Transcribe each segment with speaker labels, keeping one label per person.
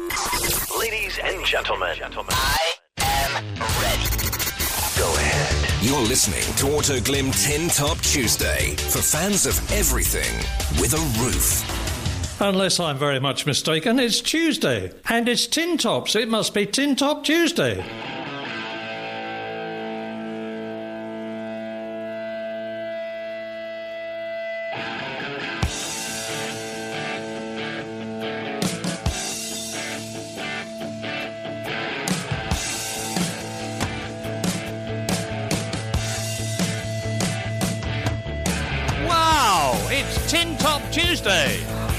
Speaker 1: Ladies and gentlemen, gentlemen, I am ready. Go ahead.
Speaker 2: You're listening to Autoglim Tin Top Tuesday for fans of everything with a roof.
Speaker 3: Unless I'm very much mistaken, it's Tuesday. And it's Tin Tops. It must be Tin Top Tuesday.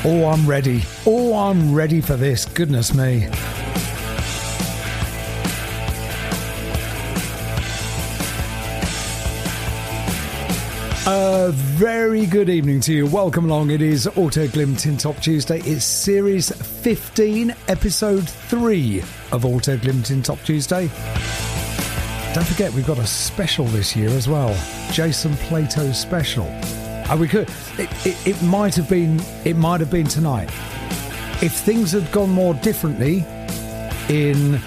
Speaker 4: Oh, I'm ready. Oh, I'm ready for this. Goodness me. A very good evening to you. Welcome along. It is Autoglim Top Tuesday. It's series 15, episode 3 of Autoglim Top Tuesday. Don't forget, we've got a special this year as well. Jason Plato special. We could. It, it, it might have been. It might have been tonight. If things had gone more differently in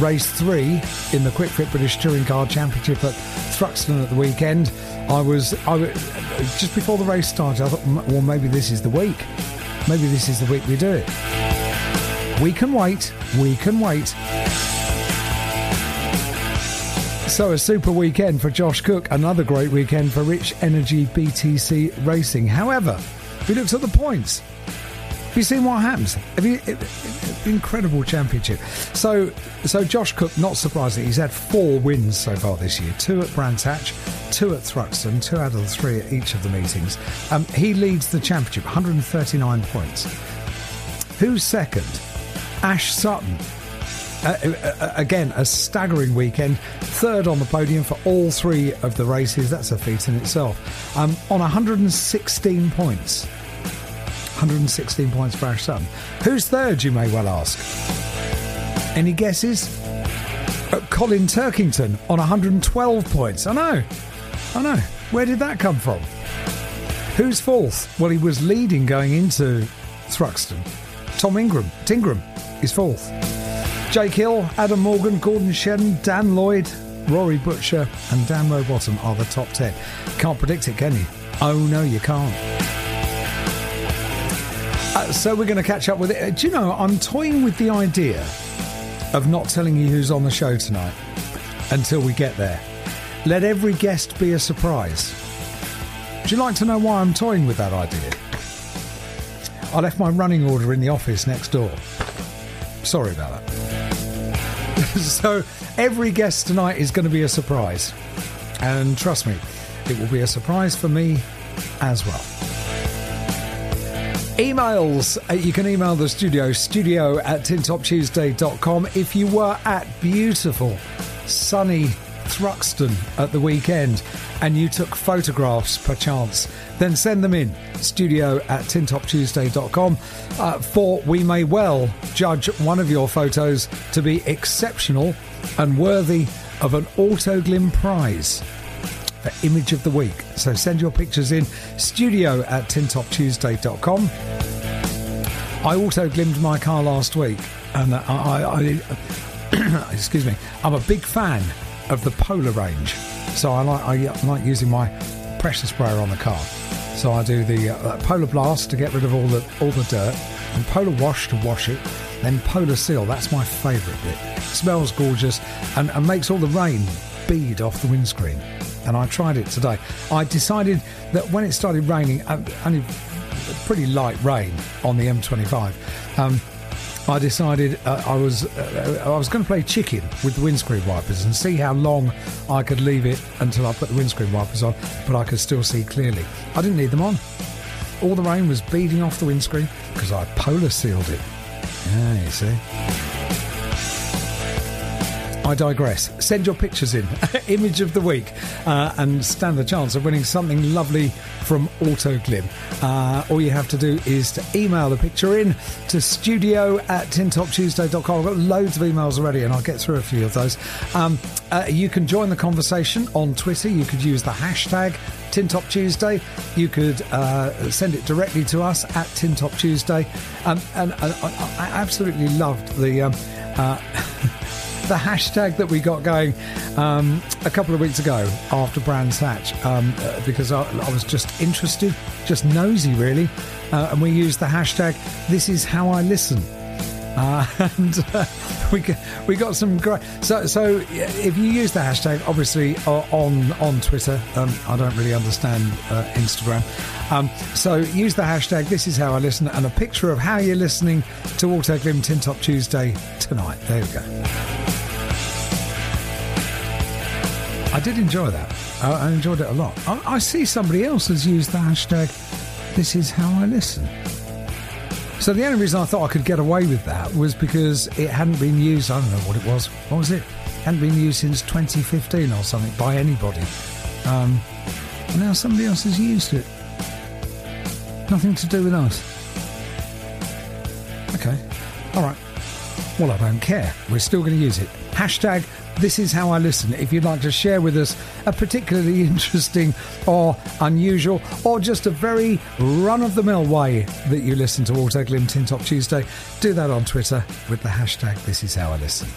Speaker 4: race three in the Kwik Fit British Touring Car Championship at Thruxton at the weekend, I was. I was just before the race started. I thought, well, maybe this is the week. Maybe this is the week we do it. We can wait. We can wait. So, a super weekend for Josh Cook, another great weekend for Rich Energy BTC Racing. However, if you looked at the points, have you seen what happens? Have you it- it- incredible championship? So, so Josh Cook, not surprising, he's had four wins so far this year: two at Brands Hatch, two at Thruxton, two out of the three at each of the meetings. Um, he leads the championship, 139 points. Who's second? Ash Sutton, uh, uh, again, a staggering weekend. Third on the podium for all three of the races. That's a feat in itself. Um, on 116 points. 116 points for Ash Sutton. Who's third, you may well ask? Any guesses? Uh, Colin Turkington on 112 points. I know. I know. Where did that come from? Who's fourth? Well, he was leading going into Thruxton. Tom Ingram. Tingram is fourth. Jake Hill, Adam Morgan, Gordon Shedden, Dan Lloyd, Rory Butcher, and Dan Rowbottom are the top 10. Can't predict it, can you? Oh, no, you can't. Uh, so we're going to catch up with it. Uh, do you know, I'm toying with the idea of not telling you who's on the show tonight until we get there. Let every guest be a surprise. Do you like to know why I'm toying with that idea? I left my running order in the office next door. Sorry about that. so every guest tonight is going to be a surprise. And trust me, it will be a surprise for me as well. Emails. Uh, you can email the studio, studio at tintoptuesday.com. If you were at beautiful, sunny Thruxton at the weekend and you took photographs perchance, then send them in, studio at tintoptuesday.com. Uh, for we may well judge one of your photos to be exceptional and worthy of an Autoglim prize for Image of the Week. So send your pictures in studio at tintoptuesday.com. I auto glimmed my car last week and I, I, I excuse me, I'm a big fan of the Polar range. So I like, I like using my pressure sprayer on the car. So I do the uh, Polar Blast to get rid of all the all the dirt, and Polar Wash to wash it, then Polar Seal. That's my favourite bit. smells gorgeous and, and makes all the rain bead off the windscreen. And I tried it today. I decided that when it started raining, uh, only pretty light rain on the M25. Um, I decided uh, I was uh, I was going to play chicken with the windscreen wipers and see how long I could leave it until I put the windscreen wipers on, but I could still see clearly. I didn't need them on. All the rain was beading off the windscreen because I polar sealed it. Yeah, you see. I digress. Send your pictures in. Image of the week uh, and stand the chance of winning something lovely from Autoglim. Uh, all you have to do is to email the picture in to studio at tintoptuesday.com. I've got loads of emails already and I'll get through a few of those. Um, uh, you can join the conversation on Twitter. You could use the hashtag Tintop Tuesday. You could uh, send it directly to us at Tintop Tuesday. Um, and I, I absolutely loved the. Um, uh, the hashtag that we got going um, a couple of weeks ago after Brands Hatch um, uh, because I, I, was just interested, just nosy really, uh, and we used the hashtag This is how I listen. Uh, and uh, we we got some great. So so if you use the hashtag, obviously uh, on on Twitter, um, I don't really understand uh, Instagram. Um, so use the hashtag. This is how I listen, and a picture of how you're listening to Autoglim Tin Top Tuesday tonight. There we go. Did enjoy that. I, enjoyed it a lot. I, I, see somebody else has used the hashtag, this is how I listen. So the only reason I thought I could get away with that was because it hadn't been used, I don't know what it was. What was it? Hadn't been used since 2015 or something by anybody. Um, and now somebody else has used it. Nothing to do with us. Okay. All right. Well, I don't care. We're still going to use it. Hashtag this is how I listen. If you'd like to share with us a particularly interesting or unusual or just a very run of the mill way that you listen to Autoglim Tin Top Tuesday, do that on Twitter with the hashtag This is how I listen.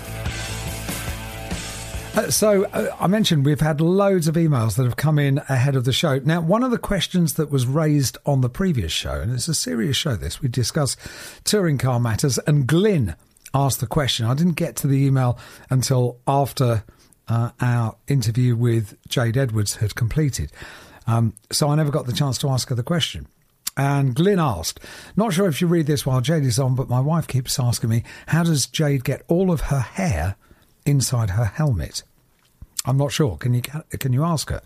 Speaker 4: Uh, so, uh, I mentioned we've had loads of emails that have come in ahead of the show. Now, one of the questions that was raised on the previous show, and it's a serious show, this, we discuss touring car matters, and Glyn asked the question. I didn't get to the email until after uh, our interview with Jade Edwards had completed. Um, so I never got the chance to ask her the question. And Glyn asked, not sure if you read this while Jade is on, but my wife keeps asking me, how does Jade get all of her hair inside her helmet? I'm not sure. Can you can you ask her?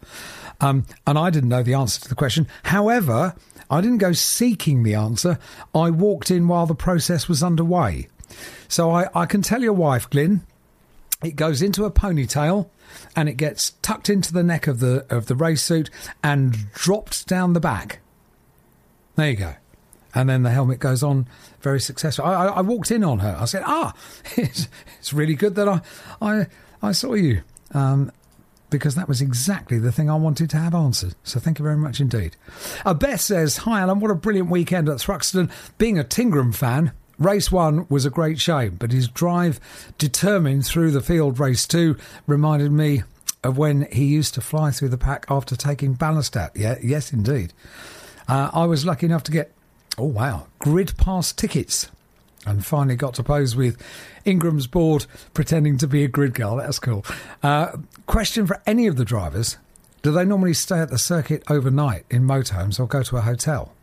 Speaker 4: Um, and I didn't know the answer to the question. However, I didn't go seeking the answer. I walked in while the process was underway. So I, I can tell your wife, Glyn, it goes into a ponytail and it gets tucked into the neck of the of the race suit and dropped down the back. There you go. And then the helmet goes on very successful. I, I, I walked in on her. I said, "Ah, it's, it's really good that I I I saw you." Um, because that was exactly the thing I wanted to have answered. So thank you very much indeed. Uh, Beth says, Hi Alan, what a brilliant weekend at Thruxton. Being a Tingram fan, Race one was a great shame, but his drive determined through the field race two reminded me of when he used to fly through the pack after taking Ballastat. Yeah, yes, indeed. Uh, I was lucky enough to get, oh wow, grid pass tickets and finally got to pose with Ingram's board pretending to be a grid girl. That's cool. Uh, question for any of the drivers Do they normally stay at the circuit overnight in motorhomes or go to a hotel?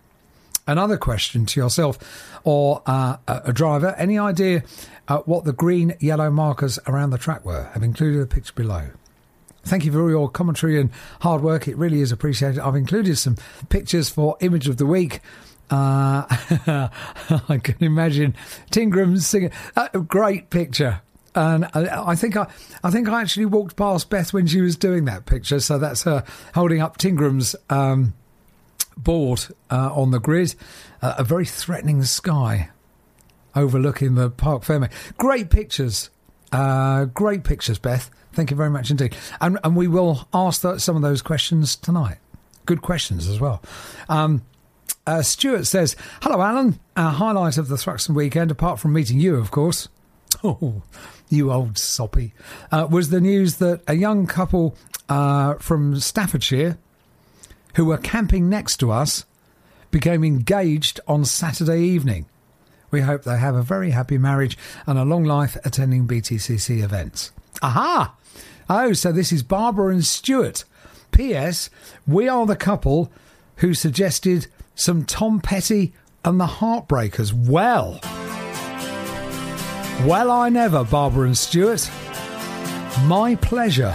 Speaker 4: Another question to yourself or uh, a driver any idea uh, what the green yellow markers around the track were? I've included a picture below. Thank you for all your commentary and hard work. It really is appreciated. I've included some pictures for Image of the Week. Uh, I can imagine Tingram singing. A great picture. And I, I, think I, I think I actually walked past Beth when she was doing that picture. So that's her holding up Tingram's um, board uh, on the grid, uh, a very threatening sky overlooking the Parc Fermé. Great pictures, uh, great pictures, Beth. Thank you very much indeed. And, and we will ask the, some of those questions tonight. Good questions as well. Um, uh, Stuart says, Hello, Alan. Our highlight of the Thruxton weekend, apart from meeting you, of course. Oh, you old soppy. Uh, was the news that a young couple uh, from Staffordshire who were camping next to us, became engaged on Saturday evening. We hope they have a very happy marriage and a long life attending BTCC events. Aha! Oh, so this is Barbara and Stuart. P.S. We are the couple who suggested some Tom Petty and the Heartbreakers. Well, well, I never, Barbara and Stuart. My pleasure.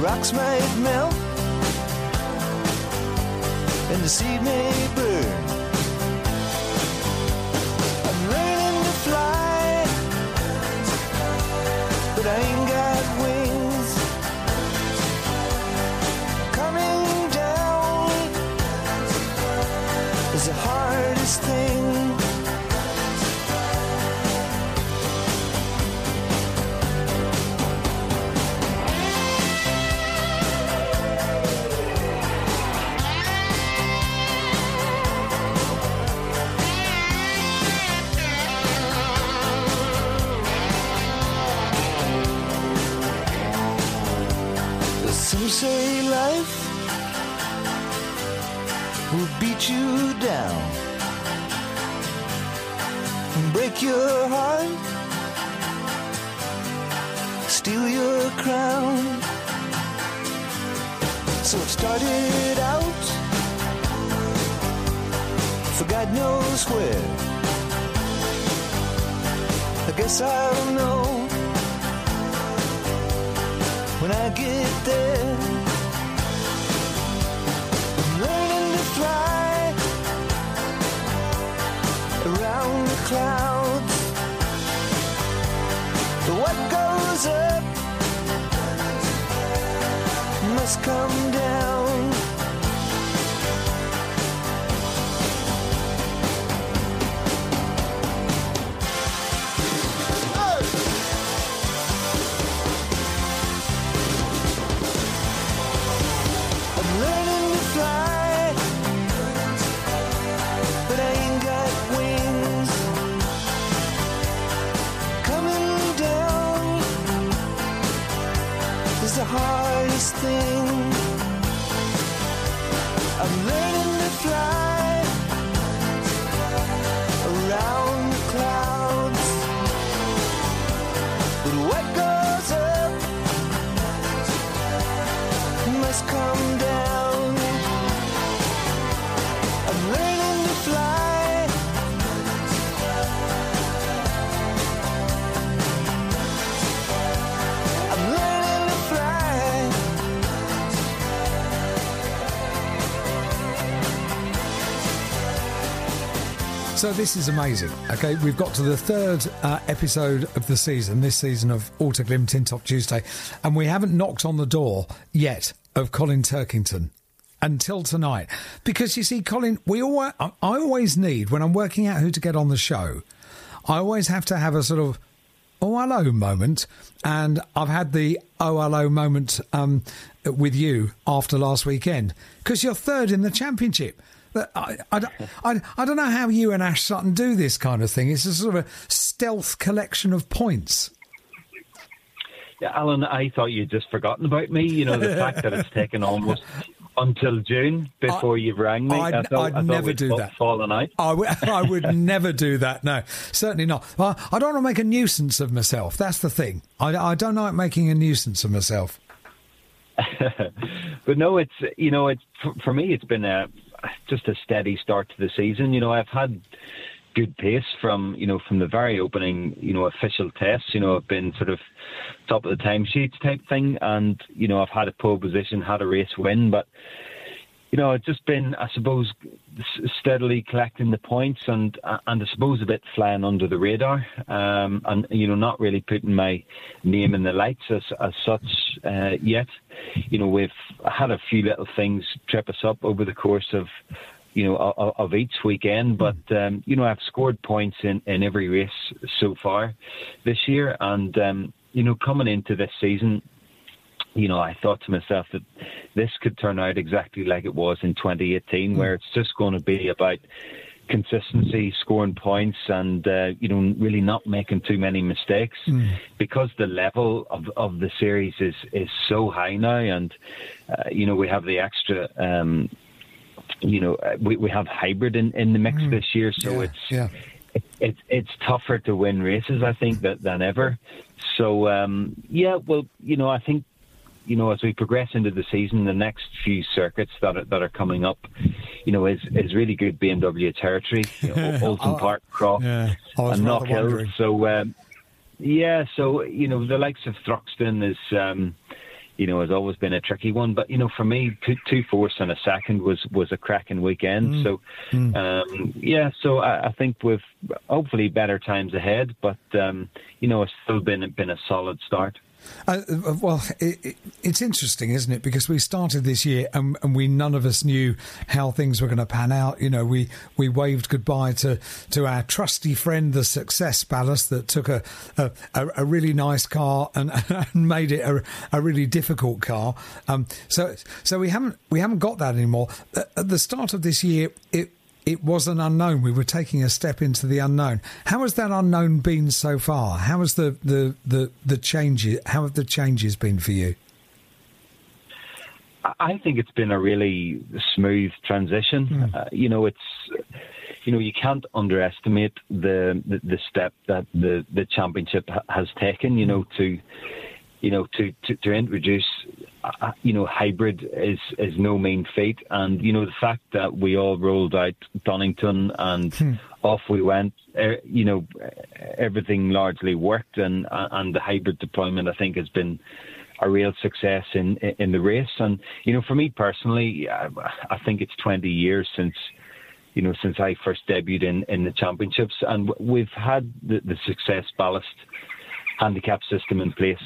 Speaker 5: rocks might melt and the sea may burn. So
Speaker 4: this is amazing. Okay, we've got to the third uh, episode of the season, this season of Autoglim Tin Top Tuesday, and we haven't knocked on the door yet of Colin Turkington until tonight. Because you see, Colin, we all, I always need when I'm working out who to get on the show, I always have to have a sort of oh hello moment, and I've had the oh hello moment um, with you after last weekend because you're third in the championship. But I, I, don't- I, I don't know how you and Ash Sutton do this kind of thing. It's a sort of a stealth collection of points.
Speaker 6: Yeah, Alan, I thought you'd just forgotten about me. You know, the fact that it's taken almost until June before you've rang me.
Speaker 4: I'd-
Speaker 6: I thought,
Speaker 4: I'd
Speaker 6: I thought
Speaker 4: never do that.
Speaker 6: Fallen out.
Speaker 4: I would- never do that. No, certainly not. Well, I don't want to make a nuisance of myself. That's the thing. I, I don't like making a nuisance of myself.
Speaker 6: but no, it's you know, it's for, for me, it's been a just a steady start to the season. You know, I've had good pace from you know from the very opening you know official tests. You know, I've been sort of top of the timesheets type thing, and you know, I've had a pole position, had a race win, but you know, it's just been, I suppose, steadily collecting the points and and I suppose a bit flying under the radar, um, and you know, not really putting my name in the lights as as such uh, yet. You know, we've had a few little things trip us up over the course of you know, of, of each weekend. But um, you know, I've scored points in, in every race so far this year, and um, you know, coming into this season, you know, I thought to myself that this could turn out exactly like it was in 2018, where it's just going to be about consistency, scoring points, and uh, you know, really not making too many mistakes because the level of, of the series is is so high now, and uh, you know, we have the extra. Um, you know, uh, we, we have hybrid in, in the mix this year, so
Speaker 4: Yeah,
Speaker 6: it's
Speaker 4: yeah.
Speaker 6: it, it, it's tougher to win races, I think, that, than ever. So, um, yeah, well, you know, I think, you know, as we progress into the season, the next few circuits that are, that are coming up, you know, is, is really good BMW territory, you know, Oulton Park, Croft,
Speaker 4: Yeah,
Speaker 6: and
Speaker 4: rather Knockhill.
Speaker 6: So, um, yeah, so, you know, the likes of Thruxton is, um, you know, has always been a tricky one. But you know, for me, two, two fourths and a second was was a cracking weekend.
Speaker 4: Mm.
Speaker 6: So, um, yeah, so I, I think with hopefully better times ahead. But um, you know, it's still been been a solid start.
Speaker 4: Uh, well, it, it, it's interesting, isn't it? Because we started this year and, and we none of us knew how things were going to pan out. You know, we, we waved goodbye to, to our trusty friend, the success ballast, that took a a, a, really nice car and, and made it a, a really difficult car. Um, so so we haven't we haven't got that anymore. At the start of this year, it it was an unknown. We were taking a step into the unknown. How has that unknown been so far? How has the the the, the changes? How have the changes been for you?
Speaker 6: I- think it's been a really smooth transition. Uh, you know, it's you know you can't underestimate the the, the step that the the championship ha- has taken. You know to you know to to, to introduce uh, you know hybrid is is no mean feat, and you know the fact that we all rolled out Donington and off we went. Uh, you know everything largely worked, and and the hybrid deployment I think has been a real success in in the race. And you know, for me personally, I, I think it's 20 years since you know since I first debuted in in the championships, and we've had the, the success ballast handicap system in place.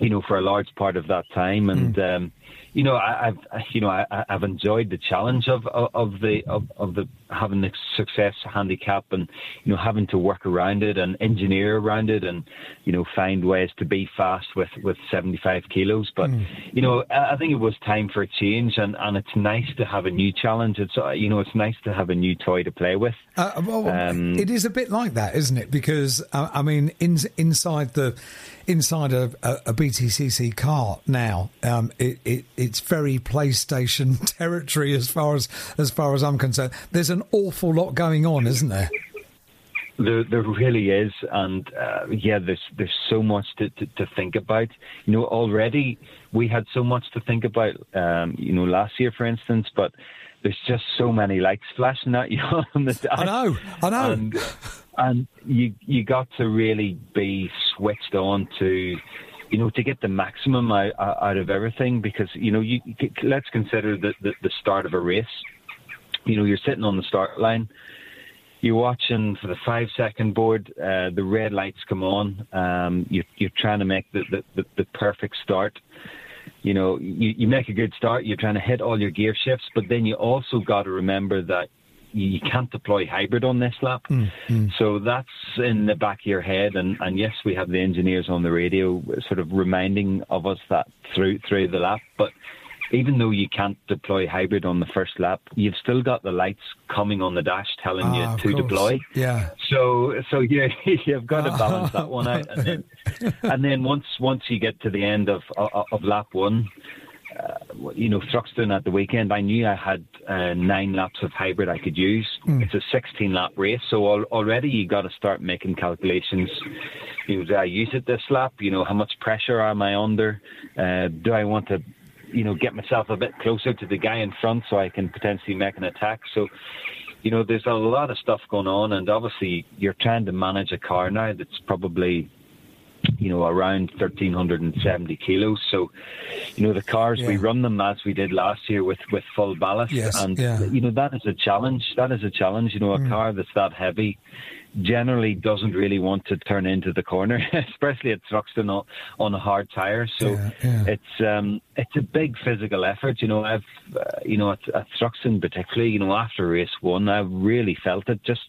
Speaker 6: You know, for a large part of that time, and um, you know, I, I've you know I, I've enjoyed the challenge of of, of the of, of the having the success handicap, and you know having to work around it and engineer around it, and you know find ways to be fast with with 75 kilos. But you know, I I think it was time for a change, and and it's nice to have a new challenge. It's uh, you know, it's nice to have a new toy to play with.
Speaker 4: Uh, well,
Speaker 6: Um,
Speaker 4: it is a bit like that, isn't it? Because uh, I mean, in, inside the inside a, a, a BTCC car now, um, it, it it's very PlayStation territory as far as as far as I'm concerned. There's an awful lot going on, isn't there?
Speaker 6: There, there really is, and uh, yeah, there's there's so much to, to, to think about. You know, already we had so much to think about. Um, you know, last year, for instance, but there's just so many lights flashing at you on the.
Speaker 4: I know, I know.
Speaker 6: and and you you got to really be switched on to you know to get the maximum out, out of everything because you know you let's consider the, the the start of a race. You know you're sitting on the start line. You're watching for the five second board. Uh, the red lights come on. Um, you, you're trying to make the, the, the, the perfect start. You know, you, you make a good start, you're trying to hit all your gear shifts, but then you also got to remember that you you can't deploy hybrid on this lap. So that's in the back of your head. And, and yes, we have the engineers on the radio sort of reminding of us that through through the lap. But even though you can't deploy hybrid on the first lap, you've still got the lights coming on the dash telling
Speaker 4: Ah,
Speaker 6: you to deploy.
Speaker 4: Yeah.
Speaker 6: So so yeah, you've got to balance that one out, and then and then once once you get to the end of of, of lap one, uh, you know Thruxton at the weekend, I knew I had uh, nine laps of hybrid I could use. It's a 16 lap race, so al- already you got to start making calculations. You know, do I use it this lap? You know, how much pressure am I under? Uh, do I want to you know, get myself a bit closer to the guy in front so I can potentially make an attack. So, you know, there's a lot of stuff going on, and obviously you're trying to manage a car now that's probably you know, around 1,370 kilos. So, you know, the cars, we run them as we did last year with, with full ballast.
Speaker 4: Yes,
Speaker 6: and,
Speaker 4: yeah. Mm.
Speaker 6: you know, that is a challenge. That is a challenge. You know, a car that's that heavy generally doesn't really want to turn into the corner, especially at Thruxton on, on a hard tire. So
Speaker 4: Yeah, yeah.
Speaker 6: it's um, it's a big physical effort. You know, I've uh, you know at, at Thruxton particularly, you know, after race one, I really felt it. Just,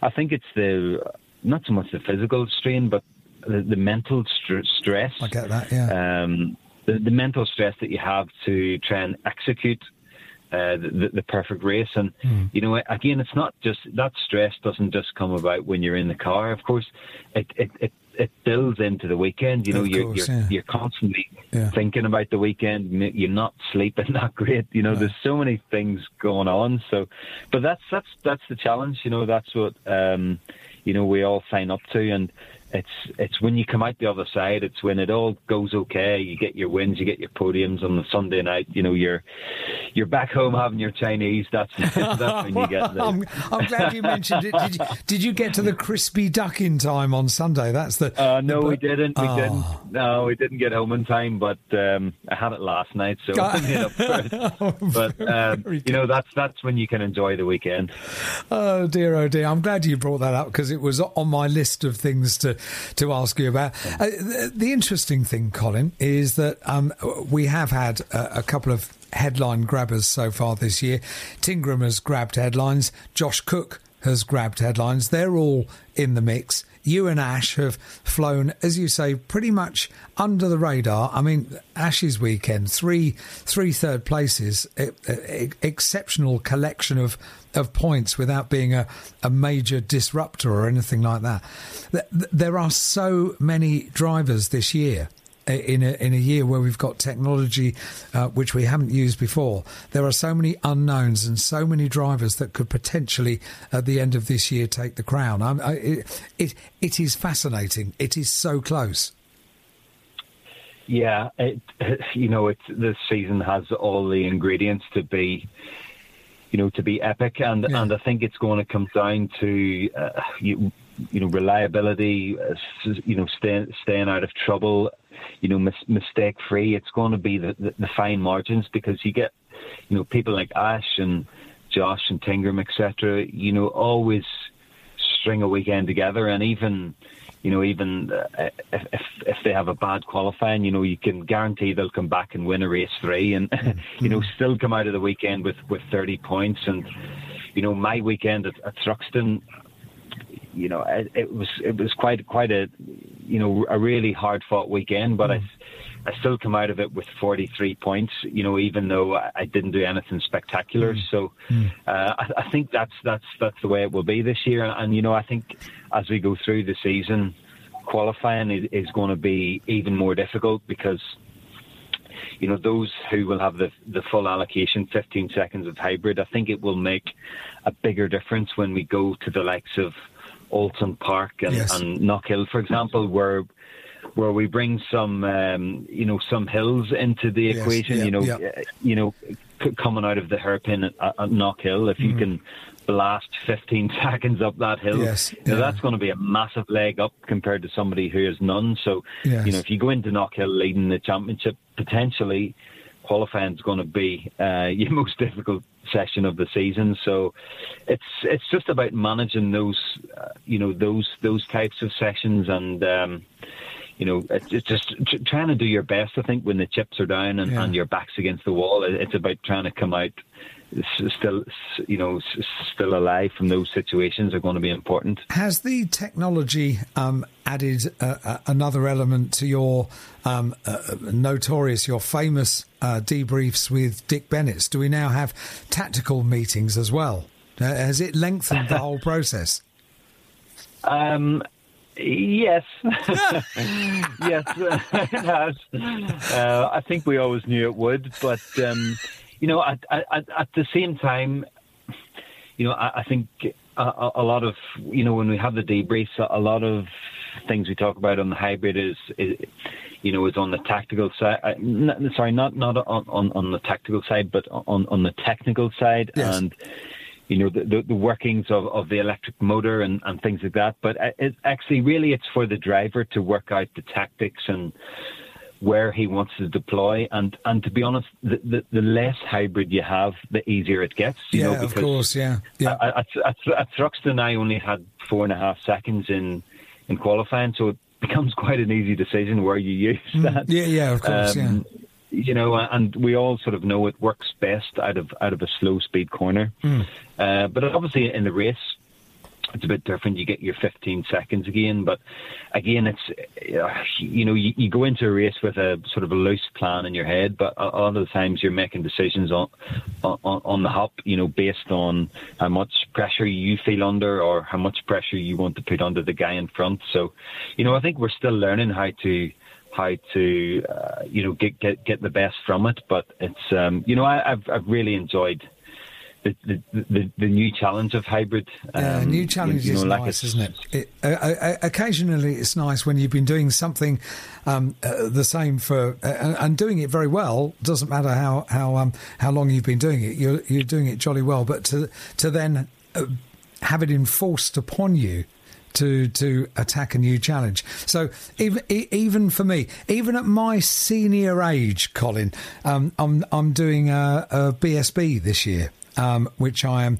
Speaker 6: I think it's the not so much the physical strain, but the, the mental str- stress.
Speaker 4: I get that, yeah.
Speaker 6: Um, the, the mental stress that you have to try and execute uh, the, the perfect race. And,
Speaker 4: Hmm.
Speaker 6: you know, again, it's not just that stress doesn't just come about when you're in the car. Of course, it, it, it, it builds into the weekend. You know,
Speaker 4: Of
Speaker 6: you're,
Speaker 4: course,
Speaker 6: you're,
Speaker 4: yeah.
Speaker 6: you're constantly
Speaker 4: Yeah.
Speaker 6: thinking about the weekend. You're not sleeping that great. You know, there's so many things going on. So, but that's, that's, that's the challenge. You know, that's what, um, you know, we all sign up to. And, it's it's when you come out the other side. It's when it all goes okay. You get your wins, you get your podiums on the Sunday night. You know you're you're back home having your Chinese. That's that's when you get the.
Speaker 4: I'm, I'm glad you mentioned it. Did you, did you get to the crispy duck in time on Sunday? That's the.
Speaker 6: Uh, no,
Speaker 4: the-
Speaker 6: we didn't. We
Speaker 4: Oh.
Speaker 6: didn't. No, we didn't get home in time. But um, I had it last night, so I up. But um, you know, that's that's when you can enjoy the weekend.
Speaker 4: Oh dear, oh dear! I'm glad you brought that up because it was on my list of things to to ask you about. Uh, the, the interesting thing, Colin, is that um, we have had a, a couple of headline grabbers so far this year. Tingram has grabbed headlines. Josh Cook has grabbed headlines. They're all in the mix. You and Ash have flown, as you say, pretty much under the radar. I mean, Ash's weekend, three three third places, e- e- exceptional collection of of points without being a, a major disruptor or anything like that. Th- th- There are so many drivers this year. In a, in a year where we've got technology uh, which we haven't used before, there are so many unknowns and so many drivers that could potentially, at the end of this year, take the crown. I, it, it it is fascinating. It is so close.
Speaker 6: Yeah, it, you know, it's this season has all the ingredients to be, you know, to be epic, and
Speaker 4: Yeah.
Speaker 6: and I think it's going to come down to, uh, you, you know, reliability, uh, you know, staying staying out of trouble, you know, mis- mistake free. It's going to be the, the the fine margins because you get, you know, people like Ash and Josh and Tingram, etc. You know, always string a weekend together, and even you know even uh, if, if if they have a bad qualifying, you know you can guarantee they'll come back and win a race three, and you know still come out of the weekend with with thirty points. And you know my weekend at, at Thruxton, you know it, it was it was quite quite a you know a really hard fought weekend, but I. I still come out of it with 43 points, you know, even though I I didn't do anything spectacular. So uh, I, I think that's that's that's the way it will be this year. And you know, I think as we go through the season, qualifying is, is going to be even more difficult because you know those who will have the the full allocation, 15 seconds of hybrid. I think it will make a bigger difference when we go to the likes of Oulton Park and,
Speaker 4: Yes.
Speaker 6: and Knockhill, for example, where where we bring some um, you know some hills into the
Speaker 4: Yes,
Speaker 6: equation.
Speaker 4: yeah,
Speaker 6: you know,
Speaker 4: yeah.
Speaker 6: uh, you know, c- coming out of the hairpin at, at Knockhill, if
Speaker 4: Mm.
Speaker 6: you can blast 15 seconds up that hill,
Speaker 4: Yes, yeah.
Speaker 6: that's going to be a massive leg up compared to somebody who has none. So,
Speaker 4: Yes.
Speaker 6: you know, if you go into Knockhill leading the championship, potentially qualifying is going to be uh, your most difficult session of the season. So, it's it's just about managing those, uh, you know, those those types of sessions and. Um, you know, it's, just trying to do your best. I think when the chips are down and,
Speaker 4: Yeah.
Speaker 6: and your back's against the wall, it's about trying to come out still, you know, still alive from those situations are going to be important.
Speaker 4: Has the technology um, added uh, uh, another element to your um, uh, notorious, your famous uh, debriefs with Dick Bennett? Do we now have tactical meetings as well? Uh, has it lengthened the whole process?
Speaker 6: Um, yes, yes, it has. Uh, I think we always knew it would, but um, you know, at, at, at the same time, you know, I, I think a, a lot of you know when we have the debriefs, a lot of things we talk about on the hybrid is, is you know, is on the tactical side. Sorry, not not on, on on the tactical side, but on on the technical side,
Speaker 4: Yes.
Speaker 6: and you know, the, the, the workings of, of the electric motor and, and things like that. But uh, it, actually, really, it's for the driver to work out the tactics and where he wants to deploy. And, and to be honest, the, the, the less hybrid you have, the easier it gets. You
Speaker 4: yeah,
Speaker 6: know,
Speaker 4: of course, yeah, yeah.
Speaker 6: At, at, at, Thruxton, I only had four and a half seconds in, in qualifying, so it becomes quite an easy decision where you use that.
Speaker 4: Mm, yeah, yeah, of course, yeah.
Speaker 6: You know, and we all sort of know it works best out of out of a slow speed corner.
Speaker 4: Mm.
Speaker 6: Uh, but obviously, in the race, it's a bit different. You get your 15 seconds again, but again, it's uh, you know you, you go into a race with a sort of a loose plan in your head, but a lot of the times you're making decisions on on, on the hop, you know, based on how much pressure you feel under or how much pressure you want to put under the guy in front. So, you know, I think we're still learning how to how to uh, you know get, get get the best from it, but it's um, you know I, I've I've really enjoyed the, the, the, the new challenge of hybrid.
Speaker 4: Yeah,
Speaker 6: Um,
Speaker 4: new challenge
Speaker 6: you know,
Speaker 4: is
Speaker 6: like
Speaker 4: nice, isn't it? it uh, occasionally, it's nice when you've been doing something um, uh, the same for uh, and- doing it very well. Doesn't matter how how um, how long you've been doing it. You're you're doing it jolly well, but to to then uh, have it enforced upon you. To, to attack a new challenge. So even e- even for me, even at my senior age, Colin, um, I'm I'm doing a, a BSB this year, um, which I am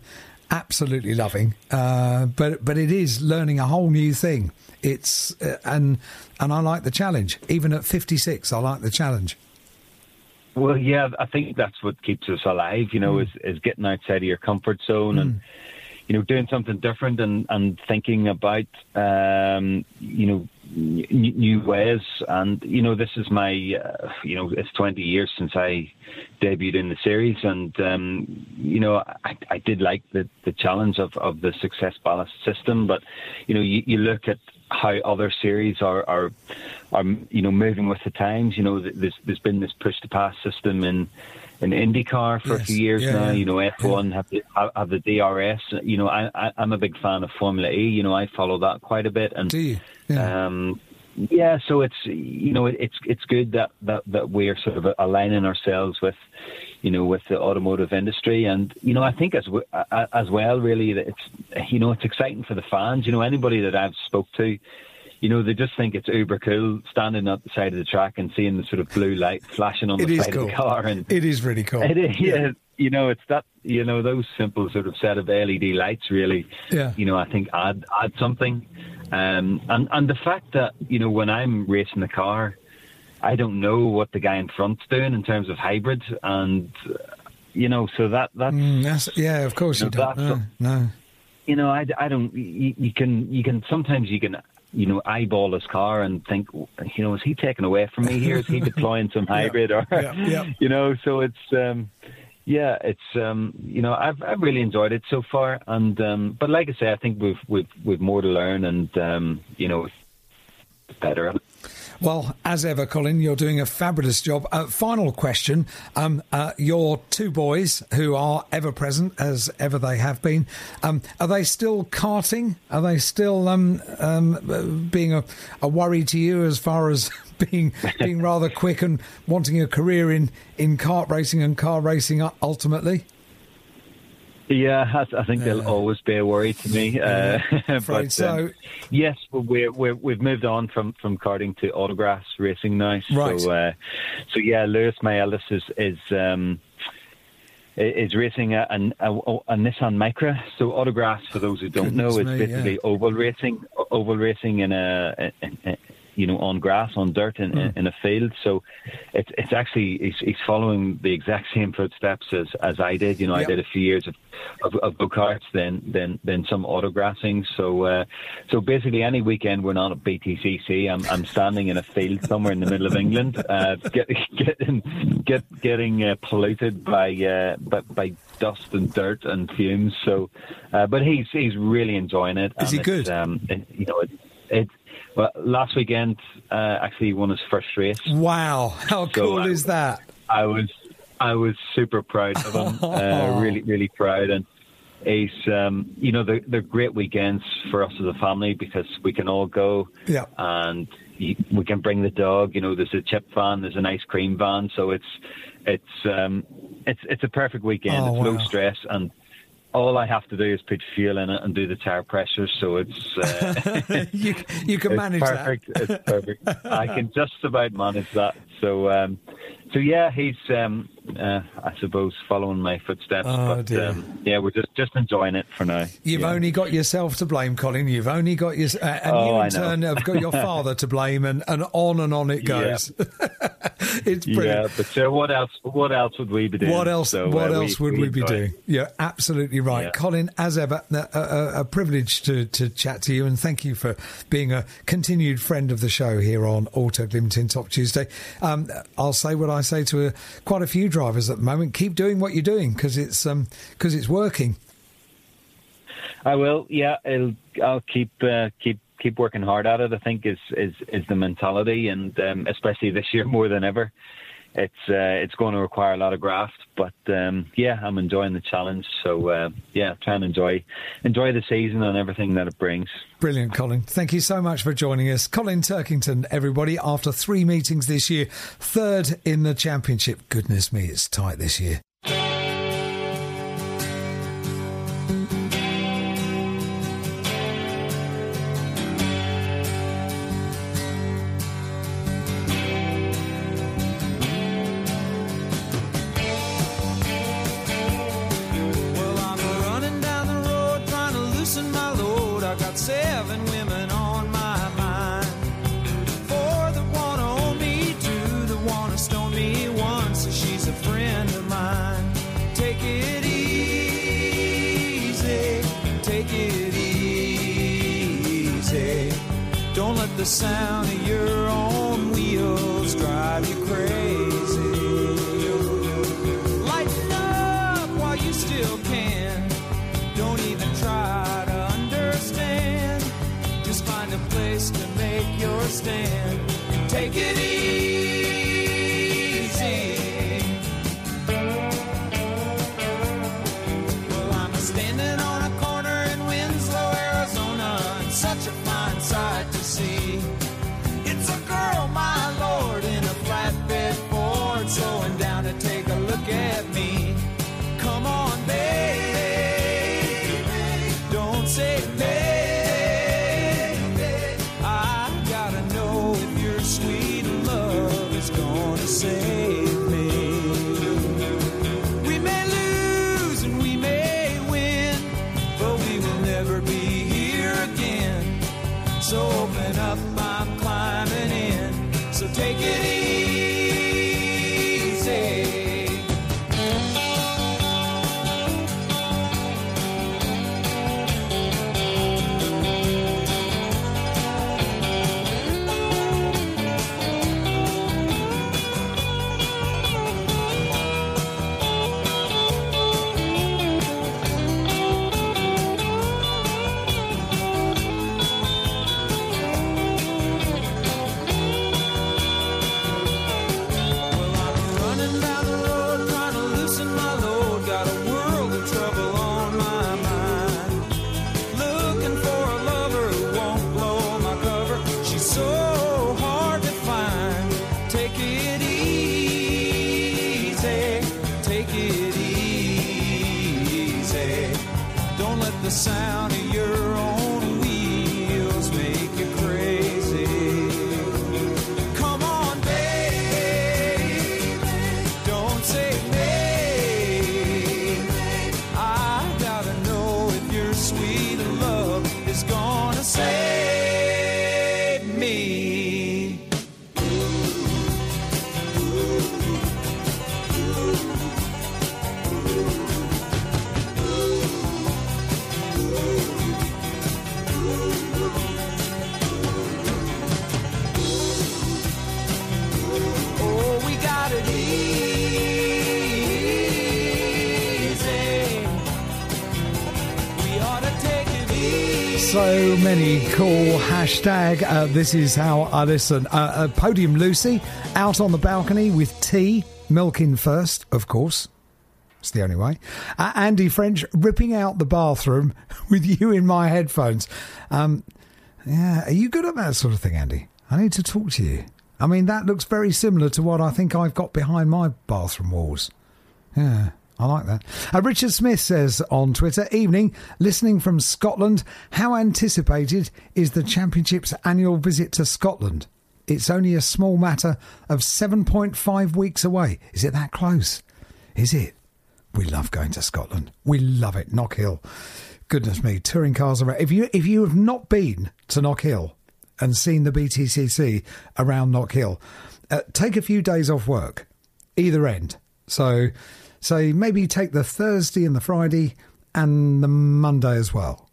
Speaker 4: absolutely loving. Uh, but but it is learning a whole new thing. It's uh, and and I like the challenge. Even at 56, I like the challenge.
Speaker 6: Well, yeah, I think that's what keeps us alive. You know, is is getting outside of your comfort zone and you know doing something different and and thinking about um, you know new ways. And you know, this is my uh, you know it's 20 years since I debuted in the series, and um, you know I, I did like the the challenge of of the success ballast system, but you know you, you look at how other series are, are are you know moving with the times. You know, there's there's been this push to pass system in in IndyCar for a few years
Speaker 4: Yeah,
Speaker 6: now.
Speaker 4: yeah.
Speaker 6: You know, F1 have the have- have the DRS. You know, I, I I'm a big fan of Formula E. You know, I follow that quite a bit. And
Speaker 4: Do you? Yeah.
Speaker 6: um, yeah, so it's you know it, it's it's good that, that that we're sort of aligning ourselves with you know with the automotive industry, and you know I think as as well really that it's you know it's exciting for the fans. You know anybody that I've spoke to, you know they just think it's uber cool standing at the side of the track and seeing the sort of blue light flashing on
Speaker 4: It
Speaker 6: the side
Speaker 4: cool.
Speaker 6: of the car, and
Speaker 4: it is really cool.
Speaker 6: it is, yeah. You know, it's that you know those simple sort of set of LED lights really.
Speaker 4: Yeah.
Speaker 6: You know, I think add add something, um, and and the fact that you know when I'm racing the car, I don't know what the guy in front's doing in terms of hybrid, and you know, so that that
Speaker 4: Mm, that's, yeah, of course you
Speaker 6: No,
Speaker 4: don't.
Speaker 6: that's
Speaker 4: No, no.
Speaker 6: you know, I, I don't. You, you can you can sometimes you can you know eyeball his car and think, you know, is he taking away from me here? Is he deploying some hybrid or
Speaker 4: yeah, yeah.
Speaker 6: you know? So it's um, yeah, it's um, you know, I've I've really enjoyed it so far, and um, but like I say, I think we've we've we've more to learn, and um, you know, better.
Speaker 4: Well, as ever, Colin, you're doing a fabulous job. Uh, final question. Um, uh, your two boys, who are ever present, as ever they have been, um, are they still karting? Are they still um, um, uh, being a, a worry to you as far as being being rather quick and wanting a career in, in kart racing and car racing ultimately?
Speaker 6: Yeah, I, I think they'll always be a worry to me. Uh,
Speaker 4: afraid
Speaker 6: but, um,
Speaker 4: so.
Speaker 6: yes, we're, we're, we've moved on from, from karting to autograss racing now.
Speaker 4: Right.
Speaker 6: So, uh, so yeah, Lewis, my eldest, is is um, is racing a, an- a, a Nissan Micra. So autograss, for those who don't know, is basically
Speaker 4: yeah.
Speaker 6: oval racing, oval racing in a, in, you know, on grass, on dirt, in,
Speaker 4: Hmm.
Speaker 6: in a field. So it's it's actually he's, he's following the exact same footsteps as, as I did. You know,
Speaker 4: Yep.
Speaker 6: I did a few years of of, of go karts, then then then some autograssing. So uh, so basically, any weekend we're not at BTCC, I'm I'm standing in a field somewhere in the middle of England, uh, get, getting get getting uh, polluted by, uh, by by dust and dirt and fumes. So, uh, but he's he's really enjoying it.
Speaker 4: Is he good?
Speaker 6: Um, it, you know, it, it well, last weekend uh, actually he won his first race.
Speaker 4: Wow, how
Speaker 6: So,
Speaker 4: cool
Speaker 6: uh,
Speaker 4: is that?
Speaker 6: I was I was super proud of him, uh, really really proud, and he's um, you know they're, they're great weekends for us as a family because we can all go
Speaker 4: Yeah.
Speaker 6: and we can bring the dog. You know, there's a chip van, there's an ice cream van, so it's it's um, it's it's a perfect weekend.
Speaker 4: Oh,
Speaker 6: it's low stress and. All I have to do is put fuel in it and do the tire pressure, so it's uh,
Speaker 5: you, you can
Speaker 6: it's
Speaker 5: manage
Speaker 6: perfect.
Speaker 5: that.
Speaker 6: It's perfect. I can just about manage that. So, um, so yeah, he's um, uh, I suppose following my footsteps.
Speaker 5: Oh,
Speaker 6: but. Um, yeah, we're just just enjoying it for now.
Speaker 5: You've
Speaker 6: yeah.
Speaker 5: only got yourself to blame, Colin. You've only got your, uh, and
Speaker 6: Oh,
Speaker 5: you in turn have got your father to blame, and, and on and on it
Speaker 6: Yeah.
Speaker 5: goes. it's
Speaker 6: yeah, but uh, what else? What else would we be doing?
Speaker 5: What else?
Speaker 6: So,
Speaker 5: what
Speaker 6: uh,
Speaker 5: else would we, be doing? You're absolutely right,
Speaker 6: Yeah.
Speaker 5: Colin. As ever, a, a, a privilege to, to chat to you, and thank you for being a continued friend of the show here on Autoglim Tin Top Tuesday. Um, I'll say what I say to uh quite a few drivers at the moment: keep doing what you're doing because it's um, because it's working.
Speaker 6: I will. Yeah, I'll, I'll keep uh, keep keep working hard at it. I think is is is the mentality, and um, especially this year more than ever, it's uh, it's going to require a lot of graft. But um, yeah, I'm enjoying the challenge. So uh, yeah, try and enjoy enjoy the season and everything that it brings.
Speaker 5: Brilliant, Colin. Thank you so much for joining us. Colin Turkington, everybody, after three meetings this year, third in the championship. Goodness me, it's tight this year. Hashtag. Uh, this is how I listen. Uh, uh, Podium Lucy out on the balcony with tea, milking first, of course. It's the only way. Uh, Andy French ripping out the bathroom with you in my headphones. Um, yeah, are you good at that sort of thing, Andy? I need to talk to you. I mean, that looks very similar to what I think I've got behind my bathroom walls. Yeah,
Speaker 4: I like that. Uh, Richard Smith says on Twitter, evening, listening from Scotland. How anticipated is the Championship's annual visit to Scotland? It's only a small matter of 7.5 weeks away. Is it that close? Is it? We love going to Scotland. We love it. Knockhill. Goodness me, touring cars around. If you if you have not been to Knockhill and seen the BTCC around Knockhill, uh, take a few days off work, either end. So, so maybe take the Thursday and the Friday and the Monday as well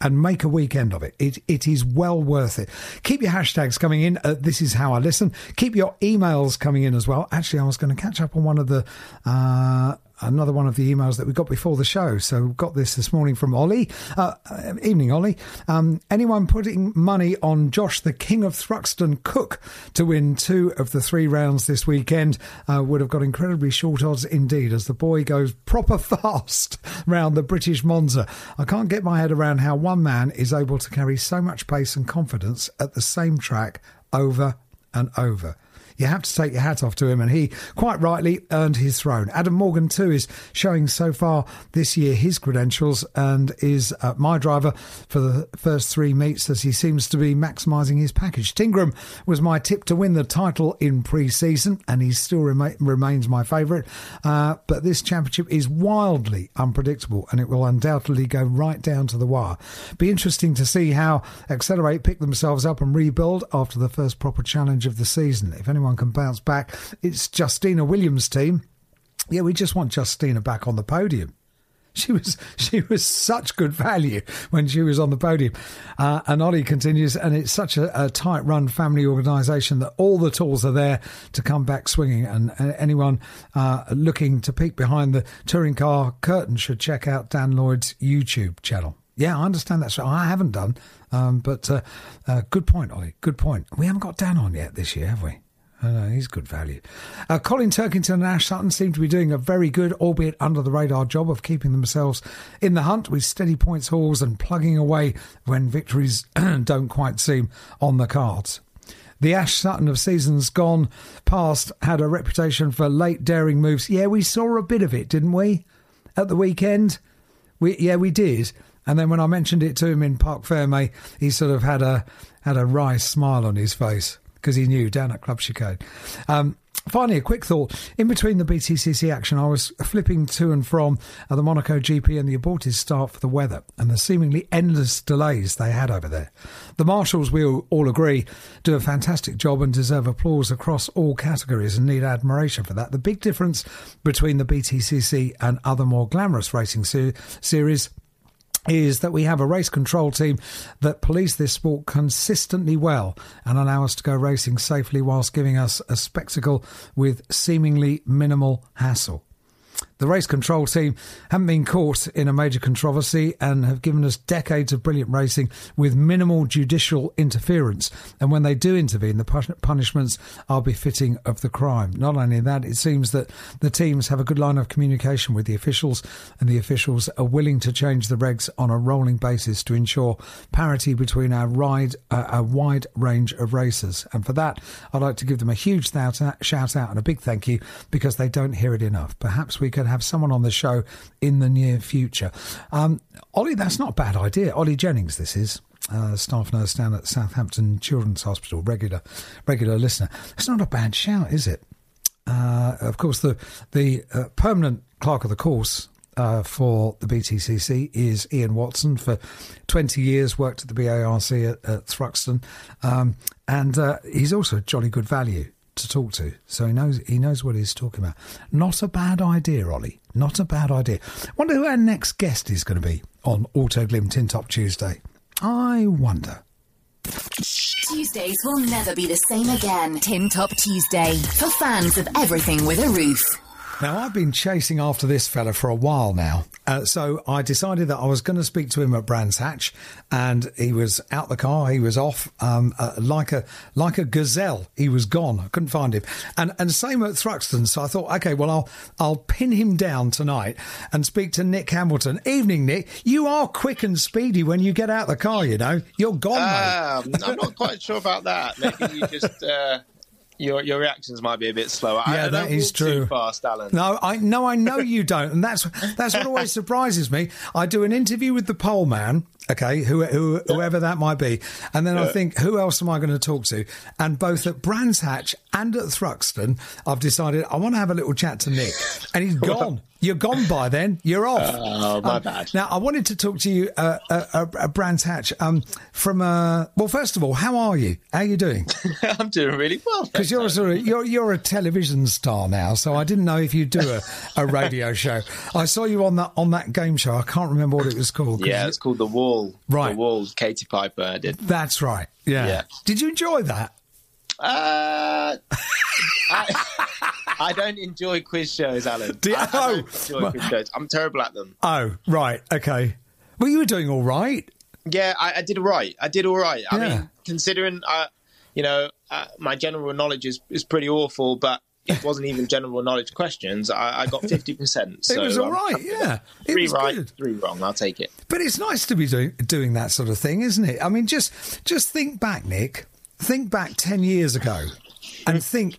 Speaker 4: and make a weekend of it. It it is well worth it. Keep your hashtags coming in. Uh, this is how I listen. Keep your emails coming in as well. Actually, I was going to catch up on one of the. Uh, Another one of the emails that we got before the show. So, we've got this this morning from Ollie. Uh, uh, evening, Ollie. Um, anyone putting money on Josh, the King of Thruxton Cook, to win two of the three rounds this weekend uh, would have got incredibly short odds indeed, as the boy goes proper fast round the British Monza. I can't get my head around how one man is able to carry so much pace and confidence at the same track over and over. You have to take your hat off to him, and he quite rightly earned his throne. Adam Morgan, too, is showing so far this year his credentials and is uh, my driver for the first three meets as he seems to be maximising his package. Tingram was my tip to win the title in pre season, and he still rema- remains my favourite. Uh, but this championship is wildly unpredictable, and it will undoubtedly go right down to the wire. Be interesting to see how Accelerate pick themselves up and rebuild after the first proper challenge of the season. If anyone can bounce back, it's Justina Williams' team. Yeah, we just want Justina back on the podium. She was she was such good value when she was on the podium. Uh, and Ollie continues, and it's such a, a tight run family organisation that all the tools are there to come back swinging. And, and anyone uh, looking to peek behind the touring car curtain should check out Dan Lloyd's YouTube channel. Yeah, I understand that's I haven't done, um, but uh, uh, good point, Ollie. Good point. We haven't got Dan on yet this year, have we? I know, he's good value. Uh, Colin Turkington and Ash Sutton seem to be doing a very good, albeit under the radar, job of keeping themselves in the hunt with steady points hauls and plugging away when victories don't quite seem on the cards. The Ash Sutton of seasons gone past had a reputation for late daring moves. Yeah, we saw a bit of it, didn't we? At the weekend? We yeah, we did. And then when I mentioned it to him in parc fermé, he sort of had a had a wry smile on his face because he knew down at Club Chicane. Um, finally, a quick thought. In between the BTCC action, I was flipping to and from uh, the Monaco GP and the aborted start for the weather and the seemingly endless delays they had over there. The marshals, we all, agree, do a fantastic job and deserve applause across all categories and need admiration for that. The big difference between the BTCC and other more glamorous racing se- series is that we have a race control team that police this sport consistently well and allow us to go racing safely whilst giving us a spectacle with seemingly minimal hassle. The race control team haven't been caught in a major controversy and have given us decades of brilliant racing with minimal judicial interference. And when they do intervene, the punishments are befitting of the crime. Not only that, it seems that the teams have a good line of communication with the officials, and the officials are willing to change the regs on a rolling basis to ensure parity between our ride, uh, a wide range of racers. And for that, I'd like to give them a huge shout out, shout out and a big thank you because they don't hear it enough. Perhaps we could have someone on the show in the near future. Um, Ollie, that's not a bad idea. Ollie Jennings, this is. Uh, staff nurse down at Southampton Children's Hospital, regular regular listener. It's not a bad shout, is it? Uh, of course, the the uh, permanent clerk of the course uh, for the BTCC is Ian Watson. For 20 years, worked at the BARC at, at Thruxton, um, and uh, he's also a jolly good value to talk to. So he knows he knows what he's talking about. Not a bad idea, Ollie. Not a bad idea. Wonder who our next guest is going to be on Autoglim Tin Top Tuesday. I wonder.
Speaker 7: Tuesdays will never be the same again. Tin Top Tuesday. For fans of everything with a roof.
Speaker 4: Now, I've been chasing after this fella for a while now. Uh, so I decided that I was going to speak to him at Brands Hatch, and he was out the car. He was off um, uh, like a like a gazelle. He was gone. I couldn't find him. And and same at Thruxton. So I thought, okay, well I'll I'll pin him down tonight and speak to Nick Hamilton. Evening, Nick. You are quick and speedy when you get out the car. You know, you're gone, mate.
Speaker 8: Um, I'm not quite sure about that. Maybe you just uh, your your reactions might be a bit slower.
Speaker 4: Yeah,
Speaker 8: I
Speaker 4: that is true.
Speaker 8: Too fast, Alan.
Speaker 4: No, I no, I know you don't, and that's that's what always surprises me. I do an interview with the pole man, okay, who, who whoever that might be, and then I think, who else am I going to talk to? And both at Brands Hatch and at Thruxton, I've decided I want to have a little chat to Nick, and he's gone. You're gone by then. You're off.
Speaker 8: Oh, my
Speaker 4: Um,
Speaker 8: bad.
Speaker 4: Now, I wanted to talk to you, uh, uh, uh, Brands Hatch. Um, from uh, well, first of all, how are you? How are you doing?
Speaker 8: I'm doing really well.
Speaker 4: Because you're a sort of you're you're a television star now, so I didn't know if you do a, a radio show. I saw you on that on that game show. I can't remember what it was called.
Speaker 8: Yeah, it's called The Wall.
Speaker 4: Right.
Speaker 8: The Wall, Katie Piper did.
Speaker 4: that's right. Yeah.
Speaker 8: Yeah.
Speaker 4: Did you enjoy that?
Speaker 8: Uh, I, I don't enjoy quiz shows, Alan.
Speaker 4: Do you-
Speaker 8: I, I
Speaker 4: oh,
Speaker 8: don't enjoy
Speaker 4: well-
Speaker 8: quiz shows. I'm terrible at them.
Speaker 4: Oh, right. Okay. Well, you were doing all right.
Speaker 8: Yeah, I, I did all right. I did all right. I
Speaker 4: Yeah.
Speaker 8: mean, considering, uh, you know, uh, my general knowledge is, is pretty awful, but it wasn't even general knowledge questions. I, I got 50%.
Speaker 4: It
Speaker 8: so
Speaker 4: was all right. Yeah.
Speaker 8: it.
Speaker 4: It
Speaker 8: Three right,
Speaker 4: good.
Speaker 8: three wrong. I'll take it.
Speaker 4: But it's nice to be doing doing that sort of thing, isn't it? I mean, just just think back, Nick. Think back ten years ago, and think.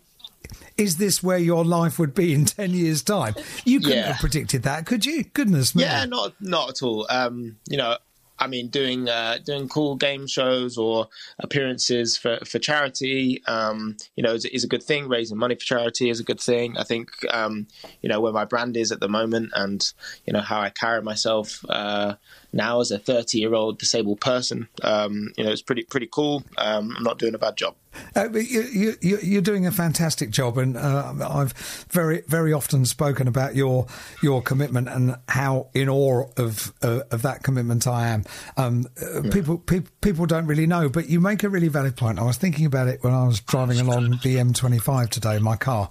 Speaker 4: Is this where your life would be in ten years' time? You couldn't
Speaker 8: Yeah.
Speaker 4: have predicted that, could you? Goodness me!
Speaker 8: Yeah, not not at all. Um, you know, I mean, doing uh, doing cool game shows or appearances for for charity, um, you know, is, is a good thing. Raising money for charity is a good thing. I think, um, you know, where my brand is at the moment, and you know how I carry myself uh, now as a thirty year old disabled person, um, you know, it's pretty pretty cool. Um, I'm not doing a bad job.
Speaker 4: Uh, you, you, you- you're doing a fantastic job, and uh, I've very, very often spoken about your your commitment and how in awe of uh, of that commitment I am. Um, uh, People, people, people don't really know, but you make a really valid point. I was thinking about it when I was driving along the M25 today in my car.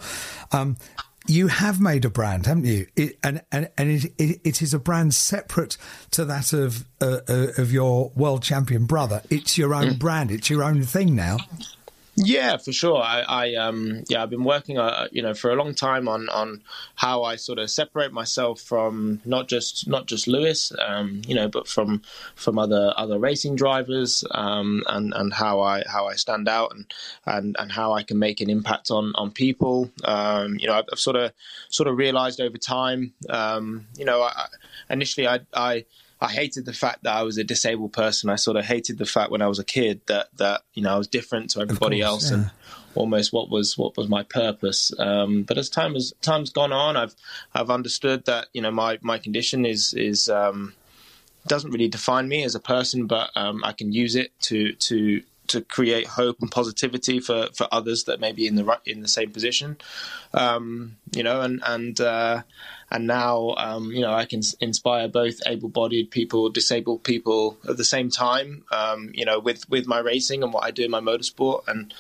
Speaker 4: Um, you have made a brand, haven't you? It, and and, and it, it, it is a brand separate to that of uh, uh, of your world champion brother. It's your own brand. It's your own thing now.
Speaker 8: Yeah, for sure. I, I um, yeah, I've been working, uh, you know, for a long time on on how I sort of separate myself from not just not just Lewis, um, you know, but from from other other racing drivers, um, and and how I how I stand out and and and how I can make an impact on on people. Um, you know, I've, I've sort of sort of realized over time, um, you know, I, initially I I. I hated the fact that I was a disabled person. I sort of hated the fact when I was a kid that that you know I was different to everybody
Speaker 4: course,
Speaker 8: else,
Speaker 4: yeah.
Speaker 8: and almost what was what was my purpose. Um, but as time has time's gone on, I've I've understood that you know my my condition is is um, doesn't really define me as a person, but um, I can use it to to to create hope and positivity for, for others that may be in the right in the same position, um, you know, and and uh, and now um, you know I can inspire both able-bodied people, disabled people at the same time, um, you know, with with my racing and what I do in my motorsport and.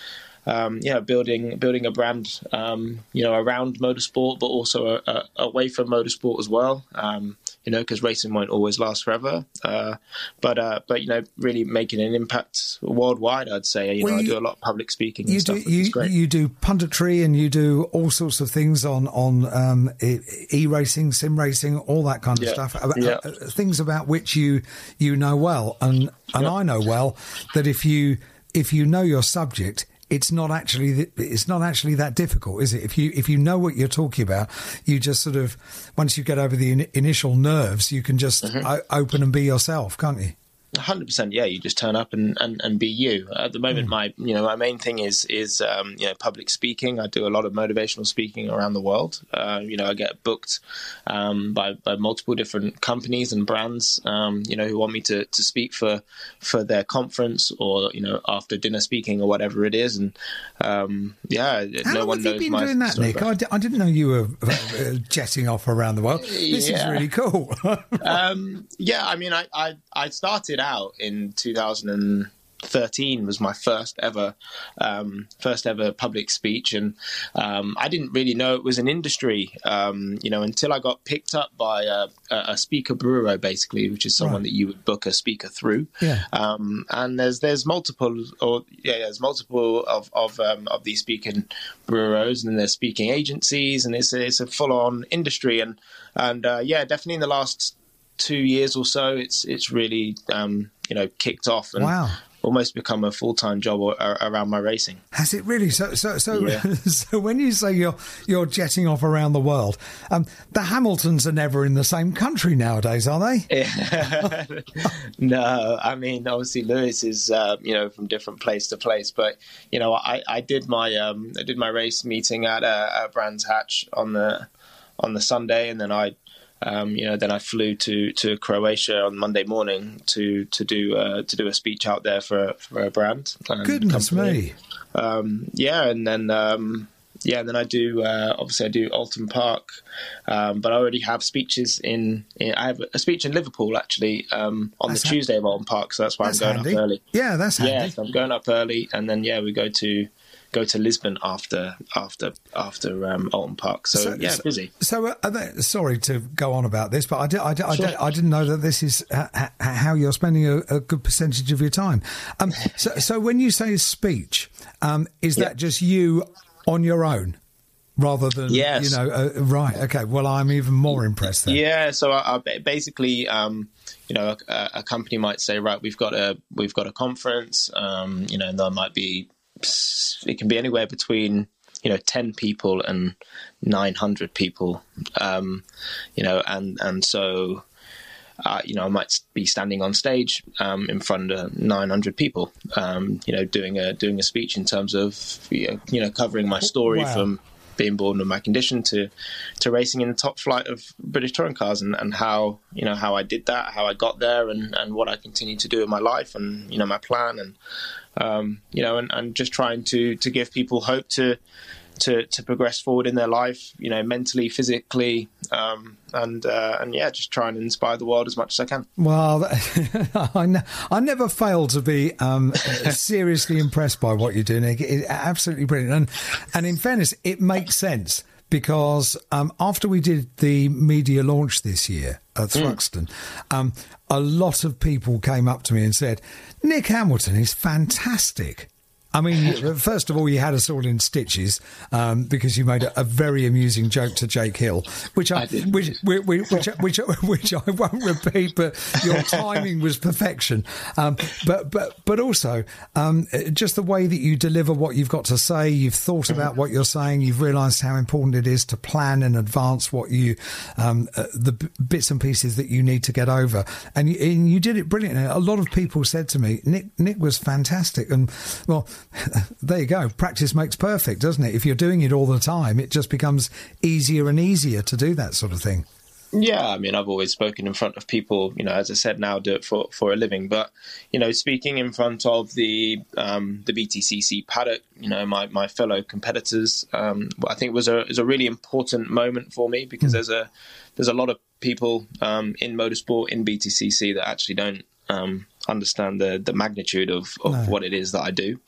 Speaker 8: Um, yeah, building building a brand, um, you know, around motorsport, but also uh uh away from motorsport as well. Um, you know, because racing won't always last forever. Uh, but uh, but you know, really making an impact worldwide. I'd say. You
Speaker 4: Well,
Speaker 8: know,
Speaker 4: you-
Speaker 8: I do a lot of public speaking
Speaker 4: you
Speaker 8: and stuff,
Speaker 4: do you, you do punditry and you do all sorts of things on on um, e racing, sim racing, all that kind of
Speaker 8: Yeah.
Speaker 4: stuff.
Speaker 8: Yeah.
Speaker 4: uh, things about which you you know well, and and
Speaker 8: Yeah.
Speaker 4: I know well that if you if you know your subject. It's not actually it's not actually that difficult, is it? If you if you know what you're talking about, you just sort of once you get over the in- initial nerves, you can just
Speaker 8: Mm-hmm.
Speaker 4: o- open and be yourself, can't you?
Speaker 8: Hundred percent. Yeah, you just turn up and, and, and be you. At the moment, my you know my main thing is is um, you know public speaking. I do a lot of motivational speaking around the world. Uh, you know, I get booked um, by by multiple different companies and brands. Um, you know, who want me to, to speak for for their conference or you know after dinner speaking or whatever it is. And um, yeah,
Speaker 4: How
Speaker 8: no
Speaker 4: long
Speaker 8: one
Speaker 4: have you been doing that, Nick? I, d- I didn't know you were uh, jetting off around the world. This is really cool.
Speaker 8: um, yeah, I mean, I, I, I started out in 2013 was my first ever um, first ever public speech, and um, I didn't really know it was an industry, um, you know, until I got picked up by a, a speaker bureau, basically, which is someone
Speaker 4: Right.
Speaker 8: that you would book a speaker through.
Speaker 4: Yeah.
Speaker 8: Um, and there's there's multiple or yeah, there's multiple of of um, of these speaking bureaus, and there's speaking agencies, and it's a, it's a full on industry, and and uh, yeah, definitely in the last two years or so, it's it's really um, you know kicked off. And
Speaker 4: Wow.
Speaker 8: almost become a full time job or, or, around my racing.
Speaker 4: Has it really? So, so, so,
Speaker 8: Yeah.
Speaker 4: so when you say you're you're jetting off around the world, um, the Hamiltons are never in the same country nowadays, are they?
Speaker 8: no, I mean obviously Lewis is uh, you know from different place to place, but you know I, I did my um, I did my race meeting at, uh, at Brands Hatch on the on the Sunday, and then I um, you know then I flew to, to Croatia on Monday morning to to do uh, to do a speech out there for for a brand. and
Speaker 4: Goodness
Speaker 8: company.
Speaker 4: me!
Speaker 8: Um, yeah, and then um, yeah, and then I do uh, obviously I do Oulton Park, um, but I already have speeches in, in. I have a speech in Liverpool actually um, on
Speaker 4: That's
Speaker 8: the
Speaker 4: ha-
Speaker 8: Tuesday of Oulton Park, so that's why I'm going
Speaker 4: handy.
Speaker 8: up early.
Speaker 4: Yeah, that's
Speaker 8: Yeah, so I'm going up early, and then yeah, we go to go to Lisbon after after after um, Oulton Park. So, yeah,
Speaker 4: so,
Speaker 8: busy.
Speaker 4: So, uh, are they, sorry to go on about this, but I, did, I, did, I,
Speaker 8: Sure.
Speaker 4: did, I didn't know that this is uh, h- how you're spending a, a good percentage of your time. Um, so, so, when you say speech, um, is
Speaker 8: Yeah.
Speaker 4: that just you on your own, rather than
Speaker 8: Yes.
Speaker 4: you know? Uh, right. Okay. Well, I'm even more impressed. Then.
Speaker 8: Yeah, so I, I basically, um, you know, a, a company might say, right, we've got a we've got a conference, um, you know, and there might be it can be anywhere between you know ten people and nine hundred people, um, you know, and and so. Uh, you know, I might be standing on stage um, in front of 900 people, um, you know, doing a doing a speech in terms of you know, you know covering my story
Speaker 4: Wow.
Speaker 8: from being born with my condition to to racing in the top flight of British touring cars and, and how you know how I did that, how I got there, and, and what I continue to do in my life, and you know my plan, and um, you know, and, and just trying to to give people hope to to to progress forward in their life, you know, mentally, physically, um, and uh, and yeah, just try and inspire the world as much as I can.
Speaker 4: Well, I, I never fail to be um, seriously impressed by what you're doing. It, it- absolutely brilliant, and and in fairness, it makes sense because um, after we did the media launch this year at Thruxton, um, a lot of people came up to me and said, "Nick Hamilton is fantastic." I mean, first of all, you had us all in stitches um, because you made a, a very amusing joke to Jake Hill, which I,
Speaker 8: I
Speaker 4: which, which, which, which, which I won't repeat, but your timing was perfection. Um, but but but also um, just the way that you deliver what you've got to say. You've thought about what you're saying. You've realised how important it is to plan in advance what you um, uh, the b- bits and pieces that you need to get over, and you, and you did it brilliantly. A lot of people said to me, Nick Nick was fantastic, and well, there you go. Practice makes perfect, doesn't it? If you're doing it all the time, it just becomes easier and easier to do that sort of thing.
Speaker 8: Yeah, I mean, I've always spoken in front of people. You know, as I said, now do it for, for a living. But you know, speaking in front of the um, the BTCC paddock, you know, my, my fellow competitors, um, I think was a is a really important moment for me because there's a there's a lot of people um, in motorsport in BTCC that actually don't um, understand the the magnitude of, of
Speaker 4: No.
Speaker 8: what it is that I do.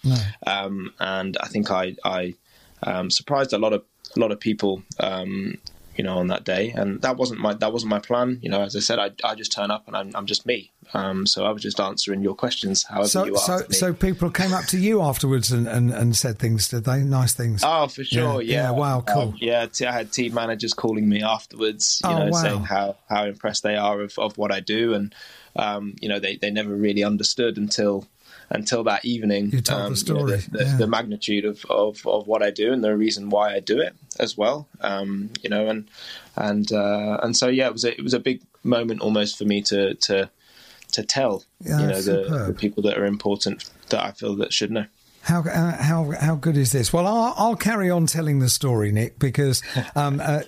Speaker 8: Um, and I think I I um, surprised a lot of a lot of people. Um, you know, on that day, and that wasn't my that wasn't my plan. You know, as I said, I, I just turn up and I'm, I'm just me. Um, so I was just answering your questions, however
Speaker 4: So,
Speaker 8: you
Speaker 4: so,
Speaker 8: asked
Speaker 4: so people came up to you afterwards and, and, and said things, did they? Nice things.
Speaker 8: Oh, for sure,
Speaker 4: Yeah,
Speaker 8: yeah.
Speaker 4: yeah, wow, cool.
Speaker 8: Um, yeah, t- I had team managers calling me afterwards, you
Speaker 4: Oh,
Speaker 8: know,
Speaker 4: wow.
Speaker 8: saying how, how impressed they are of, of what I do, and um, you know, they, they never really understood until until that evening.
Speaker 4: You told the
Speaker 8: um,
Speaker 4: story,
Speaker 8: know, the, the,
Speaker 4: yeah.
Speaker 8: the magnitude of, of, of what I do and the reason why I do it as well. Um, you know, and and uh, and so yeah, it was a, it was a big moment almost for me to to to tell
Speaker 4: Yeah,
Speaker 8: you know the, the people that are important that I feel that should know.
Speaker 4: How uh, how how good is this? Well, I'll, I'll carry on telling the story, Nick, because um, uh,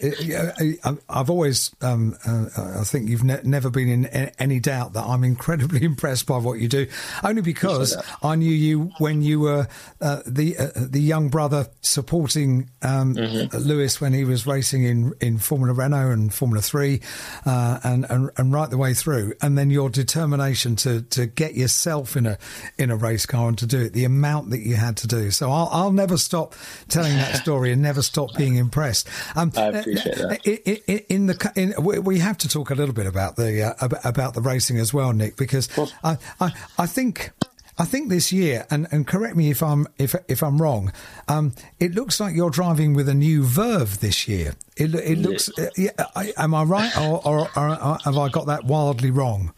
Speaker 4: uh, I've always um, uh, I think you've ne- never been in any doubt that I'm incredibly impressed by what you do. Only because I knew you when you were uh, the uh, the young brother supporting um, Lewis when he was racing in, in Formula Renault and Formula Three, uh, and, and and right the way through, and then your determination to to get yourself in a in a race car and to do it, the amount that you had to do. So I'll, I'll never stop telling that story and never stop being impressed. Um,
Speaker 8: I appreciate that.
Speaker 4: i- i- i- In the in, we- have to talk a little bit about the uh, about the racing as well, Nick, because I, I I think. I think this year, and, and correct me if I'm if if I'm wrong. Um, it looks like you're driving with a new Verve this year. It, it looks. Uh, yeah, I, am I right, or, or, or, or have I got that wildly wrong?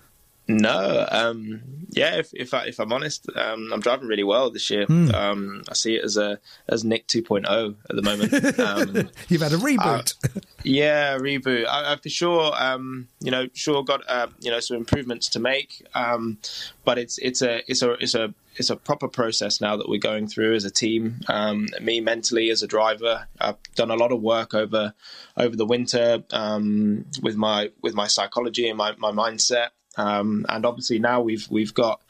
Speaker 8: No, um, yeah. If if, I, if I'm honest, um, I'm driving really well this year.
Speaker 4: Hmm.
Speaker 8: Um, I see it as a as Nick 2.0 at the moment. Um,
Speaker 4: You've had a reboot.
Speaker 8: yeah, reboot. I, I for sure, um, you know, sure got uh, you know some improvements to make, um, but it's it's a it's a it's a it's a proper process now that we're going through as a team. Um, me mentally as a driver, I've done a lot of work over over the winter um, with my with my psychology and my, my mindset. Um, and obviously now we've we've got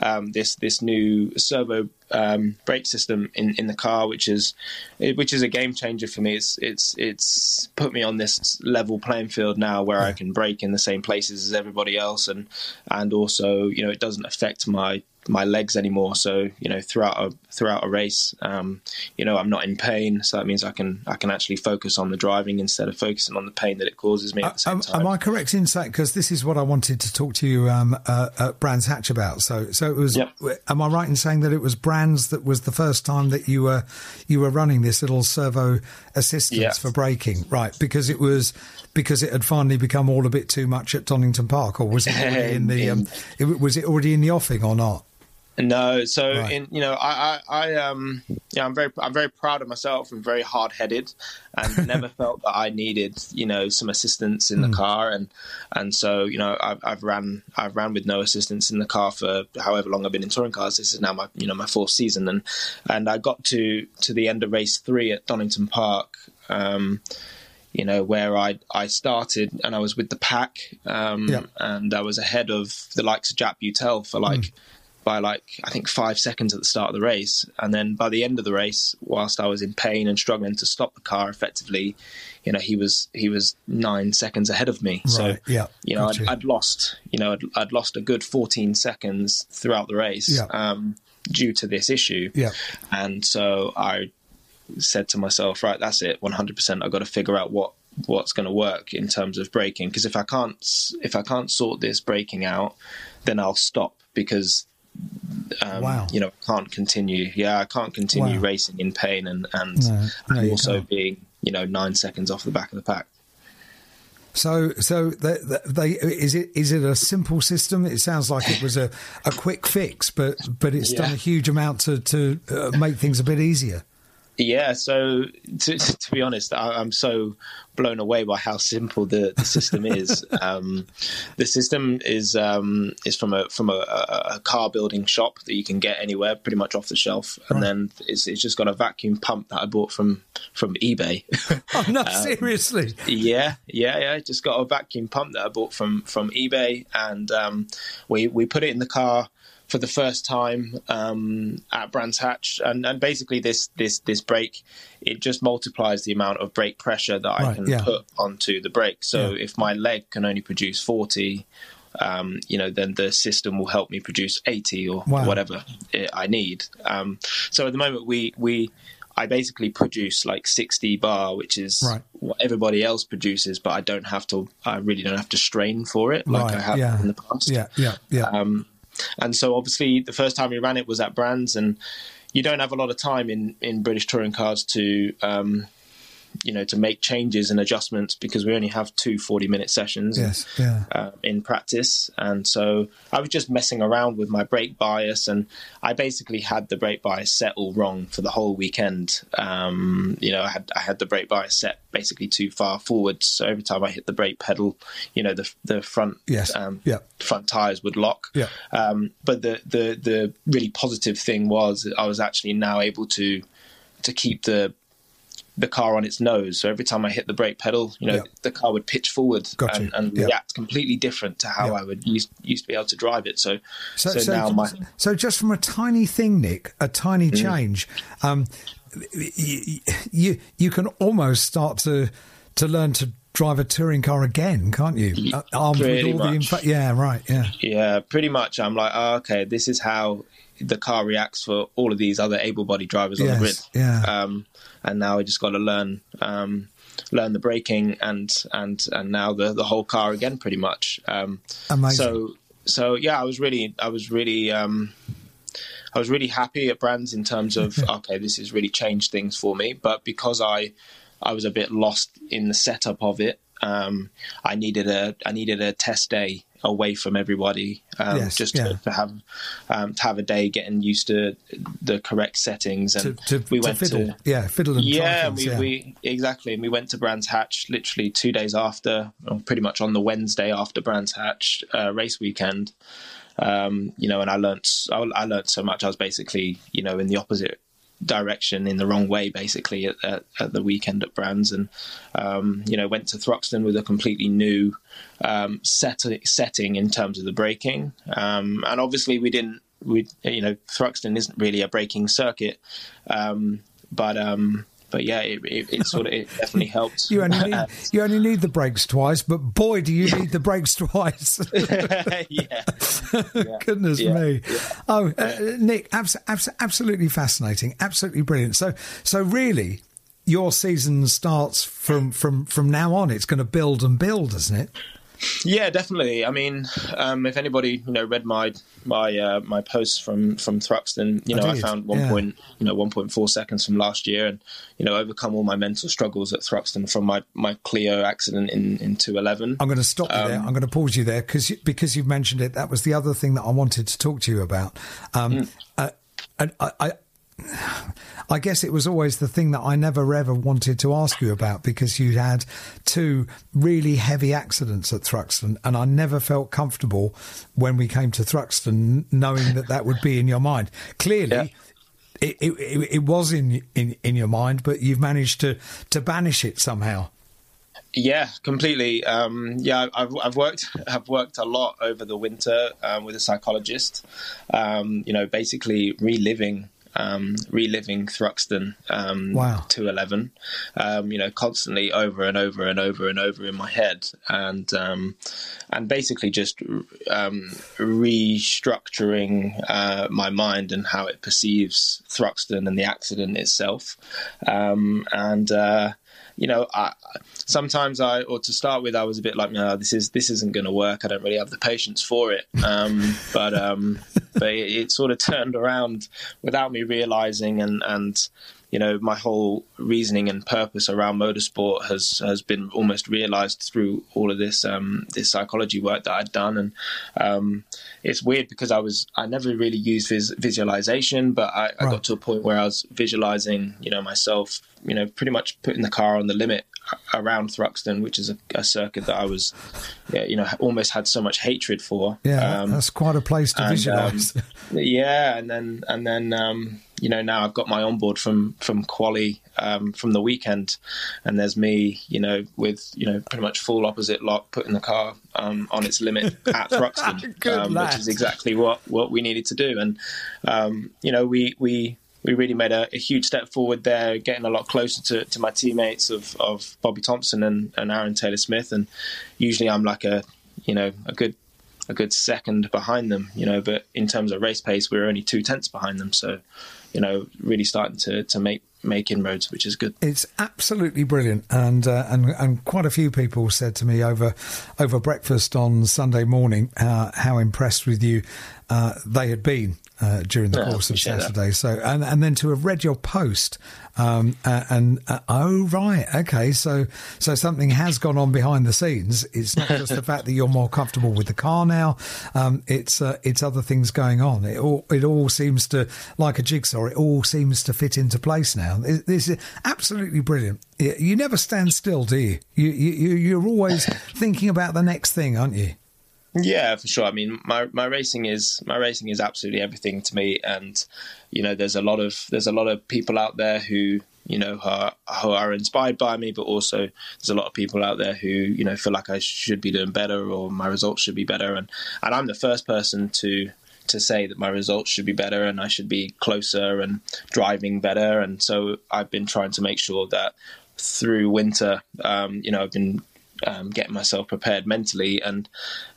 Speaker 8: um, this this new servo um, brake system in, in the car, which is which is a game changer for me. It's it's it's put me on this level playing field now where I can brake in the same places as everybody else, and and also you know it doesn't affect my my legs anymore. So you know throughout a throughout a race, um, you know I'm not in pain, so that means I can I can actually focus on the driving instead of focusing on the pain that it causes me at the same
Speaker 4: Am,
Speaker 8: time.
Speaker 4: am I correct in saying because this is what I wanted to talk to you um, uh, at Brands Hatch about? So, so it was.
Speaker 8: Yep.
Speaker 4: Am I right in saying that it was Brands that was the first time that you were you were running this little servo assistance
Speaker 8: Yeah.
Speaker 4: for braking, right? Because it was because it had finally become all a bit too much at Donington Park, or was it already in the um, it, was it already in the offing or not?
Speaker 8: No, so
Speaker 4: Right.
Speaker 8: in you know, I, I, I um, yeah, I'm very, I'm very proud of myself and very hard headed, and never felt that I needed, you know, some assistance in the car, and and so you know, I've, I've ran, I've ran with no assistance in the car for however long I've been in touring cars. This is now my, you know, my fourth season, and and I got to to the end of race three at Donington Park. Um, you know where I I started and I was with the pack um,
Speaker 4: Yeah.
Speaker 8: and I was ahead of the likes of Jack Butel for like by like I think five seconds at the start of the race, and then by the end of the race, whilst I was in pain and struggling to stop the car effectively, you know he was he was nine seconds ahead of me. So
Speaker 4: Right, yeah,
Speaker 8: you know. I'd, I'd lost you know I'd, I'd lost a good fourteen seconds throughout the race
Speaker 4: Yeah.
Speaker 8: um, due to this issue.
Speaker 4: Yeah.
Speaker 8: and so I said to myself, right, that's it, 100%. I've got to figure out what what's going to work in terms of braking because if I can't if I can't sort this braking out, then I'll stop because um,
Speaker 4: Wow.
Speaker 8: you know can't continue. Yeah, I can't continue
Speaker 4: Wow.
Speaker 8: racing in pain and and,
Speaker 4: No, no,
Speaker 8: and also
Speaker 4: can't.
Speaker 8: being you know nine seconds off the back of the pack.
Speaker 4: So, so they, they is it is it a simple system? It sounds like it was a, a quick fix, but but it's done a huge amount to to uh, make things a bit easier.
Speaker 8: Yeah, so to, to be honest, I, I'm so blown away by how simple the, the system is. um, the system is um, is from a from a, a, car building shop that you can get anywhere, pretty much off the shelf, and then it's, it's just got a vacuum pump that I bought from from eBay.
Speaker 4: Oh no, seriously.
Speaker 8: Yeah, yeah, yeah. Just got a vacuum pump that I bought from from eBay, and um, we we put it in the car for the first time um, at Brands Hatch, and, and basically this this this brake it just multiplies the amount of brake pressure that I can
Speaker 4: yeah.
Speaker 8: put onto the brake. So
Speaker 4: Yeah.
Speaker 8: if my leg can only produce forty. Um, you know, then the system will help me produce 80 or
Speaker 4: Wow.
Speaker 8: whatever it, I need. Um, so at the moment, we we I basically produce like 60 bar, which is
Speaker 4: Right.
Speaker 8: what everybody else produces, but I don't have to. I really don't have to strain for it like
Speaker 4: Right,
Speaker 8: I have
Speaker 4: yeah.
Speaker 8: in the past.
Speaker 4: Yeah, yeah, yeah.
Speaker 8: Um, and so obviously the first time we ran it was at Brands, and you don't have a lot of time in in British touring cars to. Um, you know, to make changes and adjustments because we only have two 40 minute sessions
Speaker 4: yes, yeah.
Speaker 8: uh, in practice. And so I was just messing around with my brake bias, and I basically had the brake bias set all wrong for the whole weekend. Um, you know, I had I had the brake bias set basically too far forward, so every time I hit the brake pedal, you know, the the front
Speaker 4: Yes,
Speaker 8: um,
Speaker 4: yeah.
Speaker 8: front tires would lock.
Speaker 4: Yeah.
Speaker 8: Um, but the the the really positive thing was I was actually now able to to keep the the car on its nose. So every time I hit the brake pedal, you know, the car would pitch forward
Speaker 4: Got you.
Speaker 8: and, and
Speaker 4: Yeah.
Speaker 8: react completely different to how. I would used, used to be able to drive it. So,
Speaker 4: So,
Speaker 8: so,
Speaker 4: so,
Speaker 8: now my
Speaker 4: so just from a tiny thing, Nick, a tiny
Speaker 8: Mm.
Speaker 4: change, um, you, you you can almost start to to learn to drive a touring car again, can't you? Uh, armed
Speaker 8: pretty
Speaker 4: with all the
Speaker 8: much.
Speaker 4: infa- yeah, right, yeah,
Speaker 8: yeah, pretty much. I'm like, oh, okay, this is how the car reacts for all of these other able-bodied drivers on the grid.
Speaker 4: yeah.
Speaker 8: Um, and now I just got to learn um, learn the braking and and and now the the whole car again, pretty much. Um,
Speaker 4: Amazing.
Speaker 8: So so yeah, I was really I was really. Um, I was really happy at Brands in terms of okay, this has really changed things for me. But because I I was a bit lost in the setup of it, um, I needed a I needed a test day away from everybody, um,
Speaker 4: Yes,
Speaker 8: just
Speaker 4: yeah.
Speaker 8: to, to have um, to have a day getting used to the correct settings. And
Speaker 4: to,
Speaker 8: we
Speaker 4: to
Speaker 8: went
Speaker 4: fiddle,
Speaker 8: to
Speaker 4: yeah, fiddle and
Speaker 8: yeah,
Speaker 4: things,
Speaker 8: we,
Speaker 4: yeah.
Speaker 8: we exactly, and we went to Brands Hatch literally two days after, or pretty much on the Wednesday after Brands Hatch uh, race weekend. Um, you know, and I learnt I, I learnt so much. I was basically you know in the opposite direction in the wrong way basically at, at, at the weekend at Brands. And um, you know went to Thruxton with a completely new um, set, setting in terms of the braking. Um, and obviously we didn't we you know Thruxton isn't really a braking circuit. Um, but um, but yeah it, it, it sort of it definitely helped
Speaker 4: You only need you only need the brakes twice, but boy, do you need the brakes twice!
Speaker 8: yeah
Speaker 4: Goodness
Speaker 8: Yeah,
Speaker 4: me! Oh, uh, Nick, abs- abs- absolutely fascinating, absolutely brilliant. So, so really, your season starts from from from now on. It's going to build and build, isn't it?
Speaker 8: Yeah, definitely. I mean, um, if anybody you know read my my uh, my posts from from Thruxton, you know I,
Speaker 4: did,
Speaker 8: found one
Speaker 4: yeah.
Speaker 8: point you know one point four seconds from last year, and you know overcome all my mental struggles at Thruxton from my my Clio accident in in two eleven.
Speaker 4: I'm going to stop you there.
Speaker 8: Um,
Speaker 4: I'm going to pause you there because because you've mentioned it. That was the other thing that I wanted to talk to you about. Um,
Speaker 8: Hmm.
Speaker 4: uh, and I, I, I guess it was always the thing that I never ever wanted to ask you about because you'd had two really heavy accidents at Thruxton, and I never felt comfortable when we came to Thruxton knowing that that would be in your mind. Clearly.
Speaker 8: Yeah.
Speaker 4: It, it, it, it was in, in in your mind, but you've managed to, to banish it somehow.
Speaker 8: Yeah, completely. Um, yeah, I've, I've worked I've worked a lot over the winter um, with a psychologist. Um, you know, basically reliving um, reliving Thruxton um,
Speaker 4: Wow.
Speaker 8: to eleven. Um, you know, constantly over and over and over and over in my head, and um, and basically just um, restructuring uh, my mind and how it perceives Thruxton and the accident itself, um, and. Uh, you know, I, sometimes I, or to start with, I was a bit like, no, this is this isn't going to work. I don't really have the patience for it. Um, but um, but it, it sort of turned around without me realizing, and and you know, my whole reasoning and purpose around motorsport has has been almost realized through all of this um, this psychology work that I'd done, and um, it's weird because I was I never really used vis- visualization, but I, I
Speaker 4: Right.
Speaker 8: got to a point where I was visualizing, you know, myself, you know, pretty much putting the car on the limit around Thruxton, which is a, a circuit that I was, yeah, you know, almost had so much hatred for.
Speaker 4: Yeah,
Speaker 8: Um,
Speaker 4: that's quite a place to
Speaker 8: and,
Speaker 4: visualize.
Speaker 8: um, yeah, and then and then um, you know now I've got my onboard from from Quali um, from the weekend, and there's me, you know, with you know pretty much full opposite lock, putting the car um, on its limit at Thruxton, um, which is exactly what what we needed to do, and um, you know we we. We really made a, a huge step forward there, getting a lot closer to, to my teammates of, of Bobby Thompson and, and Aron Taylor Smith. And usually I'm like a, you know, a good a good second behind them, you know. But in terms of race pace, we were only two tenths behind them. So, you know, really starting to, to make make inroads, which is good.
Speaker 4: It's absolutely brilliant, and uh, and and quite a few people said to me over over breakfast on Sunday morning uh, how impressed with you uh, they had been uh, during the
Speaker 8: I
Speaker 4: course of
Speaker 8: appreciate that.
Speaker 4: Saturday. So and and then to have read your post, um, uh, and uh, oh right, okay, so so something has gone on behind the scenes. It's not just the fact that you're more comfortable with the car now. Um, it's uh, it's other things going on. It all it all seems to like a jigsaw. It all seems to fit into place now. This is absolutely brilliant. You you never stand still, do you? You you you're always thinking about the next thing, aren't you?
Speaker 8: Yeah, for sure. I mean, my, my racing is my racing is absolutely everything to me, and you know, there's a lot of there's a lot of people out there who you know are, who are inspired by me, but also there's a lot of people out there who you know feel like I should be doing better or my results should be better, and and I'm the first person to to say that my results should be better and I should be closer and driving better, and so I've been trying to make sure that through winter, um, you know, I've been um, getting myself prepared mentally, and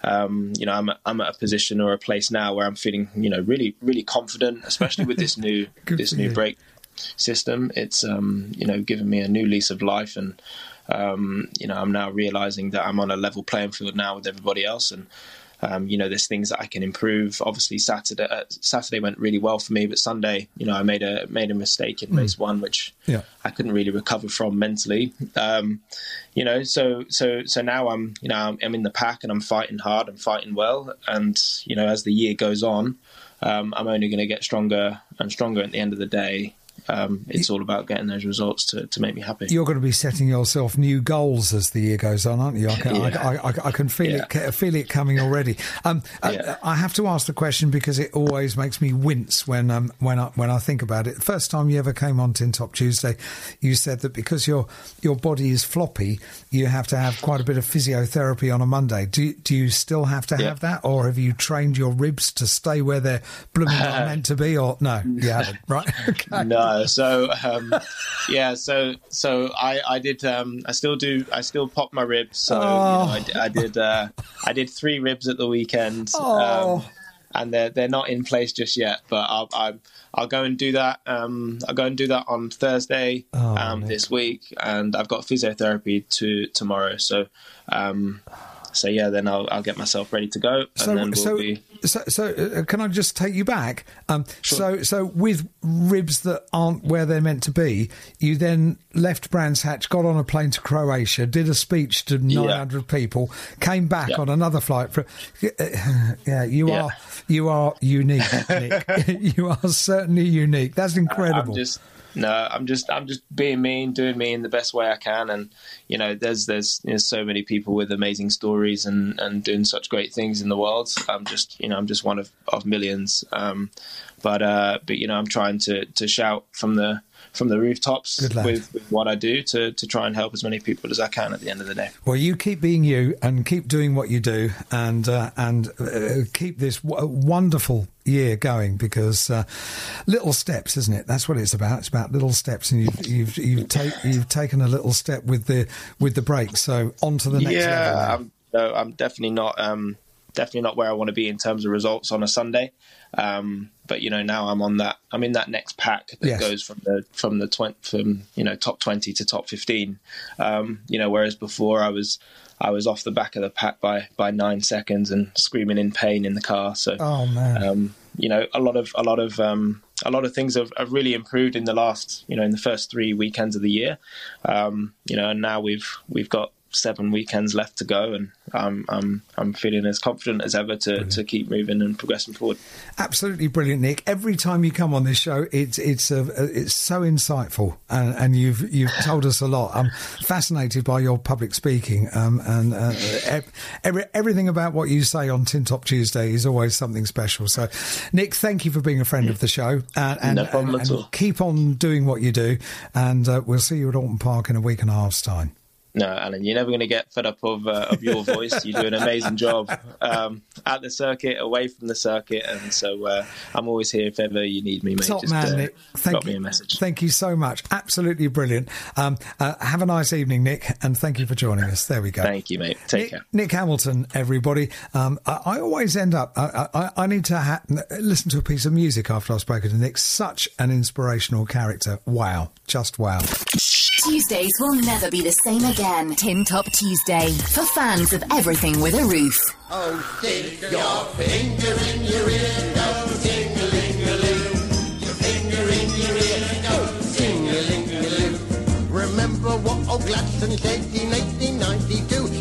Speaker 8: um, you know, I'm I'm at a position or a place now where I'm feeling, you know, really really confident, especially with this new this new
Speaker 4: you.
Speaker 8: brake system. It's um, you know given me a new lease of life, and um, you know, I'm now realizing that I'm on a level playing field now with everybody else, and um, you know, there's things that I can improve. Obviously, Saturday uh, Saturday went really well for me, but Sunday, you know, I made a made a mistake in race one, which
Speaker 4: Yeah.
Speaker 8: I couldn't really recover from mentally. Um, you know, so so so now I'm you know I'm, I'm in the pack and I'm fighting hard, I'm fighting well, and you know as the year goes on, um, I'm only going to get stronger and stronger. At the end of the day, um, it's all about getting those results to, to make me happy.
Speaker 4: You're going to be setting yourself new goals as the year goes on, aren't you? I can,
Speaker 8: Yeah.
Speaker 4: I, I, I, I can feel
Speaker 8: Yeah.
Speaker 4: it, feel it coming already. Um, uh,
Speaker 8: Yeah.
Speaker 4: I have to ask the question because it always makes me wince when um, when I when I think about it. The first time you ever came on Tin Top Tuesday, you said that because your your body is floppy, you have to have quite a bit of physiotherapy on a Monday. Do you- do you still have to have that, or have you trained your ribs to stay where they're blooming not meant to be? Or no, you haven't, right? Okay.
Speaker 8: no so um yeah so so i i did um i still do i still pop my ribs. So you know, I, d- I did uh i did three ribs at the weekend.
Speaker 4: Oh.
Speaker 8: um and they're they're not in place just yet but i'll i'll, I'll go and do that um i'll go and do that on thursday
Speaker 4: Oh,
Speaker 8: um this week. And i've got physiotherapy to tomorrow. So um so yeah then i'll i'll get myself ready to go and
Speaker 4: So,
Speaker 8: then we'll
Speaker 4: so,
Speaker 8: be
Speaker 4: so, so, uh, can I just take you back? Um, So, so with ribs that aren't where they're meant to be, you then left Brands Hatch, got on a plane to Croatia, did a speech to 900 people, came back
Speaker 8: Yeah.
Speaker 4: on another flight. For, yeah, you
Speaker 8: Yeah.
Speaker 4: are you are unique, Nick. you are certainly unique. That's incredible.
Speaker 8: I'm just no, I'm just I'm just being me and doing me in the best way I can. And you know, there's there's so many people with amazing stories and and doing such great things in the world. I'm just you know I'm just one of of millions. Um, but uh, but you know I'm trying to to shout from the from the rooftops with, with what I do to to try and help as many people as I can at the end of the day.
Speaker 4: Well, you keep being you and keep doing what you do, and uh, and uh, keep this w- wonderful year going because uh, little steps, isn't it? That's what it's about. It's about little steps, and you've you've you've, take, you've taken a little step with the with the break. So on to the next
Speaker 8: yeah,
Speaker 4: now.
Speaker 8: I'm, no, I'm definitely not. Um, definitely not where I want to be in terms of results on a Sunday. Um, but you know, now I'm on that. I'm in that next pack that
Speaker 4: Yes.
Speaker 8: goes from the from the twen- from you know top twenty to top fifteen. Um, you know, whereas before I was I was off the back of the pack by by nine seconds and screaming in pain in the car. So
Speaker 4: Oh man.
Speaker 8: um, you know, a lot of a lot of um, a lot of things have, have really improved in the last, you know, in the first three weekends of the year. Um, you know, and now we've we've got seven weekends left to go, and I'm I'm I'm feeling as confident as ever to, to keep moving and progressing forward.
Speaker 4: Absolutely brilliant, Nick. Every time you come on this show, it's it's uh, it's so insightful, and, and you've you've told us a lot. I'm fascinated by your public speaking, um, and uh, every, everything about what you say on Tin Top Tuesday is always something special. So, Nick, thank you for being a friend of the show, and, and,
Speaker 8: No problem
Speaker 4: and-
Speaker 8: at all.
Speaker 4: keep on doing what you do, and uh, we'll see you at Oulton Park in a week and a half's time.
Speaker 8: No, Alan, you're never going to get fed up of uh, of your voice. You do an amazing job um, at the circuit, away from the circuit, and so uh, I'm always here if ever you need me, mate.
Speaker 4: Top
Speaker 8: Just
Speaker 4: man,
Speaker 8: uh,
Speaker 4: Nick. Thank
Speaker 8: drop
Speaker 4: you.
Speaker 8: me a message.
Speaker 4: Thank you so much. Absolutely brilliant. Um, uh, have a nice evening, Nick, and thank you for joining us. There we go.
Speaker 8: Thank you, mate. Take
Speaker 4: Nick,
Speaker 8: care.
Speaker 4: Nick Hamilton, everybody. Um, I, I always end up. I, I, I need to ha- listen to a piece of music after I've spoken to Nick. Such an inspirational character. Wow, just wow.
Speaker 7: Tuesdays will never be the same again. Tin Top Tuesday. For fans of everything with a roof.
Speaker 9: Oh, stick your finger in your ear, go ting-a-ling-a-ling. Your finger in your ear, go ting-a-ling-a-ling. Remember what old Gladstone said in 1892?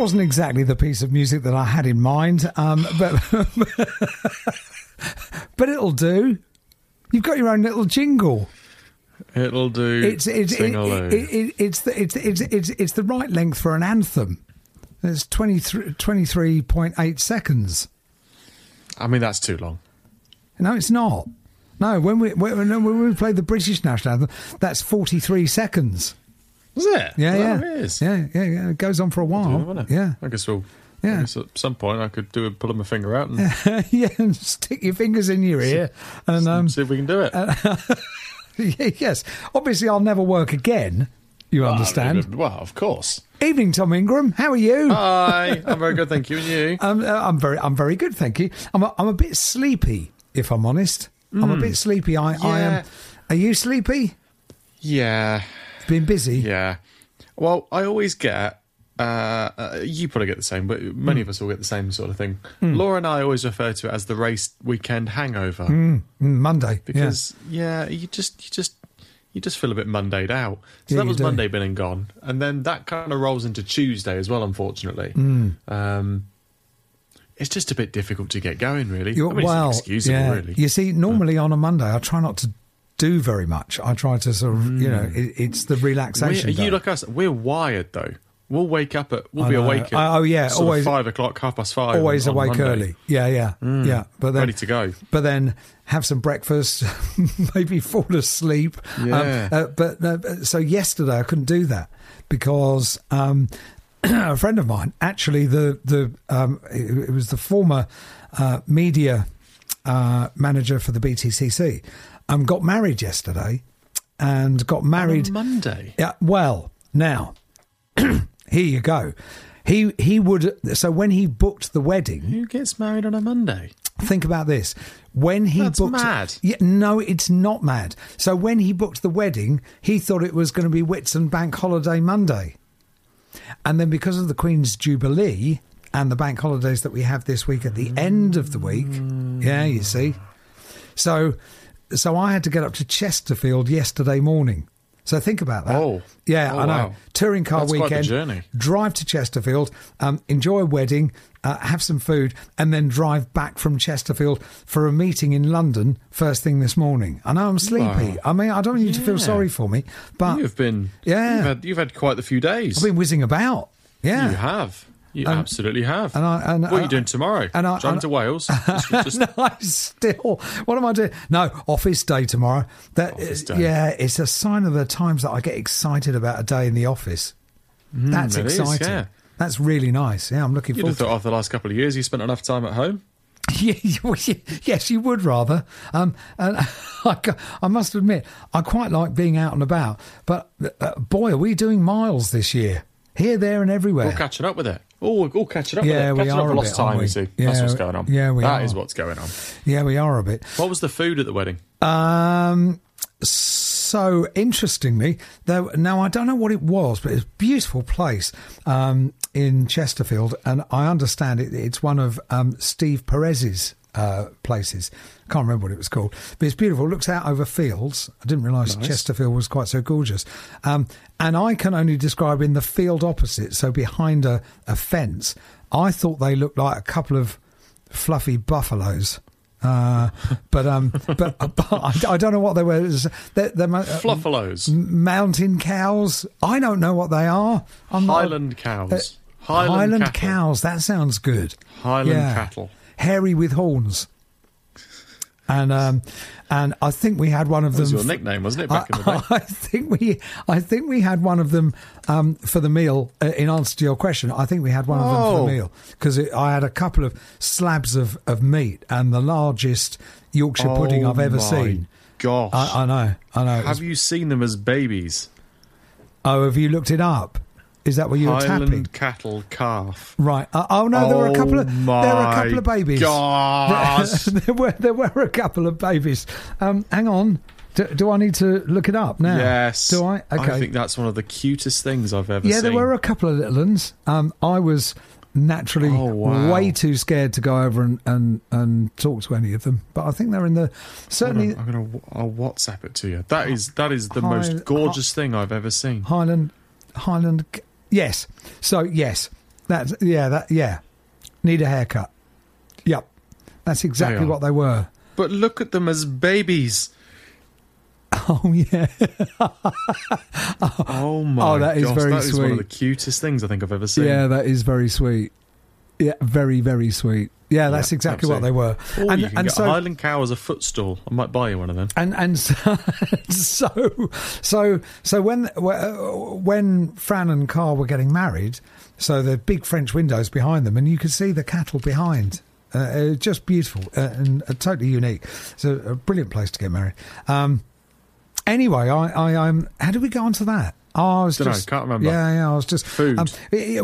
Speaker 4: Wasn't exactly the piece of music that I had in mind, um, but but it'll do. You've got your own little jingle.
Speaker 10: It'll do.
Speaker 4: It's it's it, it, it, it's the it's it's it's it's the right length for an anthem. It's 23 23.8 seconds.
Speaker 10: I mean, that's too long.
Speaker 4: No, it's not. No, when we when, when we played the British national anthem, that's forty three seconds.
Speaker 10: Is it?
Speaker 4: Yeah,
Speaker 10: Well,
Speaker 4: yeah,
Speaker 10: It is.
Speaker 4: yeah, yeah, yeah. It goes on for a while.
Speaker 10: It?
Speaker 4: Yeah,
Speaker 10: I guess we'll.
Speaker 4: Yeah.
Speaker 10: I guess at some point I could do a pulling my finger out and
Speaker 4: yeah, and stick your fingers in your ear, and um,
Speaker 10: see if we can do it.
Speaker 4: yes, obviously I'll never work again. You understand?
Speaker 10: Well, of course.
Speaker 4: Evening, Tom Ingram. How are you?
Speaker 10: Hi, I'm very good, thank you. And you?
Speaker 4: Um, uh, I'm very, I'm very good, thank you. I'm, a, I'm a bit sleepy, if I'm honest. I'm a bit sleepy. I, I am.
Speaker 10: Hmm.
Speaker 4: Are you sleepy?
Speaker 10: Yeah,
Speaker 4: Been busy.
Speaker 10: yeah. Well, I always get. Uh, uh, you probably get the same, but many of us all get the same sort of thing. Laura and I always refer to it as the race weekend hangover
Speaker 4: Mm, Monday.
Speaker 10: because yeah. you just you just you just feel a bit Mondayed out. So
Speaker 4: Yeah,
Speaker 10: that was
Speaker 4: do.
Speaker 10: Monday been and gone, and then that kind of rolls into Tuesday as well. Unfortunately,
Speaker 4: Mm.
Speaker 10: um, it's just a bit difficult to get going. Really,
Speaker 4: You're,
Speaker 10: I mean,
Speaker 4: well,
Speaker 10: excusable.
Speaker 4: yeah.
Speaker 10: Really,
Speaker 4: You see, normally on a Monday, I try not to do very much. I try to sort of, you know, it, it's the
Speaker 10: We're,
Speaker 4: relaxation.
Speaker 10: are you like us? We're wired though. We'll wake up at. We'll
Speaker 4: I
Speaker 10: be
Speaker 4: know.
Speaker 10: awake. At
Speaker 4: Oh, oh, yeah, always-
Speaker 10: five o'clock, half past five.
Speaker 4: always
Speaker 10: on-
Speaker 4: awake early. Yeah, yeah, yeah. But then
Speaker 10: ready to go.
Speaker 4: But then have some breakfast, maybe fall asleep. Um,
Speaker 10: Yeah.
Speaker 4: uh, but uh, so yesterday I couldn't do that because um, a friend of mine, actually the the um, it, it was the former uh, media uh, manager for the BTCC, um, got married yesterday, and got married
Speaker 10: On Monday.
Speaker 4: yeah, well, now here you go. He he would so when he booked the wedding.
Speaker 10: Who gets married on a Monday?
Speaker 4: Think about this. When he
Speaker 10: That's
Speaker 4: booked
Speaker 10: mad.
Speaker 4: Yeah, no, it's not mad. So when he booked the wedding, he thought it was going to be Whitsun Bank Holiday Monday. And then because of the Queen's Jubilee and the bank holidays that we have this week at the end of the week, yeah, you see. So so I had to get up to Chesterfield yesterday morning. So think about that.
Speaker 10: Oh.
Speaker 4: yeah,
Speaker 10: Oh,
Speaker 4: I know.
Speaker 10: wow.
Speaker 4: Touring car
Speaker 10: That's
Speaker 4: weekend.
Speaker 10: journey.
Speaker 4: Drive to Chesterfield, um, enjoy a wedding, uh, have some food, and then drive back from Chesterfield for a meeting in London first thing this morning. I know I'm sleepy.
Speaker 10: Wow.
Speaker 4: I mean, I don't want you to feel sorry for me, but
Speaker 10: You've been.
Speaker 4: Yeah.
Speaker 10: You've had, you've had quite the few days.
Speaker 4: I've been whizzing about. Yeah.
Speaker 10: You have. You
Speaker 4: And-
Speaker 10: absolutely have.
Speaker 4: and I- and
Speaker 10: what are you doing tomorrow?
Speaker 4: and I-
Speaker 10: Driving to Wales? Just-
Speaker 4: no, I still. What am I doing? No, office day tomorrow. That
Speaker 10: Office day.
Speaker 4: yeah, it's a sign of the times that I get excited about a day in the office. That's
Speaker 10: it is,
Speaker 4: exciting.
Speaker 10: yeah.
Speaker 4: That's really nice. Yeah, I'm looking
Speaker 10: You'd
Speaker 4: forward
Speaker 10: have
Speaker 4: to
Speaker 10: thought after the last couple of years you spent enough time at home.
Speaker 4: Yeah, yes, you would rather. Um, and I, I must admit, I quite like being out and about. But uh, boy, are we doing miles this year? Here, there, and everywhere.
Speaker 10: All catching up with it. All, all catching up
Speaker 4: Yeah,
Speaker 10: with
Speaker 4: we.
Speaker 10: Catching
Speaker 4: are
Speaker 10: up
Speaker 4: a
Speaker 10: lost
Speaker 4: bit,
Speaker 10: time,
Speaker 4: we?
Speaker 10: you see.
Speaker 4: Yeah,
Speaker 10: That's what's going on.
Speaker 4: yeah, we
Speaker 10: That is what's going on.
Speaker 4: Yeah, we are a bit.
Speaker 10: What was the food at the wedding?
Speaker 4: Um, so interestingly, though, now I don't know what it was, but it's a beautiful place um, in Chesterfield, and I understand it, it's one of um, Steve Perez's uh, places. I can't remember what it was called, but it's beautiful. It looks out over fields. I didn't realise
Speaker 10: Nice.
Speaker 4: Chesterfield was quite so gorgeous. Um, and I can only describe in the field opposite, so behind a, a fence. I thought they looked like a couple of fluffy buffaloes. Uh, but um, but, but I, I don't know what they were. They're, they're, uh,
Speaker 10: Fluffalos.
Speaker 4: mountain cows. I don't know what they are. I'm not-
Speaker 10: Highland cows.
Speaker 4: uh,
Speaker 10: Highland,
Speaker 4: Highland cows. That sounds good.
Speaker 10: Highland
Speaker 4: Yeah.
Speaker 10: cattle.
Speaker 4: Hairy with horns. And um, and I think we had one of
Speaker 10: That was
Speaker 4: them.
Speaker 10: your nickname, wasn't it, back
Speaker 4: I,
Speaker 10: in the day?
Speaker 4: I think we, I think we had one of them um, for the meal. Uh, in answer to your question, I think we had one of them for
Speaker 10: Oh.
Speaker 4: the meal because I had a couple of slabs of, of meat and the largest Yorkshire pudding
Speaker 10: Oh
Speaker 4: I've ever
Speaker 10: my
Speaker 4: seen.
Speaker 10: Gosh.
Speaker 4: I, I know, I know. It was-
Speaker 10: Have you seen them as babies?
Speaker 4: oh, have you looked it up? Is that what you were
Speaker 10: Highland
Speaker 4: tapping?
Speaker 10: cattle calf.
Speaker 4: Right. Uh, oh no, there were a couple of
Speaker 10: Oh
Speaker 4: there were a couple of babies. there were there were a couple of babies. Um, hang on. Do, do I need to look it up now?
Speaker 10: Yes.
Speaker 4: Do I? Okay.
Speaker 10: I think that's one of the cutest things I've ever seen.
Speaker 4: yeah,
Speaker 10: seen.
Speaker 4: there were a couple of little ones. Um, I was naturally
Speaker 10: Oh, wow.
Speaker 4: way too scared to go over and, and, and talk to any of them. But I think they're in the certainly
Speaker 10: on, I'm gonna I'll WhatsApp it to you. That is that is the
Speaker 4: Hi-
Speaker 10: most gorgeous thing I've ever seen.
Speaker 4: Highland Highland. Yes. So yes, that's yeah that yeah. Need a haircut. Yep. That's exactly
Speaker 10: are.
Speaker 4: what they were.
Speaker 10: But look at them as babies.
Speaker 4: Oh yeah.
Speaker 10: Oh, oh my
Speaker 4: Oh, that is
Speaker 10: gosh,
Speaker 4: very
Speaker 10: that is one of the cutest things I think I've ever seen.
Speaker 4: Yeah, that is very sweet. Yeah, very very sweet. Yeah, that's
Speaker 10: Yeah,
Speaker 4: exactly what they were.
Speaker 10: Or
Speaker 4: and
Speaker 10: you can
Speaker 4: and
Speaker 10: get
Speaker 4: so
Speaker 10: a Highland cow as a footstool. I might buy you one of them.
Speaker 4: and and so so so, so when when Fran and Carl were getting married, so the big French windows behind them, and you could see the cattle behind. Uh, uh, just beautiful uh, and uh, totally unique. It's a, a brilliant place to get married. Um, anyway, I, I I'm. how did we go on to that? Oh, I was
Speaker 10: Dunno,
Speaker 4: just
Speaker 10: can't remember.
Speaker 4: Yeah, yeah. I was just
Speaker 10: Food.
Speaker 4: Um,